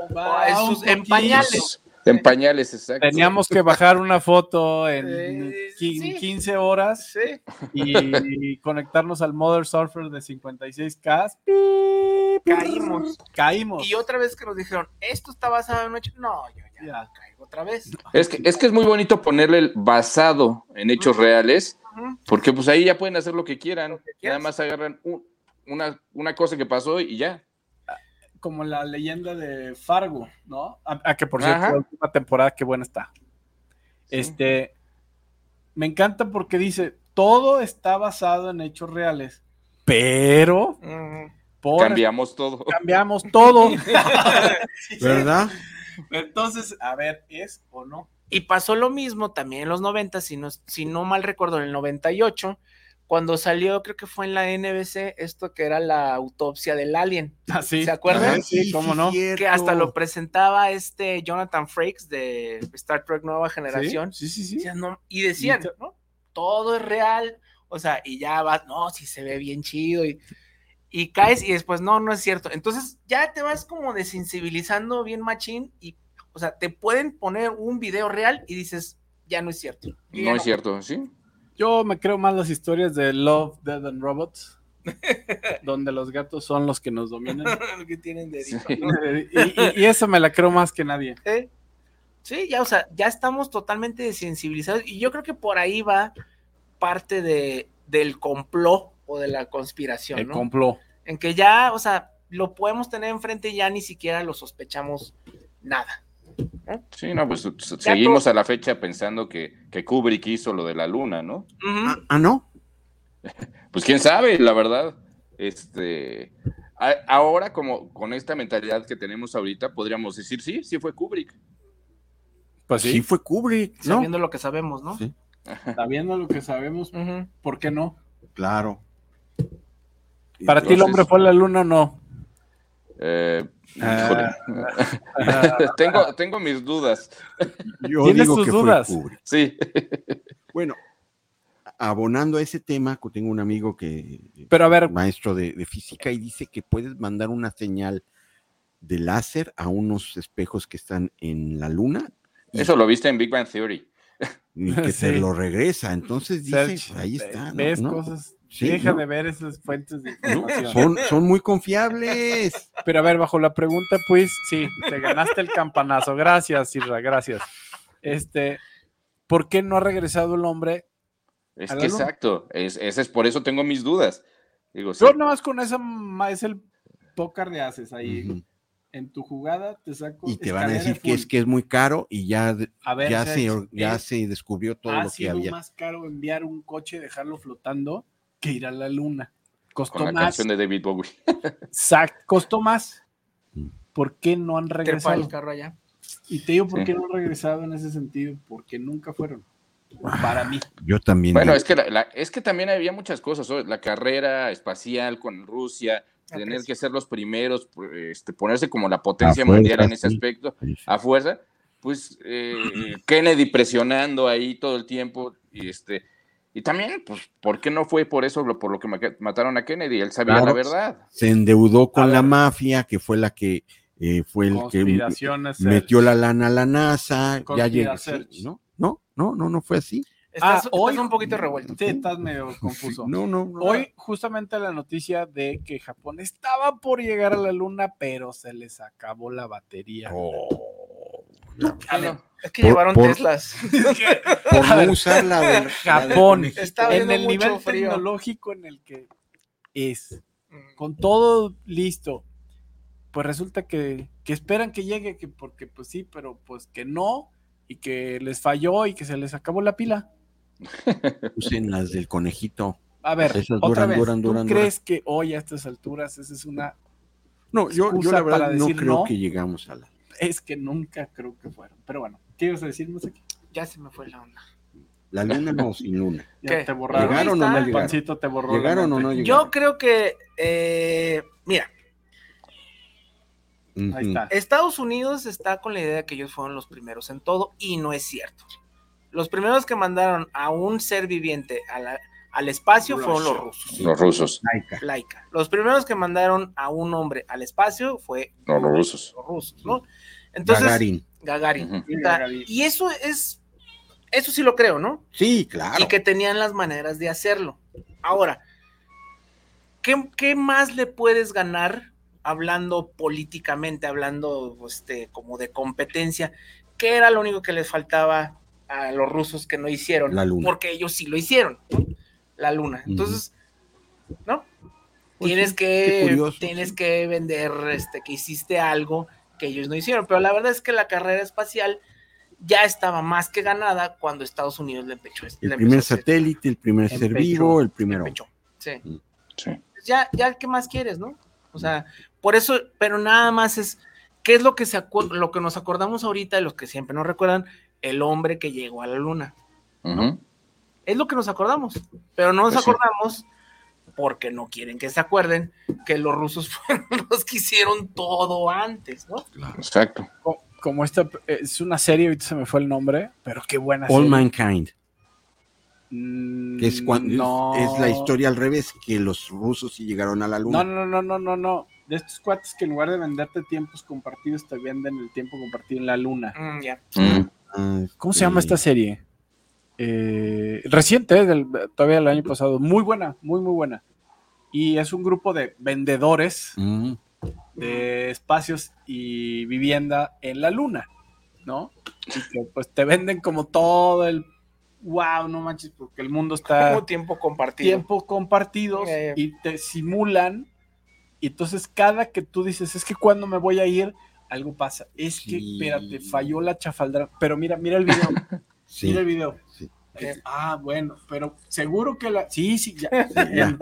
en pañales. En pañales, exacto. Teníamos que bajar una foto en Eh, quin- sí. 15 horas Sí. y conectarnos al Mother Surfer de 56K. Caímos. Caímos. Y otra vez que nos dijeron, esto está basado en un hecho. No, yo ya, Ya. caigo otra vez. Es que, es que es muy bonito ponerle el basado en hechos reales, porque pues ahí ya pueden hacer lo que quieran. Lo que Nada más agarran un- una, una cosa que pasó y ya. Como la leyenda de Fargo, ¿no? A, a que por cierto, la última temporada, qué buena está. Sí. Este, me encanta porque dice, todo está basado en hechos reales, pero Ujú. por Cambiamos todo. cambiamos todo. ¿Verdad? Entonces, a ver, ¿es o no? Y pasó lo mismo también en los 90, si no, si no mal recuerdo, en el 98, cuando salió, creo que fue en la NBC, esto que era la autopsia del alien, Así. ¿Se acuerdan? Sí, cómo no. que hasta lo presentaba este Jonathan Frakes de Star Trek Nueva Generación. Sí, sí, sí. Y decían, ¿no? Todo es real, o sea, y ya vas, no, si se ve bien chido, y, y caes y después, no, no es cierto. Entonces ya te vas como desensibilizando bien machín y, o sea, te pueden poner un video real y dices, ya no es cierto. No es cierto, ¿sí? Yo me creo más las historias de Love, Dead and Robots, donde los gatos son los que nos dominan. Lo que tienen de Sí. edito, ¿no? y, y- y eso me la creo más que nadie. ¿Eh? Sí, ya, o sea, ya estamos totalmente desensibilizados y yo creo que por ahí va parte de, del complot o de la conspiración, El ¿no? complot. en que ya, o sea, lo podemos tener enfrente y ya ni siquiera lo sospechamos nada. Sí, no, pues s- seguimos a la fecha pensando que, que Kubrick hizo lo de la luna, ¿no? Ah, ah, no. Pues quién sabe, la verdad. Este, a- ahora como con esta mentalidad que tenemos ahorita, podríamos decir, sí, sí fue Kubrick. Pues Sí, sí, fue Kubrick, ¿no? Sabiendo lo que sabemos, ¿no? Sí. sabiendo lo que sabemos. ¿por qué no? Claro. Para ti el hombre fue a la luna o no. Eh, Ah. tengo, tengo mis dudas. Yo ¿Tienes digo tus que dudas? fue Kubrick. Sí. Bueno, abonando a ese tema, tengo un amigo que Pero a ver, maestro de, de física y dice que puedes mandar una señal de láser a unos espejos que están en la luna Eso lo viste en Big Bang Theory. y que Sí. te lo regresa. Entonces dice, ahí está. ¿no? ves ¿no? cosas. Sí, Deja ¿no? de ver esas fuentes de ¿no? información. Son, son muy confiables. Pero a ver, bajo la pregunta, pues, sí, te ganaste el campanazo. Gracias, Isra, gracias. Este, ¿por qué no ha regresado el hombre? Es exacto. Es, ese es por eso tengo mis dudas. Digo, sí. Yo nada más con esa es el pócar de haces ahí. En tu jugada te saco. Y te van a decir que es que es muy caro y ya, de- A ver, ya, se, ya se descubrió todo ha lo que sido había. más caro enviar un coche y dejarlo flotando que ir a la luna. Costó con la más. canción de David Bowie. Exacto, costó más. Mm. ¿Por qué no han regresado? el carro allá. Y te digo por Sí. qué no han regresado en ese sentido, porque nunca fueron. Para mí. Yo también. Bueno, digo, es que, la- la- es que también había muchas cosas. La carrera espacial con Rusia, La tener presión. que ser los primeros, pues, este, ponerse como la potencia fuerza, mundial en ese sí. aspecto, a fuerza. Pues eh, Kennedy presionando ahí todo el tiempo. Y este y también, pues, ¿por qué no fue por eso lo- por lo que ma- mataron a Kennedy? Él sabía Claro. la verdad. se endeudó con A la ver. mafia, que fue la que eh, fue el que metió la lana a la NASA. Ya llegó. Sí, ¿no? no, no, no, no fue así. Estás, Ah, estás hoy- un poquito revuelto. Sí, estás medio confuso. No, no, no. Hoy, justamente la noticia de que Japón estaba por llegar a la luna, pero se les acabó la batería. Oh, no. A ver, es que Por- llevaron por- Teslas. Por no usar la del Japón. Está en el nivel frío. tecnológico en el que es, Mm. con todo listo, pues resulta que, que esperan que llegue, que porque pues sí, pero pues que no, y que les falló y que se les acabó la pila. Usen las del conejito. A ver, Esas otra duran, vez, duran, ¿tú duran, crees que hoy a estas alturas esa es una... No, yo, la verdad no creo no. que llegamos a la. Es que nunca creo que fueron. Pero bueno, ¿qué ibas a decirnos aquí? Ya se me fue la onda. La luna no, sin luna. Te borraron. ¿Llegaron o no llegaron? pancito te borró. la ¿Llegaron o no llegaron? Yo creo que, eh, mira. Ahí está. Estados Unidos está con la idea de que ellos fueron los primeros en todo y no es cierto. Los primeros que mandaron a un ser viviente a la- al espacio fueron los rusos. Los rusos, Laika. Laika. Los primeros que mandaron a un hombre al espacio fue no, los rusos. los rusos, ¿no? Entonces, Gagarin. Gagarin. Ujú. O sea, y eso es, eso sí lo creo, ¿no? Sí, claro. Y que tenían las maneras de hacerlo. Ahora, ¿qué, qué más le puedes ganar hablando políticamente, hablando este, como de competencia? ¿Qué era lo único que les faltaba a los rusos que no hicieron? La luna. Porque ellos sí lo hicieron, ¿no? la luna. Entonces, ¿no? Pues tienes sí, que curioso, tienes sí. que vender este que hiciste algo que ellos no hicieron, pero la verdad es que la carrera espacial ya estaba más que ganada cuando Estados Unidos le empechó. El le primer satélite, el primer ser Empechó. vivo, el primero. empechó. Sí. Sí. Ya, ya, ¿qué más quieres, no? O sea, por eso, pero nada más es, ¿qué es lo que se acu- lo que nos acordamos ahorita, de los que siempre nos recuerdan? El hombre que llegó a la luna. Ujú. Es lo que nos acordamos, pero no nos Pues sí. Porque no quieren que se acuerden que los rusos fueron los que hicieron todo antes, ¿no? Exacto. Co- Como esta es una serie, ahorita se me fue el nombre, pero qué buena All serie. Mankind, Mm, que es, cuando, es- no. es la historia al revés, que los rusos sí llegaron a la luna. No, no, no, no, no, no. De estos cuates que en lugar de venderte tiempos compartidos, te venden el tiempo compartido en la luna. Mm, ya. Mm. ¿Cómo se llama esta serie? Eh, reciente, eh, del- todavía el año pasado. Muy buena, muy, muy buena. Y es un grupo de vendedores mm, de espacios y vivienda en la luna, ¿no? Y que pues te venden como todo el wow, no manches, porque el mundo está Como tiempo compartido. tiempo compartidos y te simulan. Y entonces cada que tú dices, es que cuando me voy a ir, algo pasa. Es que, Sí. espérate, falló la chafaldra. Pero mira, mira el video, sí, mira el video. sí. Eh, ah, bueno, pero seguro que la. Sí, sí, ya. Ya,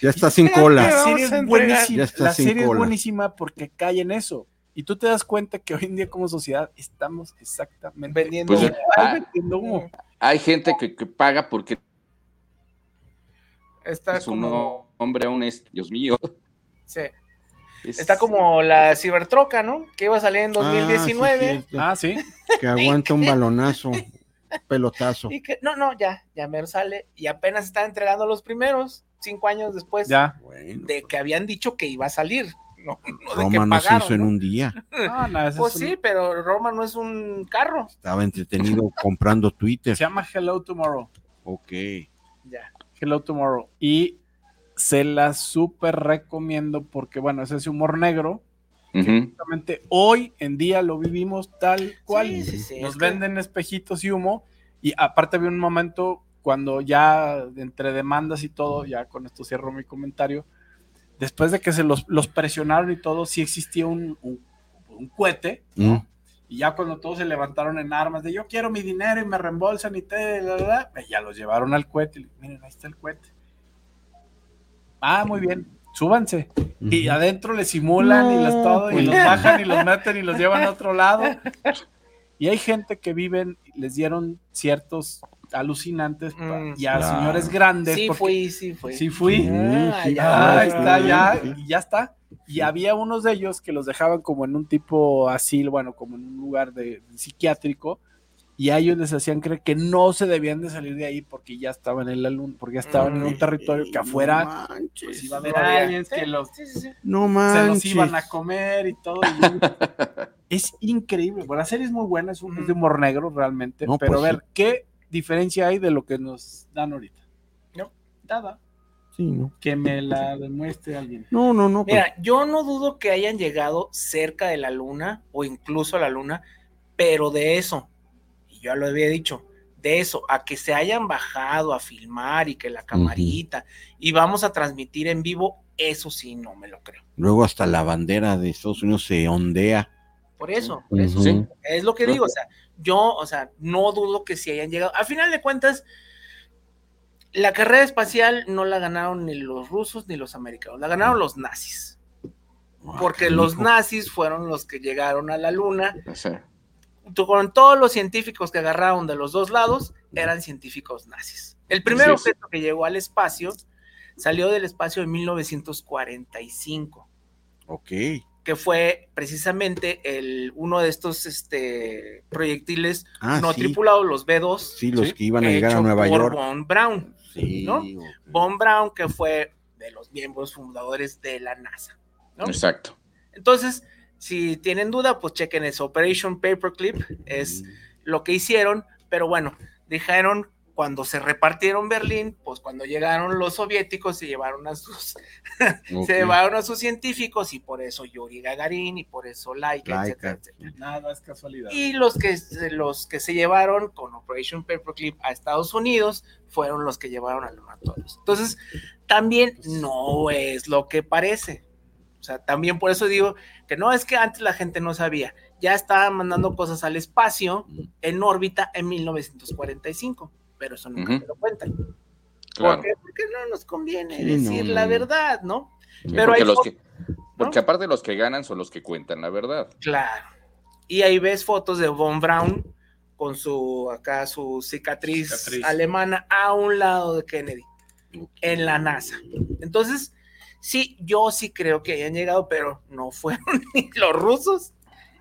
ya está sin cola. La serie es buenísima. Ya está La sin serie es buenísima porque cae en eso. Y tú te das cuenta que hoy en día como sociedad estamos exactamente vendiendo. Pues, ah, vendiendo humo. Hay gente que, que paga porque está es un como, hombre aún es, Dios mío. sí. Es- está como la cibertroca, ¿no? Que iba a salir en Ah, sí, 2019. Ah, sí. que aguanta un balonazo, pelotazo. y que, no, no, ya, ya mero sale. Y apenas está entregando los primeros, cinco años después Ya. Bueno, de que habían dicho que iba a salir. No, no de que Roma no se hizo en un día. No, no, ese Pues es un- sí, pero Roma no es un carro. Estaba entretenido comprando Twitter. Se llama Hello Tomorrow. Ok. Ya. Hello Tomorrow. Y se la súper recomiendo porque, bueno, es ese humor negro. Ujú. Justamente hoy en día lo vivimos tal cual. Sí, sí, sí, Nos es que- venden espejitos y humo. Y aparte había un momento cuando ya entre demandas y todo, ya con esto cierro mi comentario, después de que se los, los presionaron y todo, sí existía un, un, un cohete. Mm. Y ya cuando todos se levantaron en armas de yo quiero mi dinero y me reembolsan y te, la, la, la, ya los llevaron al cohete. y Miren, ahí está el cohete. Ah, muy bien, súbanse. Y adentro les simulan y les todo, y pues los bajan y los meten y los llevan a otro lado. Y hay gente que viven, les dieron ciertos alucinantes Mm, y a claro. señores grandes. Sí porque- fui, sí fui. Sí fui. Ah, Sí, ya, Ah, está, ya, y ya está. Y había unos de ellos que los dejaban como en un tipo asilo, bueno, como en un lugar de, psiquiátrico, y a ellos les hacían creer que no se debían de salir de ahí porque ya estaban en la luna, porque ya estaban en un territorio que afuera No manches. pues, iba a haber No había. aliens Sí, que los, sí, sí, sí. No se los iban a comer y todo. y es increíble. Bueno, la serie es muy buena, es, un, es de humor negro realmente, No, pero pues a ver, ¿qué diferencia hay de lo que nos dan ahorita? No. Nada. Sí, no. Que me la demuestre alguien. No, no, no. pues, Mira, yo no dudo que hayan llegado cerca de la luna o incluso a la luna, pero de eso, y yo lo había dicho, de eso, a que se hayan bajado a filmar y que la camarita y vamos a transmitir en vivo, eso sí no me lo creo. Luego hasta la bandera de Estados Unidos se ondea. Por eso, por eso. Sí. Es lo que digo, o sea, yo, o sea, no dudo que si hayan llegado. Al final de cuentas, la carrera espacial no la ganaron ni los rusos ni los americanos, la ganaron los nazis. Porque los nazis fueron los que llegaron a la luna O sea, junto con todos los científicos que agarraron de los dos lados, eran científicos nazis. El primer objeto que llegó al espacio salió del espacio en 1945 Ok. que fue precisamente el, uno de estos este, proyectiles Ah, no sí. tripulados, los B2, Sí, los Sí. que iban a llegar a Nueva por York. Von Braun. Sí, ¿no? Von Braun, que fue de los miembros fundadores de la NASA. ¿no? Exacto. Entonces, si tienen duda, pues chequen eso. Operation Paperclip es lo que hicieron, pero bueno, dijeron cuando se repartieron Berlín, pues cuando llegaron los soviéticos se llevaron a sus se llevaron a sus científicos y por eso Yuri Gagarin y por eso Laika, Laika. etcétera, etcétera. Nada es casualidad. Y los que, se- los que se llevaron con Operation Paperclip a Estados Unidos fueron los que llevaron a los todos. Entonces, también no es lo que parece. O sea, también por eso digo que no es que antes la gente no sabía. Ya estaban mandando cosas al espacio en órbita en 1945, pero eso nunca te lo cuentan. Claro. ¿Por qué? Porque no nos conviene Sí, decir no, la verdad, ¿no? Sí, Pero porque hay los que, porque aparte los que ganan son los que cuentan la verdad. Claro. Y ahí ves fotos de Von Braun con su acá su cicatriz, Cicatriz. alemana a un lado de Kennedy en la NASA. Entonces, sí, yo sí creo que hayan llegado, pero no fueron ni los rusos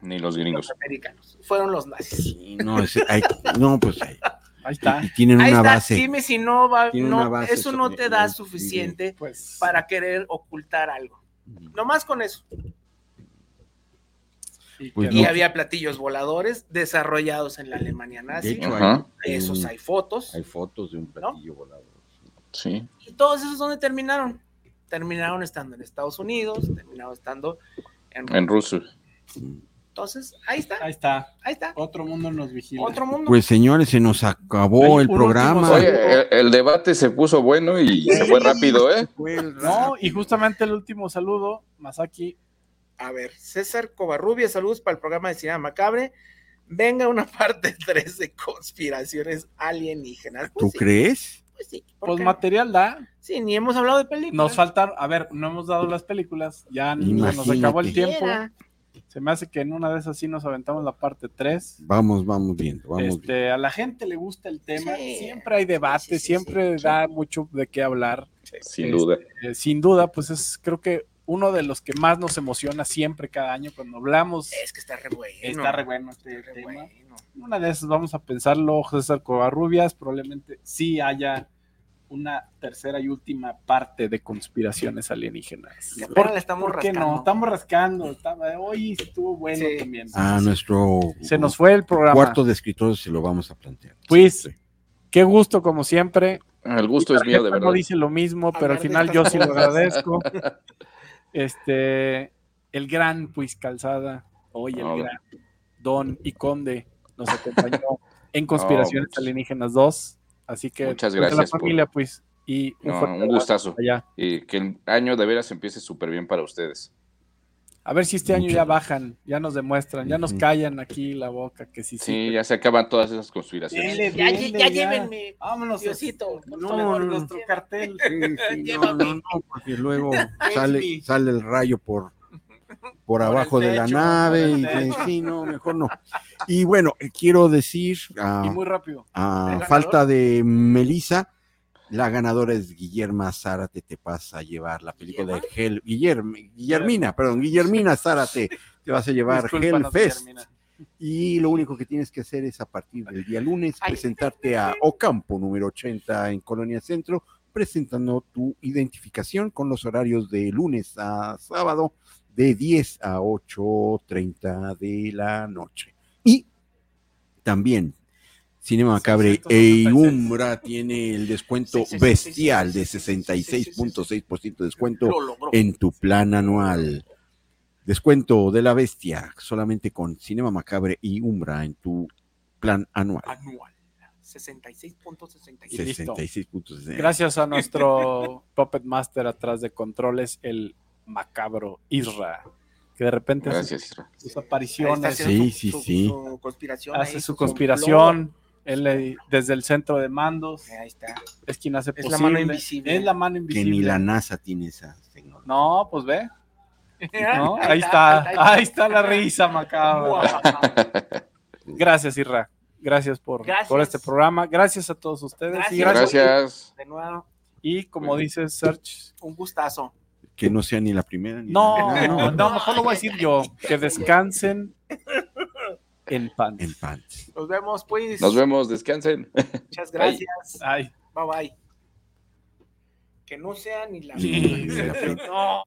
Ni los ni gringos. los americanos, fueron los nazis. Sí, no, ese- hay- no, pues hay- Ahí está. y tienen Ahí una está, base. dime si no va, no, base eso no te da sí, suficiente Pues. para querer ocultar algo. Nomás con eso. y Pues Y no. había platillos voladores desarrollados en la Alemania De nazi. hecho, Ajá. hay, Esos hay fotos. hay fotos de un platillo volador. Sí. ¿Y todos esos dónde terminaron? Terminaron estando en Estados Unidos, terminaron estando en... En ruso. Entonces, ahí está, Ahí está. ahí está. Otro mundo nos vigila. Otro mundo. Pues señores, se nos acabó Hay el programa. Oye, el, el debate se puso bueno y se fue rápido, ¿eh? No, y justamente el último saludo, Masaki. A ver, César Covarrubia, saludos para el programa de Cinema Macabre. Venga una parte 3 de conspiraciones alienígenas. ¿Tú sí, crees? Pues sí, ¿por Pues qué? material da. Sí, ni hemos hablado de películas. Nos faltaron, a ver, no hemos dado las películas, ya se nos acabó el tiempo. Se me hace que en una de esas sí nos aventamos la parte 3. Vamos, vamos viendo, vamos viendo. Este, a la gente le gusta el tema, Sí. siempre hay debate, Sí, sí, sí, siempre sí. da mucho de qué hablar. Sin Este, duda. eh, sin duda, pues es creo que uno de los que más nos emociona siempre cada año cuando hablamos. Es que está re bueno. Está re bueno este re tema. bueno. Una de esas vamos a pensarlo, César Covarrubias, probablemente sí haya una tercera y última parte de conspiraciones alienígenas. Que ¿Por, le estamos por qué rascando. no? Estamos rascando. estaba- hoy estuvo bueno Sí. también. A nuestro Se nos fue el programa. cuarto de escritores se lo vamos a plantear. Pues, qué gusto como siempre. El gusto es mío, de verdad. No dice lo mismo, pero al final yo sí lo agradezco. Este, el gran Puis Calzada, hoy el gran Don y Conde nos acompañó en Conspiraciones Alienígenas 2. Así que Muchas gracias la por- familia, pues. Y un, No, fuerte un abrazo gustazo. allá. Y que el año de veras empiece súper bien para ustedes. A ver si este año ya bajan, ya nos demuestran, ya nos callan aquí la boca, que sí, sí. Sí, ya se acaban todas esas conspiraciones. Dele, Ya, dele, ya llévenme. Vámonos, Diosito, por no, favor, no, nuestro cartel. Sí, sí, no, no, no, porque luego sale, sale el rayo por, por abajo de la nave y sí, no, mejor no. Y bueno, eh, quiero decir, Y muy rápido. a falta de Melissa, la ganadora es Guillerma Zárate, te pasa a llevar la película de Hell, Guillerm- Guillermina, perdón, Guillermina Zárate, te vas a llevar Hellfest. Y lo único que tienes que hacer es a partir del día lunes Ay. presentarte a Ocampo número 80 en Colonia Centro, presentando tu identificación con los horarios de lunes a sábado de 10 a 8.30 de la noche. Y también Cinema Macabre e 666. Umbra tiene el descuento Sí, sí, sí, bestial sí, de sí, sí, sí, sí, sí, sí, sí. 66.6% de descuento en tu plan anual. Descuento de la bestia solamente con Cinema Macabre y Umbra en tu plan anual. Anual. 66.66. Y listo. 66 puntos. de- Gracias a nuestro Puppet Master atrás de controles, el macabro Isra, que de repente hace Gracias, Isra. sus apariciones, Sí, su- sí, su- sí. su conspiración hace ahí, su conspiración. Él le- desde el centro de mandos Ahí está. es quien hace Es la posible. mano invisible. Es la mano Que invisible. ni la NASA tiene esa tecnología. No, pues ve. ¿no? Ahí está, ahí está la risa macabra. Gracias, Irra. Gracias por, Gracias. por este programa. Gracias a todos ustedes. Y, Gracias. gracias. Gracias. De nuevo, y como dice Serge, un gustazo. Que no sea ni la primera ni no, la no, no, mejor lo voy a decir yo. Que descansen en paz. en pants. Nos vemos, pues. Nos vemos, descansen. Muchas gracias. Ay. Bye bye. Que no sea ni la. La No.